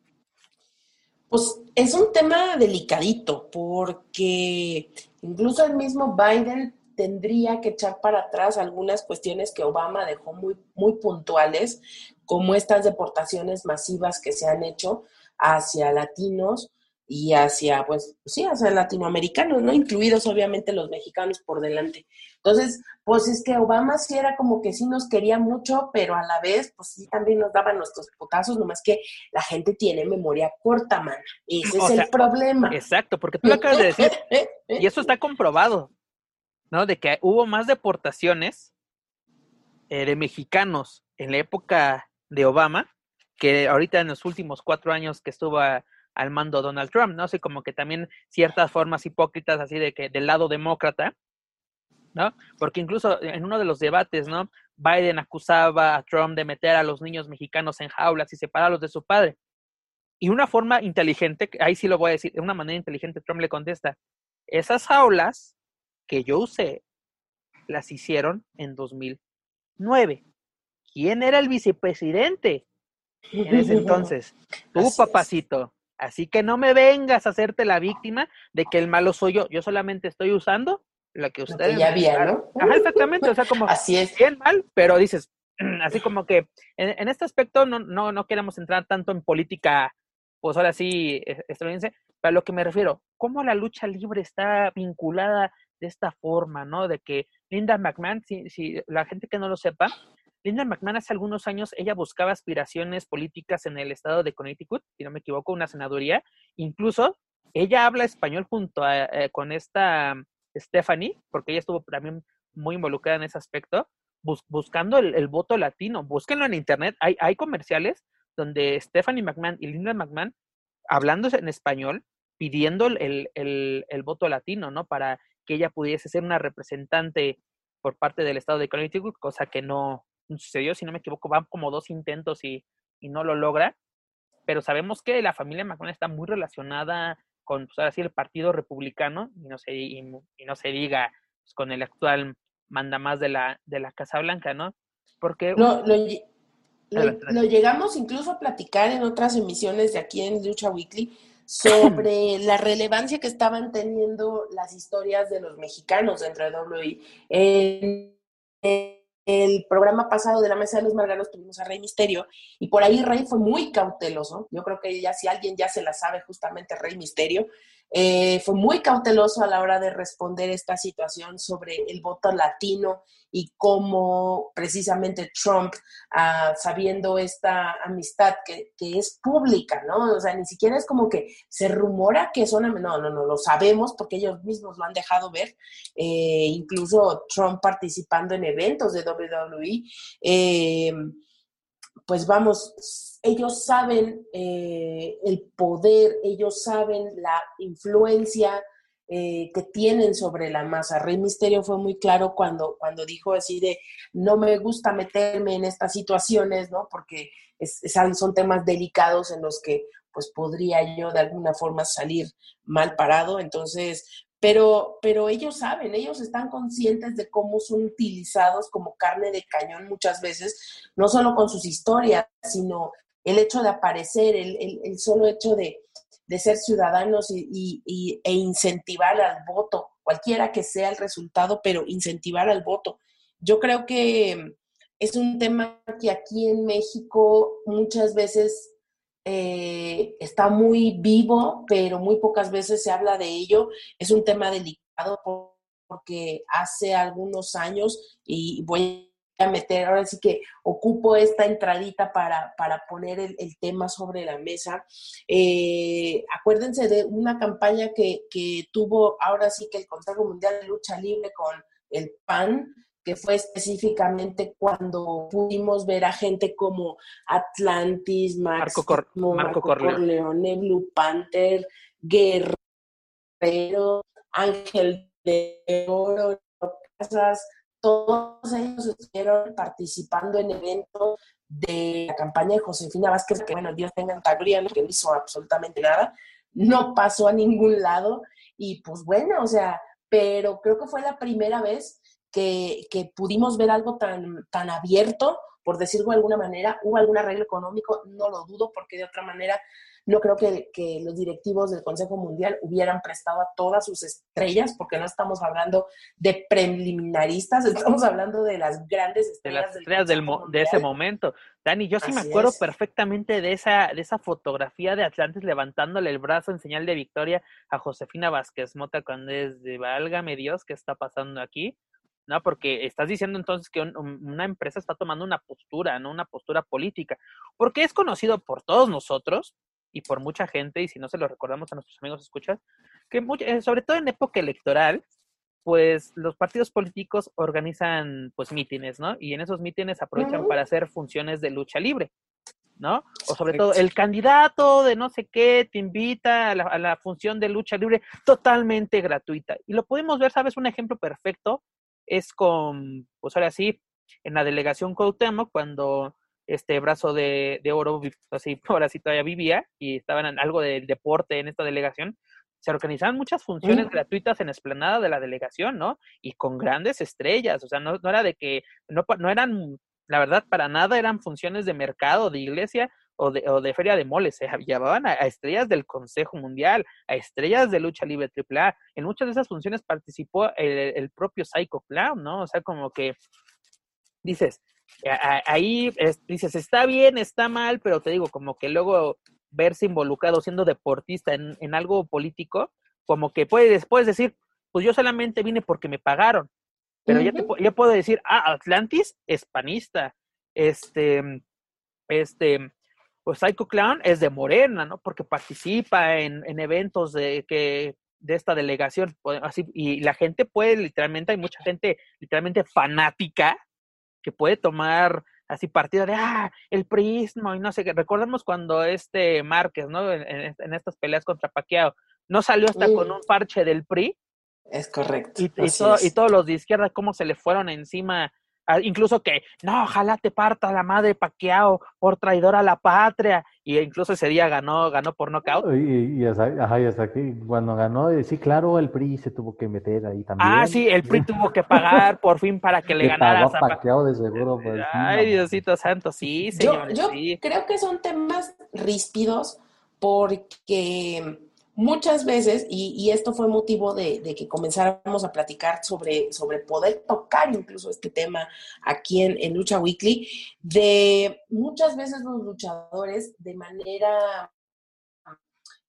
Pues es un tema delicadito porque incluso el mismo Biden tendría que echar para atrás algunas cuestiones que Obama dejó muy, muy puntuales, como estas deportaciones masivas que se han hecho hacia latinos y hacia, pues, sí, hacia latinoamericanos, ¿no? Incluidos obviamente los mexicanos por delante. Entonces, pues es que Obama sí era como que sí nos quería mucho, pero a la vez, pues sí también nos daba nuestros putazos, nomás que la gente tiene memoria corta, man. Ese es el problema. Exacto, porque tú lo acabas de decir, [LAUGHS] y eso está comprobado. ¿No? De que hubo más deportaciones eh, de mexicanos en la época de Obama que ahorita en los últimos cuatro años que estuvo al mando Donald Trump, ¿no? sé como que también ciertas formas hipócritas así de que del lado demócrata, ¿no? Porque incluso en uno de los debates, ¿no? Biden acusaba a Trump de meter a los niños mexicanos en jaulas y separarlos de su padre. Y una forma inteligente, ahí sí lo voy a decir, de una manera inteligente, Trump le contesta, esas jaulas que yo usé las hicieron en 2009. ¿Quién era el vicepresidente en ese entonces? Tú, papacito. Así que no me vengas a hacerte la víctima de que el malo soy yo. Yo solamente estoy usando la que ustedes. ya había, ¿no? Ajá, exactamente. O sea, como. Así es. Bien mal, pero dices, [CLEARS THROAT] así como que en, este aspecto no, no, no queremos entrar tanto en política, pues ahora sí, e, estadounidense, pero a lo que me refiero, cómo la lucha libre está vinculada de esta forma, ¿no? De que Linda McMahon, si, si la gente que no lo sepa, Linda McMahon hace algunos años, ella buscaba aspiraciones políticas en el estado de Connecticut, si no me equivoco, una senaduría. Incluso ella habla español junto a, eh, con esta Stephanie, porque ella estuvo también muy involucrada en ese aspecto, buscando el, voto latino. Búsquenlo en internet, hay, comerciales donde Stephanie McMahon y Linda McMahon, hablando en español, pidiendo el, el, voto latino, ¿no? Para que ella pudiese ser una representante por parte del estado de Connecticut, cosa que no sucedió, si no me equivoco, van como dos intentos y, y no lo logra. Pero sabemos que la familia McMahon está muy relacionada con, pues, ahora sí, el Partido Republicano, y no se, y, no se diga pues, con el actual manda más de la, de la Casa Blanca, ¿no? Porque... lo, lo, llegamos incluso a platicar en otras emisiones de aquí en Lucha Weekly, sobre la relevancia que estaban teniendo las historias de los mexicanos dentro de WI. En el programa pasado de la Mesa de los Marganos tuvimos a Rey Misterio y por ahí Rey fue muy cauteloso. Yo creo que ya si alguien ya se la sabe justamente Rey Misterio, eh, fue muy cauteloso a la hora de responder esta situación sobre el voto latino y cómo precisamente Trump, ah, sabiendo esta amistad que, es pública, ¿no? O sea, ni siquiera es como que se rumora que son, no, no, no, lo sabemos porque ellos mismos lo han dejado ver, eh, incluso Trump participando en eventos de WWE. Eh, pues vamos, ellos saben eh, el poder, ellos saben la influencia eh, que tienen sobre la masa. Rey Misterio fue muy claro cuando, cuando dijo así de, no me gusta meterme en estas situaciones, ¿no? Porque son temas delicados en los que pues podría yo de alguna forma salir mal parado. Entonces, pero, pero ellos saben, ellos están conscientes de cómo son utilizados como carne de cañón muchas veces, no solo con sus historias, sino el hecho de aparecer, el, solo hecho de, ser ciudadanos y, e incentivar al voto, cualquiera que sea el resultado, pero incentivar al voto. Yo creo que es un tema que aquí en México muchas veces eh, está muy vivo, pero muy pocas veces se habla de ello. Es un tema delicado porque hace algunos años, y voy a meter, ahora sí que ocupo esta entradita para, para poner el, tema sobre la mesa. Eh, acuérdense de una campaña que, que tuvo ahora sí que el Consejo Mundial de Lucha Libre con el PAN, que fue específicamente cuando pudimos ver a gente como Atlantis, Marco, Marco, Corleone, Blue Panther, Guerrero, Ángel de Oro, Casas, todos ellos estuvieron participando en eventos de la campaña de Josefina Vázquez, que bueno, Dios tenga en gloria, que no hizo absolutamente nada, no pasó a ningún lado, y pues bueno, o sea, pero creo que fue la primera vez que, pudimos ver algo tan, tan abierto por decirlo de alguna manera, hubo algún arreglo económico, no lo dudo, porque de otra manera no creo que, que, los directivos del Consejo Mundial hubieran prestado a todas sus estrellas, porque no estamos hablando de preliminaristas, [LAUGHS] estamos hablando de las grandes estrellas, de las estrellas del, de ese momento. Dani, yo sí me acuerdo perfectamente de esa, de esa fotografía de Atlantis levantándole el brazo en señal de victoria a Josefina Vázquez Mota cuando es de válgame Dios, ¿qué está pasando aquí? ¿no? Porque estás diciendo entonces que una empresa está tomando una postura, ¿no? Una postura política, porque es conocido por todos nosotros y por mucha gente, y si no se lo recordamos a nuestros amigos escuchas, que eh, sobre todo en época electoral, pues los partidos políticos organizan pues mítines, ¿no? Y en esos mítines aprovechan para hacer funciones de lucha libre, ¿no? O sobre todo el candidato de no sé qué te invita a la, a la, función de lucha libre totalmente gratuita. Y lo podemos ver, ¿sabes? Un ejemplo perfecto es con, pues ahora sí, en la delegación Cuauhtémoc, cuando este brazo de, de oro, así, [LAUGHS] ahora sí todavía vivía y estaban en algo del deporte en esta delegación, se organizaban muchas funciones gratuitas en esplanada de la delegación, ¿no? Y con grandes estrellas, o sea, no, no era de que, no, no eran, la verdad, para nada eran funciones de mercado, de iglesia o de, o de feria de moles, se [LAUGHS] llevaban a, a, estrellas del Consejo Mundial, a estrellas de lucha libre AAA. En muchas de esas funciones participó el, el propio Psycho Clown, ¿no? O sea, como que dices, ahí dices, está bien, está mal, pero te digo, como que luego verse involucrado siendo deportista en, en algo político, como que puedes, puedes decir, pues yo solamente vine porque me pagaron, pero uh -huh. ya, te, ya puedo decir, ah, Atlantis es panista, este, este, pues Psycho Clown es de Morena, ¿no? Porque participa en, en eventos de que de esta delegación, así, y la gente puede, literalmente, hay mucha gente literalmente fanática que puede tomar así partida de, ah, el prismo y no sé qué. Recordemos cuando este Márquez, ¿no? En, en, en estas peleas contra Paquiao, no salió hasta mm. con un parche del PRI. Es correcto. Y, y, todo, es. y, todos los de izquierda, cómo se le fueron encima. A, incluso que, no, ojalá te parta la madre Paquiao por traidor a la patria. Y incluso ese día ganó, ganó por nocaut. Y, y, hasta, ajá, y hasta que cuando ganó, sí, claro, el PRI se tuvo que meter ahí también. Ah, sí, el PRI tuvo que pagar por fin para que le, ganara a Paquiao de seguro. Pues, Ay, Diosito santo, sí, señor. Yo, yo sí. creo que son temas ríspidos porque muchas veces, y, esto fue motivo de, de, que comenzáramos a platicar sobre, sobre poder tocar incluso este tema aquí en, en, Lucha Weekly, de muchas veces los luchadores de manera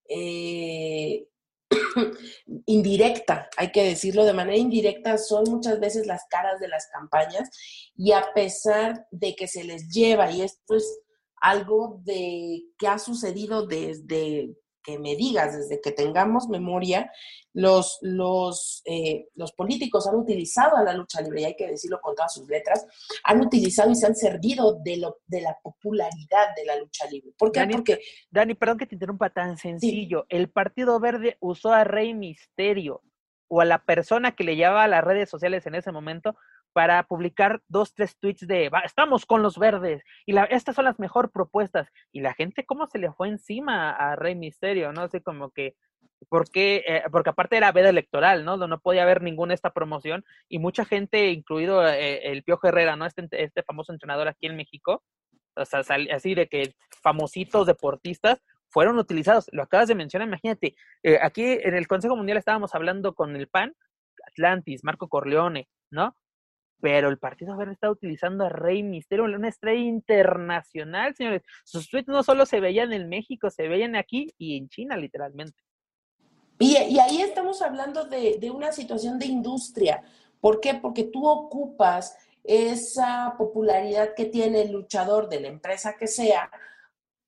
eh, [CLEARS THROAT] indirecta, hay que decirlo, de manera indirecta son muchas veces las caras de las campañas y a pesar de que se les lleva, y esto es algo de que ha sucedido desde que me digas, desde que tengamos memoria, los, los, eh, los políticos han utilizado a la lucha libre, y hay que decirlo con todas sus letras, han utilizado y se han servido de, lo, de la popularidad de la lucha libre. ¿Por qué? Dani, Porque... Dani, perdón que te interrumpa tan sencillo. Sí. El Partido Verde usó a Rey Misterio o a la persona que le llevaba a las redes sociales en ese momento para publicar dos, tres tweets de estamos con los verdes y la, estas son las mejor propuestas. Y la gente, ¿cómo se le fue encima a Rey Misterio? No sé, como que, porque, eh, porque aparte era veda electoral, ¿no? No podía haber ninguna esta promoción y mucha gente, incluido eh, el Piojo Herrera, ¿no? Este, este famoso entrenador aquí en México, o sea, así de que famositos deportistas fueron utilizados. Lo acabas de mencionar, imagínate, eh, aquí en el Consejo Mundial estábamos hablando con el PAN, Atlantis, Marco Corleone, ¿no? Pero el Partido Verde está utilizando a Rey Misterio, una estrella internacional, señores. Sus tweets no solo se veían en México, se veían aquí y en China, literalmente. Y, y ahí estamos hablando de, de, una situación de industria. ¿Por qué? Porque tú ocupas esa popularidad que tiene el luchador de la empresa que sea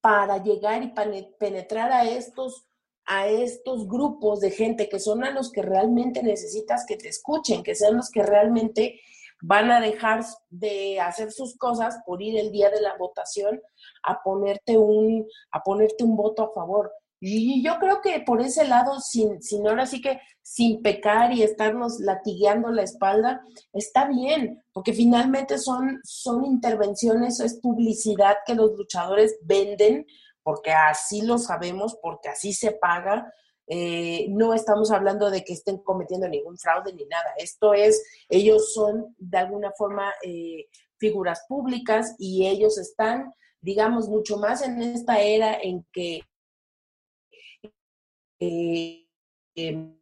para llegar y penetrar a estos a estos grupos de gente que son a los que realmente necesitas que te escuchen, que sean los que realmente van a dejar de hacer sus cosas por ir el día de la votación a ponerte un, a ponerte un voto a favor. Y yo creo que por ese lado, sin, sin ahora sí que sin pecar y estarnos latigueando la espalda, está bien, porque finalmente son, son intervenciones, es publicidad que los luchadores venden, porque así lo sabemos, porque así se paga, eh, no estamos hablando de que estén cometiendo ningún fraude ni nada. Esto es, ellos son de alguna forma eh, figuras públicas y ellos están, digamos, mucho más en esta era en que eh, em,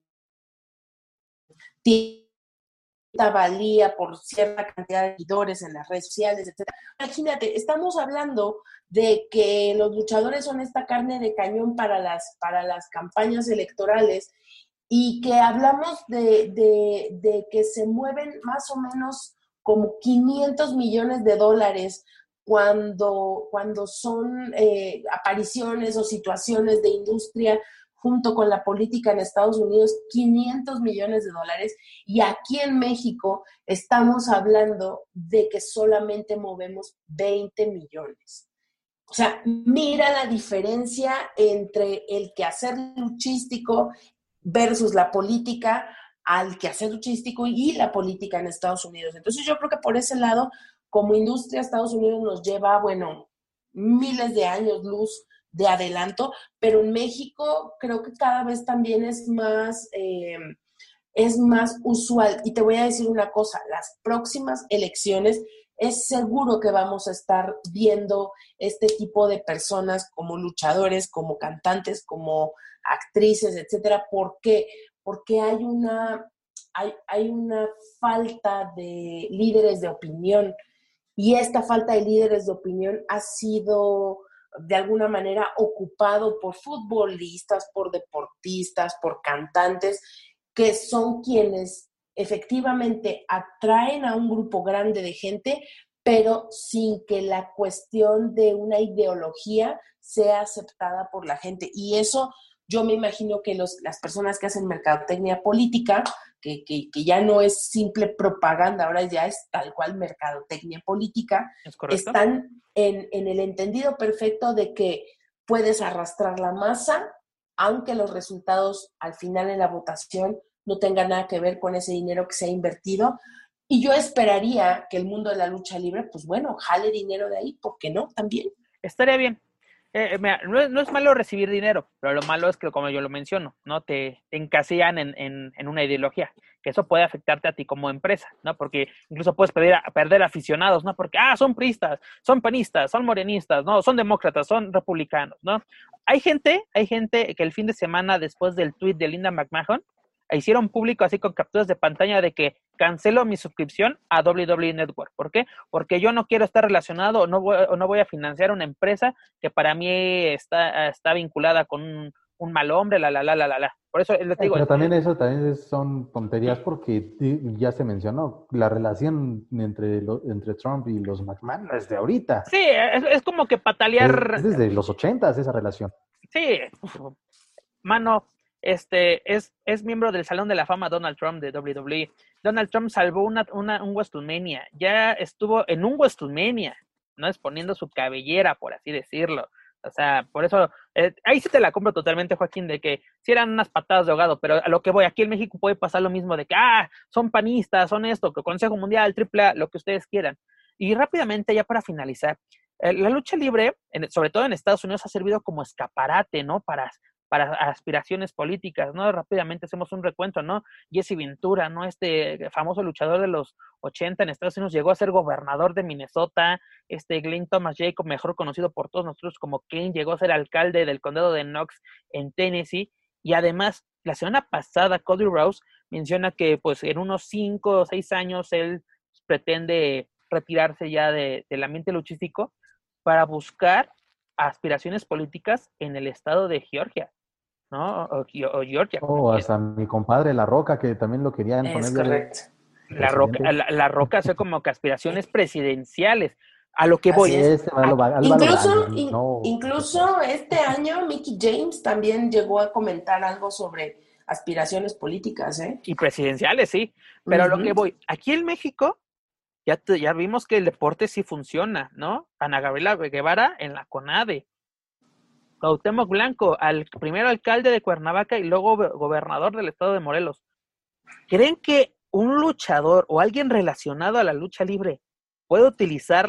valía por cierta cantidad de seguidores en las redes sociales, etc. Imagínate, estamos hablando de que los luchadores son esta carne de cañón para las, para las campañas electorales y que hablamos de, de, que se mueven más o menos como 500 millones de dólares cuando, cuando son eh, apariciones o situaciones de industria junto con la política en Estados Unidos, 500 millones de dólares. Y aquí en México estamos hablando de que solamente movemos 20 millones. O sea, mira la diferencia entre el quehacer luchístico versus la política al quehacer luchístico y la política en Estados Unidos. Entonces yo creo que por ese lado, como industria, Estados Unidos nos lleva, bueno, miles de años luz de adelanto, pero en México creo que cada vez también es más, eh, es más usual. Y te voy a decir una cosa, las próximas elecciones es seguro que vamos a estar viendo este tipo de personas como luchadores, como cantantes, como actrices, etcétera. ¿Por qué? Porque hay una, hay, hay una falta de líderes de opinión y esta falta de líderes de opinión ha sido de alguna manera ocupado por futbolistas, por deportistas, por cantantes, que son quienes efectivamente atraen a un grupo grande de gente, pero sin que la cuestión de una ideología sea aceptada por la gente. Y eso yo me imagino que los, las personas que hacen mercadotecnia política, que, que, ya no es simple propaganda, ahora ya es tal cual mercadotecnia política, están en, en el entendido perfecto de que puedes arrastrar la masa, aunque los resultados al final en la votación no tengan nada que ver con ese dinero que se ha invertido. Y yo esperaría que el mundo de la lucha libre, pues bueno, jale dinero de ahí, ¿por qué no? También. Estaría bien. Eh, mira, no, es, malo recibir dinero, pero lo malo es que, como yo lo menciono, ¿no? Te, encasillan en, en, en, una ideología, que eso puede afectarte a ti como empresa, ¿no? Porque incluso puedes perder, perder aficionados, ¿no? Porque, ah, son priistas, son panistas, son morenistas, ¿no? Son demócratas, son republicanos, ¿no? Hay gente, hay gente que el fin de semana, después del tweet de Linda McMahon, hicieron público así con capturas de pantalla de que cancelo mi suscripción a WWE Network. ¿Por qué? Porque yo no quiero estar relacionado o no voy, no voy a financiar una empresa que para mí está, está vinculada con un, mal hombre, la, la, la, la, la, Por eso les digo. Pero también eso también son tonterías porque ya se mencionó, la relación entre, entre Trump y los McMahon es de ahorita. Sí, es, como que patalear. Es, desde los ochentas esa relación. Sí, mano, este, es, es miembro del Salón de la Fama Donald Trump de WWE. Donald Trump salvó una, una, un WrestleMania, ya estuvo en un WrestleMania, ¿no? Exponiendo su cabellera, por así decirlo. O sea, por eso, eh, ahí sí te la compro totalmente, Joaquín, de que si eran unas patadas de ahogado, pero a lo que voy, aquí en México puede pasar lo mismo de que, ah, son panistas, son esto, que Consejo Mundial, AAA, lo que ustedes quieran. Y rápidamente, ya para finalizar, eh, la lucha libre, sobre todo en Estados Unidos, ha servido como escaparate, ¿no? Para para aspiraciones políticas, ¿no? Rápidamente hacemos un recuento, ¿no? Jesse Ventura, ¿no? Este famoso luchador de los 80 en Estados Unidos llegó a ser gobernador de Minnesota, este Glenn Thomas Jacob, mejor conocido por todos nosotros como Kane, llegó a ser alcalde del condado de Knox en Tennessee, y además, la semana pasada, Cody Rose menciona que pues en unos 5 o 6 años él pretende retirarse ya de, del ambiente luchístico para buscar aspiraciones políticas en el estado de Georgia. ¿No? O, Georgia. Oh, hasta mi compadre La Roca, que también lo querían es Correcto. La Roca, la, Roca hace como que aspiraciones presidenciales. A lo que voy es, incluso, incluso este año Mickey James también llegó a comentar algo sobre aspiraciones políticas, ¿eh? Y presidenciales, sí. Pero a lo que voy, aquí en México ya, ya vimos que el deporte sí funciona, ¿no? Ana Gabriela Guevara en la CONADE. Cuauhtémoc Blanco, al primero alcalde de Cuernavaca y luego gobernador del estado de Morelos. ¿Creen que un luchador o alguien relacionado a la lucha libre puede utilizar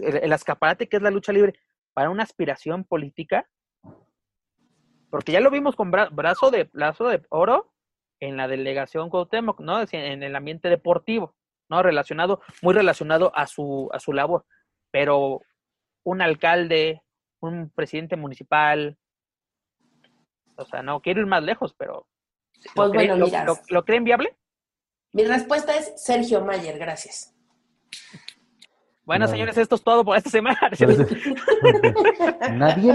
el, escaparate que es la lucha libre para una aspiración política? Porque ya lo vimos con brazo de plazo de oro en la delegación Cuauhtémoc, ¿no? En el ambiente deportivo. ¿no? Relacionado, muy relacionado a su labor. Pero un alcalde, un presidente municipal, o sea, no quiero ir más lejos, pero pues ¿lo, bueno, creen, mira, lo, lo, creen viable? Mi respuesta es Sergio Mayer, gracias. Bueno, no. señores, esto es todo por esta semana. [LAUGHS] [LAUGHS] nadie,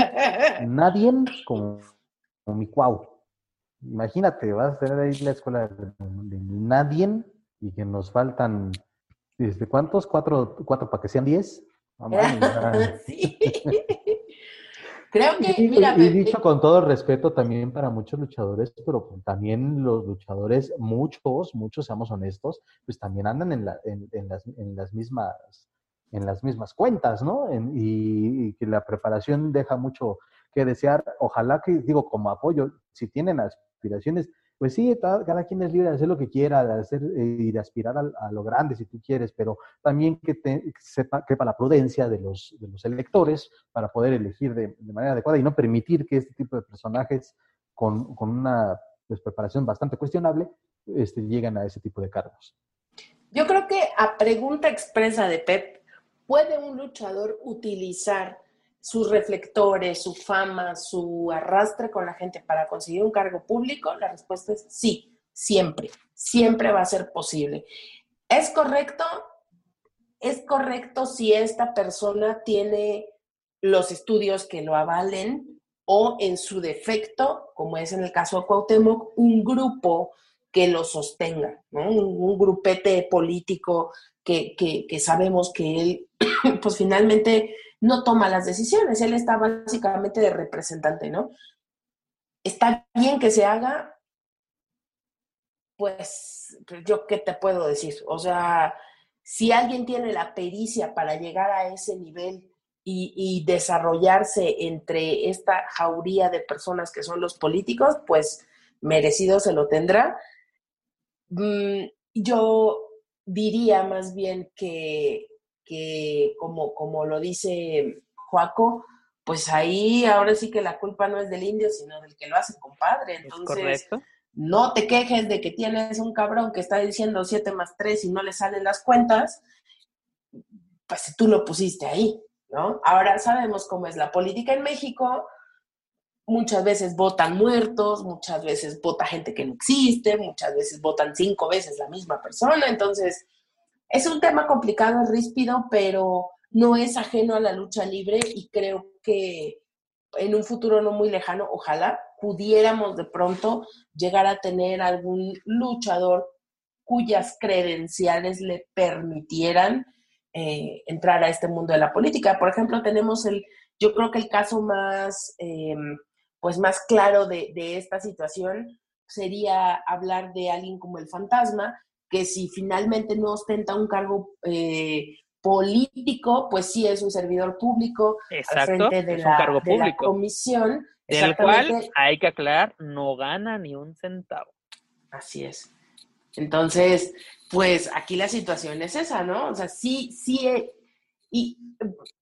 nadie como, como mi cuau. Imagínate, vas a tener ahí la escuela de, de nadie y que nos faltan, ¿desde cuántos? ¿Cuatro, cuatro para que sean diez? [LAUGHS] sí. Creo que, y, mira, y dicho con todo el respeto también para muchos luchadores, pero también los luchadores, muchos, muchos, seamos honestos, pues también andan en, la, en, en, las, en las mismas en las mismas cuentas, ¿no? Y, que la preparación deja mucho que desear. Ojalá que, digo, como apoyo, si tienen aspiraciones, pues sí, cada, quien es libre de hacer lo que quiera, de hacer y de aspirar a, a, lo grande si tú quieres, pero también que, te, que sepa, quepa la prudencia de los, de los electores para poder elegir de, manera adecuada y no permitir que este tipo de personajes con, con una pues, preparación bastante cuestionable este, lleguen a ese tipo de cargos. Yo creo que a pregunta expresa de Pep, ¿Puede un luchador utilizar sus reflectores, su fama, su arrastre con la gente para conseguir un cargo público? La respuesta es sí, siempre, siempre va a ser posible. ¿Es correcto? Es correcto si esta persona tiene los estudios que lo avalen o en su defecto, como es en el caso de Cuauhtémoc, un grupo que lo sostenga, ¿no? un, grupete político que, que, que, sabemos que él, [CLEARS THROAT] pues finalmente no toma las decisiones, él está básicamente de representante, ¿no? Está bien que se haga, pues yo qué te puedo decir, o sea, si alguien tiene la pericia para llegar a ese nivel y, y desarrollarse entre esta jauría de personas que son los políticos, pues merecido se lo tendrá. Mm, yo diría más bien que, que como, como lo dice Joaco, pues ahí ahora sí que la culpa no es del indio, sino del que lo hace, compadre. Entonces, no te quejes de que tienes un cabrón que está diciendo 7 más 3 y no le salen las cuentas, pues tú lo pusiste ahí, ¿no? Ahora sabemos cómo es la política en México, muchas veces votan muertos, muchas veces vota gente que no existe, muchas veces votan cinco veces la misma persona, entonces es un tema complicado, ríspido, pero no es ajeno a la lucha libre y creo que en un futuro no muy lejano, ojalá pudiéramos de pronto llegar a tener algún luchador cuyas credenciales le permitieran eh, entrar a este mundo de la política. Por ejemplo, tenemos el, yo creo que el caso más eh, pues más claro de, de, esta situación sería hablar de alguien como el fantasma, que si finalmente no ostenta un cargo eh, político, pues sí es un servidor público Exacto, al frente de, es la, un cargo de público. la comisión. Del cual, hay que aclarar, no gana ni un centavo. Así es. Entonces, pues aquí la situación es esa, ¿no? O sea, sí, sí, eh, y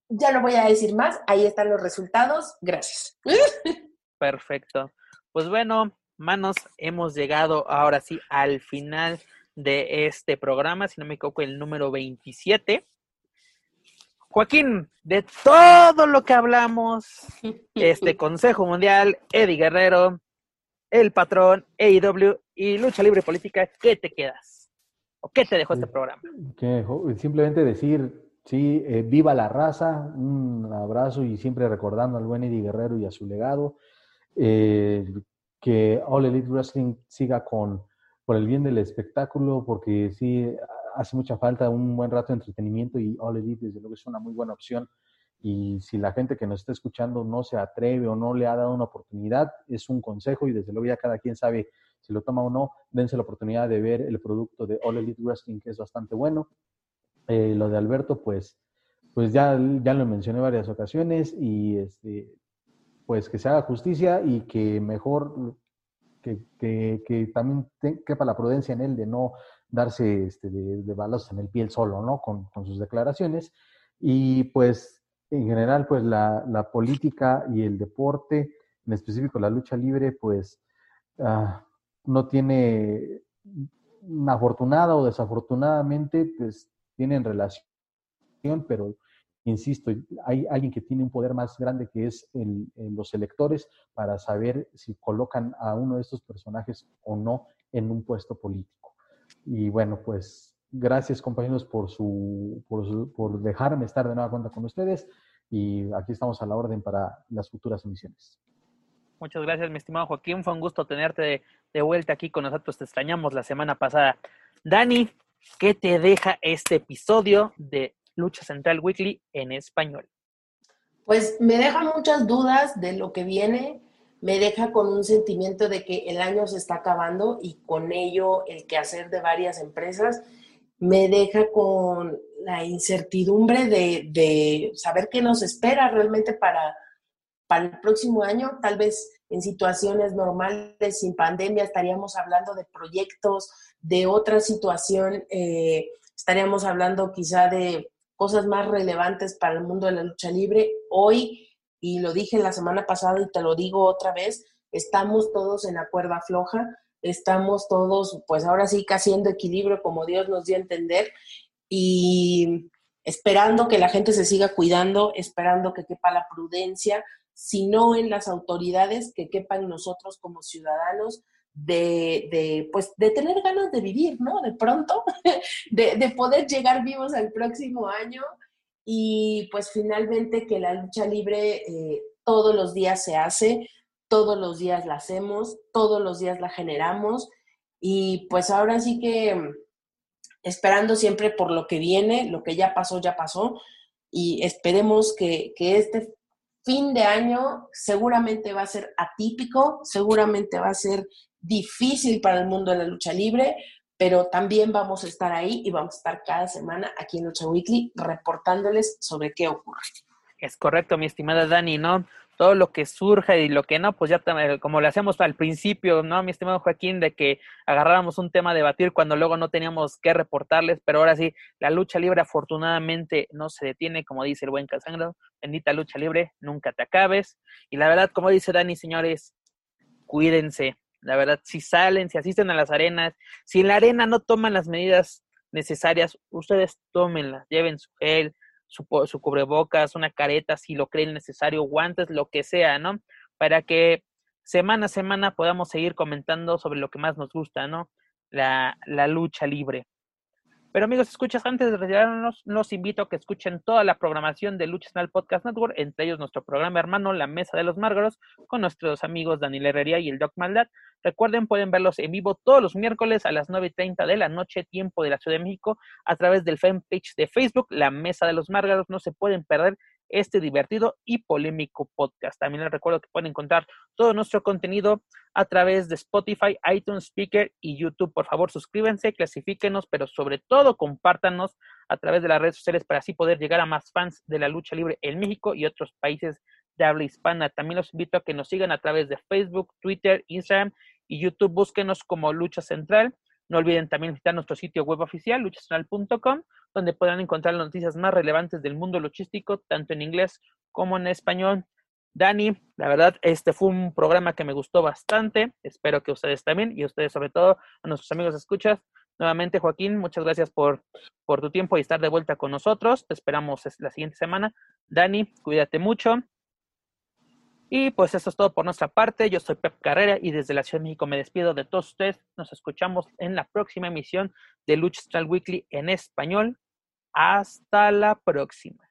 ya no voy a decir más, ahí están los resultados, gracias. [LAUGHS] Perfecto. Pues bueno, manos, hemos llegado ahora sí al final de este programa, si no me equivoco, el número 27. Joaquín, de todo lo que hablamos, [LAUGHS] este Consejo Mundial, Eddie Guerrero, el patrón, AEW y Lucha Libre Política, ¿qué te quedas? ¿O qué te dejó este programa? Que simplemente decir, sí, eh, viva la raza, un abrazo y siempre recordando al buen Eddie Guerrero y a su legado. Eh, que All Elite Wrestling siga con por el bien del espectáculo, porque sí hace mucha falta un buen rato de entretenimiento y All Elite desde luego es una muy buena opción. Y si la gente que nos está escuchando no se atreve o no le ha dado una oportunidad, es un consejo y desde luego ya cada quien sabe si lo toma o no, dense la oportunidad de ver el producto de All Elite Wrestling, que es bastante bueno. Eh, lo de Alberto, pues, pues ya, ya lo mencioné varias ocasiones y este, pues que se haga justicia y que mejor, que, que, también te, quepa la prudencia en él de no darse este, de, de en el piel solo, ¿no? Con, con, sus declaraciones. Y pues en general, pues la, la, política y el deporte, en específico la lucha libre, pues uh, no tiene afortunada o desafortunadamente, pues tienen relación, pero insisto, hay alguien que tiene un poder más grande que es el, los electores para saber si colocan a uno de estos personajes o no en un puesto político. Y bueno, pues gracias compañeros por, su, por, por dejarme estar de nueva cuenta con ustedes y aquí estamos a la orden para las futuras emisiones. Muchas gracias, mi estimado Joaquín. Fue un gusto tenerte de, de vuelta aquí con nosotros. Te extrañamos la semana pasada. Dani, ¿qué te deja este episodio de Lucha Central Weekly en español? Pues me deja muchas dudas de lo que viene, me deja con un sentimiento de que el año se está acabando y con ello el quehacer de varias empresas, me deja con la incertidumbre de, de saber qué nos espera realmente para, para el próximo año, tal vez en situaciones normales, sin pandemia, estaríamos hablando de proyectos, de otra situación, eh, estaríamos hablando quizá de cosas más relevantes para el mundo de la lucha libre. Hoy, y lo dije la semana pasada y te lo digo otra vez, estamos todos en la cuerda floja, estamos todos, pues ahora sí, haciendo equilibrio como Dios nos dio a entender y esperando que la gente se siga cuidando, esperando que quepa la prudencia, si no en las autoridades, que quepan nosotros como ciudadanos, de, de, pues, de tener ganas de vivir, ¿no? De pronto, [LAUGHS] de, de, poder llegar vivos al próximo año y pues finalmente que la lucha libre eh, todos los días se hace, todos los días la hacemos, todos los días la generamos y pues ahora sí que esperando siempre por lo que viene, lo que ya pasó, ya pasó y esperemos que, que este fin de año seguramente va a ser atípico, seguramente va a ser difícil para el mundo de la lucha libre, pero también vamos a estar ahí y vamos a estar cada semana aquí en Lucha Weekly reportándoles sobre qué ocurre. Es correcto, mi estimada Dani, ¿no? Todo lo que surja y lo que no, pues ya como le hacemos al principio, ¿no? Mi estimado Joaquín, de que agarráramos un tema a debatir cuando luego no teníamos que reportarles, pero ahora sí, la lucha libre afortunadamente no se detiene, como dice el buen Casangro, bendita lucha libre, nunca te acabes. Y la verdad, como dice Dani, señores, cuídense, la verdad, si salen, si asisten a las arenas, si en la arena no toman las medidas necesarias, ustedes tómenlas, lleven su gel, su, su cubrebocas, una careta, si lo creen necesario, guantes, lo que sea, ¿no? Para que semana a semana podamos seguir comentando sobre lo que más nos gusta, ¿no? La, la lucha libre. Pero amigos, escuchas, antes de retirarnos, los invito a que escuchen toda la programación de Lucha Podcast Network, entre ellos nuestro programa hermano La Mesa de los Márgaros, con nuestros amigos Daniel Herrería y el Doc Maldad. Recuerden, pueden verlos en vivo todos los miércoles a las 9.30 de la noche, tiempo de la Ciudad de México, a través del fanpage de Facebook, La Mesa de los Márgaros. No se pueden perder este divertido y polémico podcast. También les recuerdo que pueden encontrar todo nuestro contenido a través de Spotify, iTunes, Speaker y YouTube. Por favor, suscríbanse, clasifíquenos, pero sobre todo compártanos a través de las redes sociales para así poder llegar a más fans de la lucha libre en México y otros países de habla hispana. También los invito a que nos sigan a través de Facebook, Twitter, Instagram y YouTube. Búsquenos como Lucha Central. No olviden también visitar nuestro sitio web oficial, luchacentralcom donde podrán encontrar las noticias más relevantes del mundo logístico, tanto en inglés como en español. Dani, la verdad, este fue un programa que me gustó bastante. Espero que ustedes también y ustedes sobre todo, a nuestros amigos escuchas. Nuevamente, Joaquín, muchas gracias por, por tu tiempo y estar de vuelta con nosotros. Te esperamos la siguiente semana. Dani, cuídate mucho. Y pues eso es todo por nuestra parte. Yo soy Pep Carrera y desde la Ciudad de México me despido de todos ustedes. Nos escuchamos en la próxima emisión de Lucha Weekly en español. Hasta la próxima.